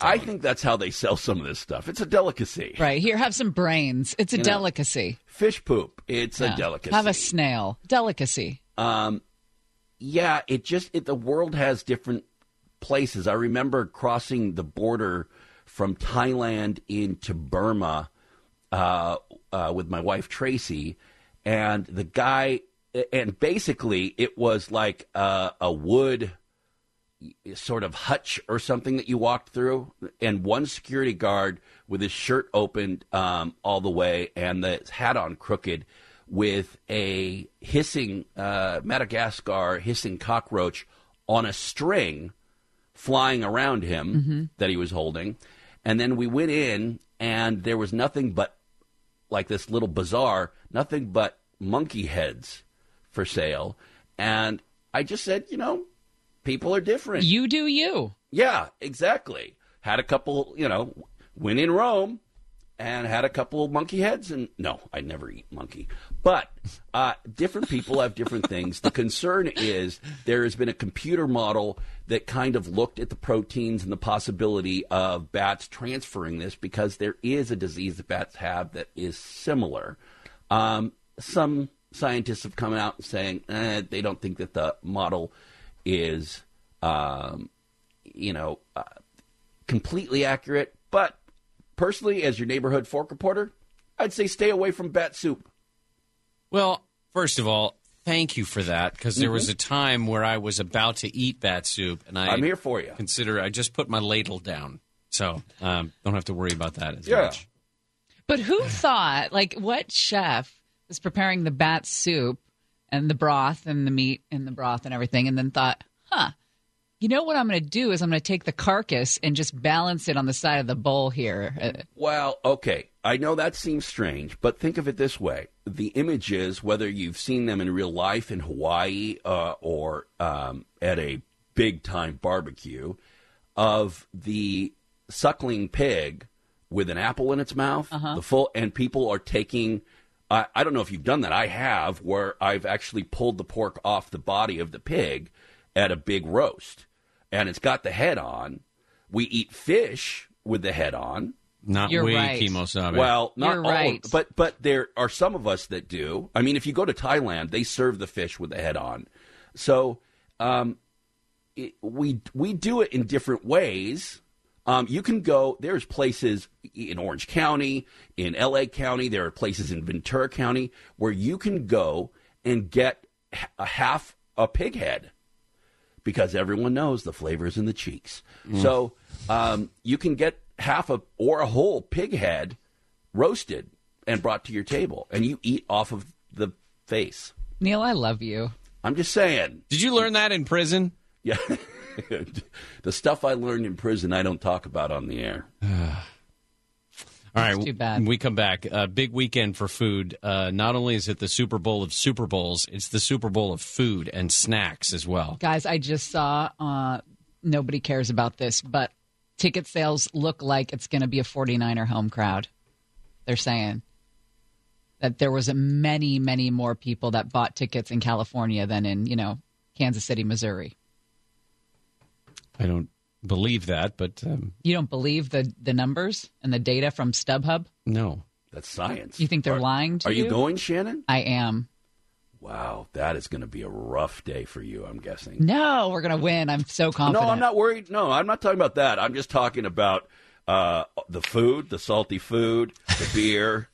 I think that's how they sell some of this stuff. It's a delicacy. Right here, have some brains. It's a You know, delicacy. Fish poop. It's Yeah. a delicacy. Have a snail. Delicacy. Um, yeah, it just it, the world has different places. I remember crossing the border from Thailand into Burma uh, uh, with my wife Tracy, and the guy, and basically it was like uh, a wood sort of hutch or something that you walked through, and one security guard with his shirt opened um, all the way and the hat on crooked, with a hissing uh, Madagascar hissing cockroach on a string flying around him Mhm. that he was holding, and then we went in and there was nothing but like this little bazaar, nothing but monkey heads for sale, and I just said, you know, people are different. You do you. Yeah, exactly. Had a couple, you know, went in Rome and had a couple monkey heads. And no, I never eat monkey. But uh, different people have different things. The concern is there has been a computer model that kind of looked at the proteins and the possibility of bats transferring this because there is a disease that bats have that is similar. Um, some scientists have come out saying eh, they don't think that the model is, um, you know, uh, completely accurate. But personally, as your neighborhood fork reporter, I'd say stay away from bat soup. Well, first of all, thank you for that because there was Mhm. a time where I was about to eat bat soup, and I I'm here for you. Consider I just put my ladle down, so um, don't have to worry about that as Yeah. much. But who thought, like, what chef was preparing the bat soup and the broth and the meat and the broth and everything, and then thought, huh, you know what I'm going to do is I'm going to take the carcass and just balance it on the side of the bowl here. Well, okay. I know that seems strange, but think of it this way. The images, whether you've seen them in real life in Hawaii uh, or um, at a big time barbecue, of the suckling pig with an apple in its mouth, Uh-huh. the full, and people are taking. I I don't know if you've done that. I have, where I've actually pulled the pork off the body of the pig at a big roast, and it's got the head on. We eat fish with the head on. Not You're we, right. Kimosabe. Well, not You're all, right. but but there are some of us that do. I mean, if you go to Thailand, they serve the fish with the head on. So um, it, we we do it in different ways. Um, you can go. There's places in Orange County, in L.A. County. There are places in Ventura County where you can go and get h- a half a pig head because everyone knows the flavors in the cheeks. Mm. So um, you can get half a or a whole pig head roasted and brought to your table, and you eat off of the face. Neil, I love you. I'm just saying. Did you learn that in prison? Yeah. the stuff I learned in prison, I don't talk about on the air. All right, too bad. we come back. Uh, big weekend for food. Uh, not only is it the Super Bowl of Super Bowls, it's the Super Bowl of food and snacks as well. Guys, I just saw, uh, nobody cares about this, but ticket sales look like it's going to be a 49er home crowd. They're saying that there was a many, many more people that bought tickets in California than in, you know, Kansas City, Missouri. I don't believe that, but um, You don't believe the, the numbers and the data from StubHub? no. That's science. You think they're Are- lying to Are you? Are you going, Shannon? I am. Wow, that is going to be a rough day for you, I'm guessing. No, we're going to win. I'm so confident. No, I'm not worried. No, I'm not talking about that. I'm just talking about uh, the food, the salty food, the beer.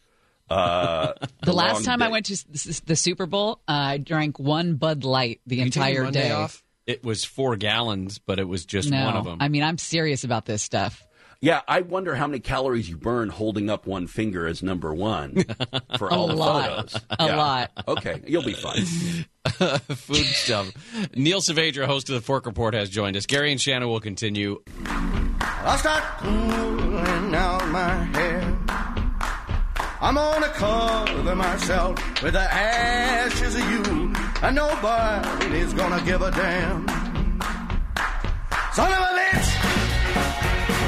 Uh, The last long time I went to s- s- the Super Bowl, uh, I drank one Bud Light the you taking entire Monday day. off? It was four gallons, but it was just no. one of them. I mean, I'm serious about this stuff. Yeah, I wonder how many calories you burn holding up one finger as number one for all the lot. photos. A Yeah. lot. Okay, you'll be fine. Food stuff. Neil Saavedra, host of the Fork Report, has joined us. Gary and Shannon will continue. I start pulling out my hair. I'm gonna cover myself with the ashes of you, and nobody's gonna give a damn. Son of a bitch,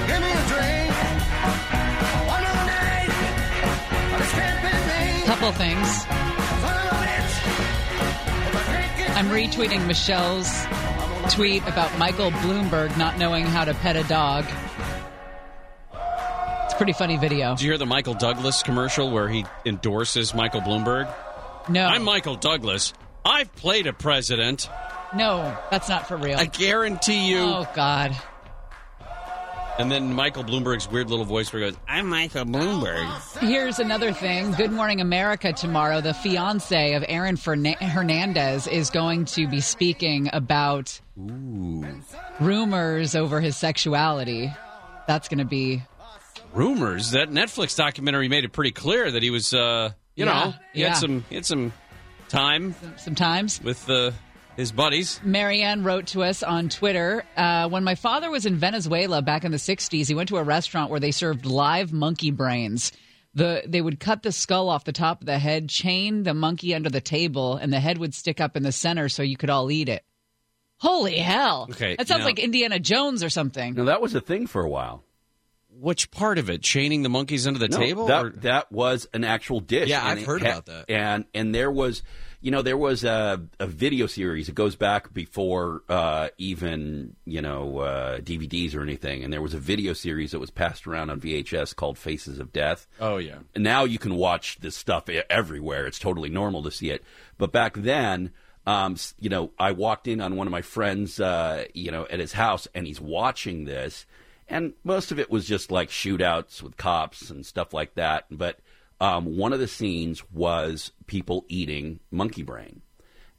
give me a drink. One more night, this can't be me. Couple things. Son of a bitch, I'm retweeting Michelle's tweet about Michael Bloomberg not knowing how to pet a dog. It's a pretty funny video. Did you hear the Michael Douglas commercial where he endorses Michael Bloomberg? No. I'm Michael Douglas. I've played a president. No, that's not for real. I guarantee you. Oh God. And then Michael Bloomberg's weird little voice where he goes, I'm Michael Bloomberg. Here's another thing. Good Morning America tomorrow. The fiance of Aaron Ferna- Hernandez is going to be speaking about rumors over his sexuality. That's going to be Rumors that Netflix documentary made it pretty clear that he was, uh, you Yeah, know, he yeah. had some, he had some time sometimes. with uh, his buddies. Marianne wrote to us on Twitter uh, When my father was in Venezuela back in the 60s, he went to a restaurant where they served live monkey brains. The, they would cut the skull off the top of the head, chain the monkey under the table, and the head would stick up in the center so you could all eat it. Holy hell. Okay, That sounds now- like Indiana Jones or something. No, that was a thing for a while. Which part of it? Chaining the monkeys under the No, table? That, or- that was an actual dish. Yeah, I've heard had- about that. And and there was, you know, there was a, a video series. It goes back before uh, even you know uh, DVDs or anything. And there was a video series that was passed around on VHS called Faces of Death. Oh, yeah. And now you can watch this stuff everywhere. It's totally normal to see it. But back then, um, you know, I walked in on one of my friends, uh, you know, at his house, and he's watching this, and most of it was just like shootouts with cops and stuff like that. But um, one of the scenes was people eating monkey brain.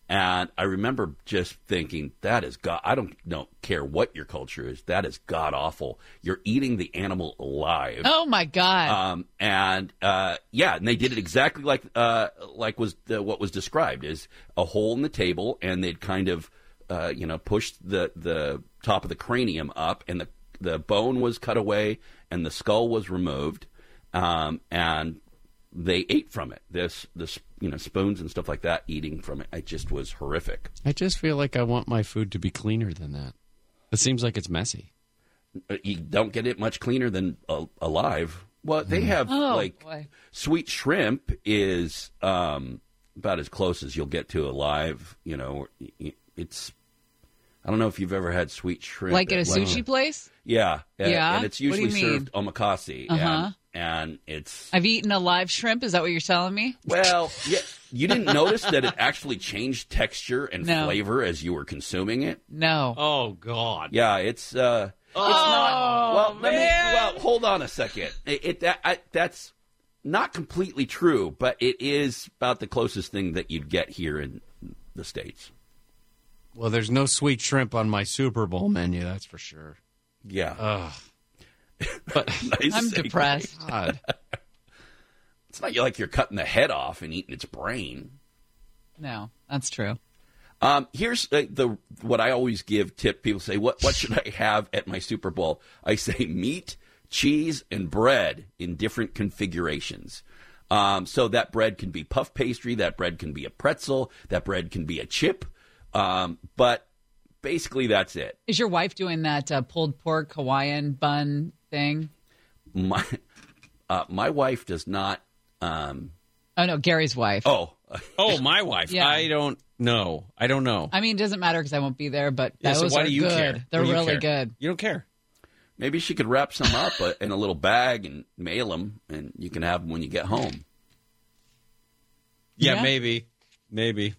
And I remember just thinking, that is god. I don't don't care what your culture is. That is god awful. You're eating the animal alive. Oh my God. Um, and uh, yeah, and they did it exactly like uh, like was the, what was described is a hole in the table, and they'd kind of uh, you know pushed the the top of the cranium up, and the the bone was cut away, and the skull was removed, um, and they ate from it. This this you know spoons and stuff like that, eating from it. It just was horrific. I just feel like I want my food to be cleaner than that. It seems like it's messy. Uh, You don't get it much cleaner than uh, alive. Well, they have Oh, like boy. sweet shrimp is um, about as close as you'll get to alive. You know, it's. I don't know if you've ever had sweet shrimp. like at a sushi place? Yeah, uh, Yeah? and it's What do you usually mean? served omakase, Uh-huh. and, and it's I've eaten a live shrimp. Is that what you're telling me? well, yeah. You didn't notice that it actually changed texture and No. flavor as you were consuming it. No. Oh, God. Yeah, it's uh, it's not. Well, let me. Well, hold on a second. It, it that I, that's not completely true, but it is about the closest thing that you'd get here in the states. Well, there's no sweet shrimp on my Super Bowl menu, that's for sure. Yeah. Ugh. But nice I'm segue. depressed. God. It's not like you're cutting the head off and eating its brain. No, that's true. Um, here's the, the what I always give tip. People say, "What what should I have at my Super Bowl?" I say meat, cheese, and bread in different configurations. Um, so that bread can be puff pastry, that bread can be a pretzel, that bread can be a chip. Um, but basically, that's it. Is your wife doing that uh, pulled pork Hawaiian bun thing? My uh, my wife does not. Um, Oh no, Gary's wife. oh, Oh, my wife. Yeah. I don't know. I don't know. I mean, it doesn't matter because I won't be there, but Yeah, so why are do you good. care? They're do you really care? good. You don't care. maybe she could wrap some up uh, in a little bag and mail them, and you can have them when you get home. Yeah, Yeah. maybe. Maybe.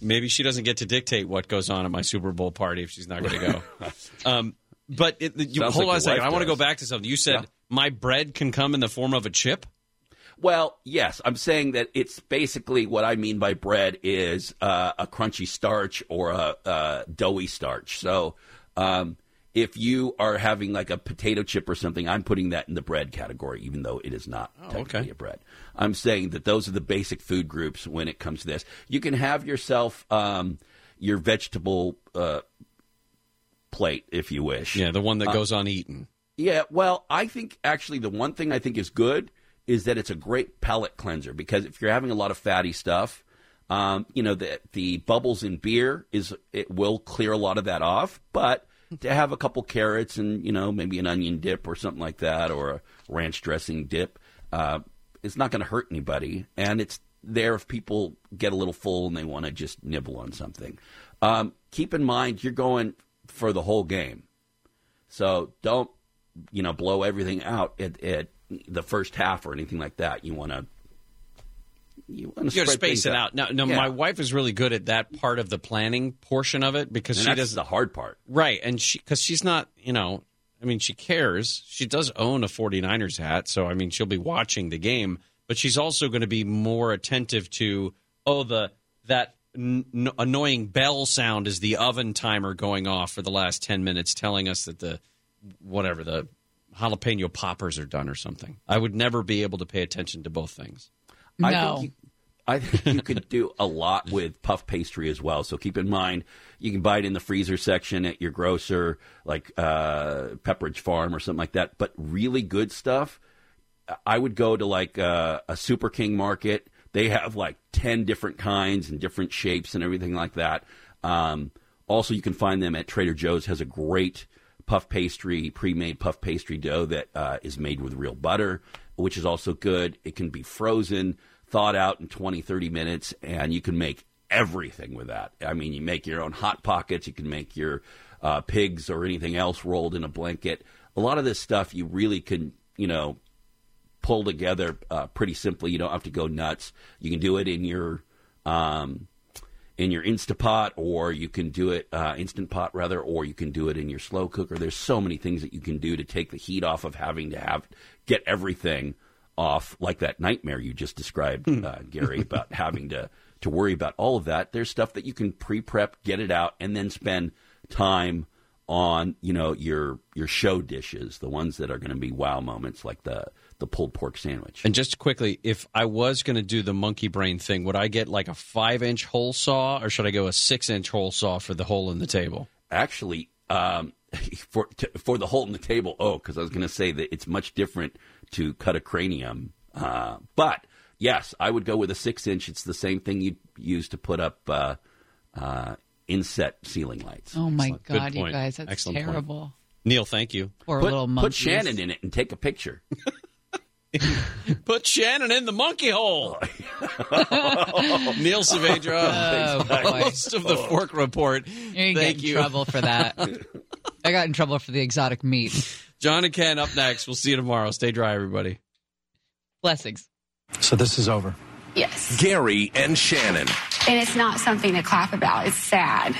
Maybe she doesn't get to dictate what goes on at my Super Bowl party if she's not going to go. um, but it, you, Sounds hold like on a second. I want to go back to something. You said Yeah. my bread can come in the form of a chip. Well, yes, I'm saying that it's basically what I mean by bread is uh, a crunchy starch or a, a doughy starch. So, um, if you are having like a potato chip or something, I'm putting that in the bread category, even though it is not technically a bread. I'm saying that those are the basic food groups when it comes to this. You can have yourself um, your vegetable uh, plate if you wish. Yeah, the one that Uh, goes uneaten. yeah, well, I think actually the one thing I think is good is that it's a great palate cleanser because if you're having a lot of fatty stuff, um, you know the the bubbles in beer is it will clear a lot of that off, but to have a couple carrots and you know maybe an onion dip or something like that or a ranch dressing dip, uh, it's not going to hurt anybody, and it's there if people get a little full and they want to just nibble on something. Um, keep in mind you're going for the whole game. So don't, you know, blow everything out at, at the first half or anything like that. You want to. You want to space it out. Now, now my wife is really good at that part of the planning portion of it because And she does the hard part. Right, and she because she's not, you know, I mean, she cares. She does own a 49ers hat, so I mean, she'll be watching the game, but she's also going to be more attentive to oh the that n- n- annoying bell sound is the oven timer going off for the last 10 minutes telling us that the whatever the jalapeno poppers are done or something. I would never be able to pay attention to both things. I think you, I think you could do a lot with puff pastry as well. So keep in mind, you can buy it in the freezer section at your grocer, like uh, Pepperidge Farm or something like that. But really good stuff, I would go to like uh, a Super King market. They have like ten different kinds and different shapes and everything like that. Um, also, you can find them at Trader Joe's. Has a great puff pastry, pre-made puff pastry dough that uh, is made with real butter, which is also good. It can be frozen, thawed out in 20, 30 minutes, and you can make everything with that. I mean, you make your own hot pockets. You can make your uh, pigs or anything else rolled in a blanket. A lot of this stuff you really can, you know, pull together uh, pretty simply. You don't have to go nuts. You can do it in your um, in your Instapot, or you can do it uh, instant pot rather, or you can do it in your slow cooker. There's so many things that you can do to take the heat off of having to have get everything off, like that nightmare you just described, uh, Gary, about having to to worry about all of that. There's stuff that you can pre-prep, get it out, and then spend time on you know your your show dishes, the ones that are going to be wow moments, like the the pulled pork sandwich. And just quickly, if I was going to do the monkey brain thing, would I get like a five inch hole saw or should I go a six inch hole saw for the hole in the table? Actually, um, for t- for the hole in the table, oh, because I was going to say that it's much different to cut a cranium. Uh, but yes, I would go with a six inch. It's the same thing you'd use to put up uh, uh, inset ceiling lights. Oh my Excellent. God, you guys, that's Excellent point. terrible. Neil, thank you. Poor put, little put. Shannon in it and take a picture. Put Shannon in the monkey hole. Oh. Neil Oh, Saavedra, boy. Uh, host of the Fork Report. You're gonna Thank in you. trouble for that. I got in trouble for the exotic meat. John and Ken up next. We'll see you tomorrow. Stay dry, everybody. Blessings. So this is over. Yes. Gary and Shannon. And it's not something to clap about. It's sad.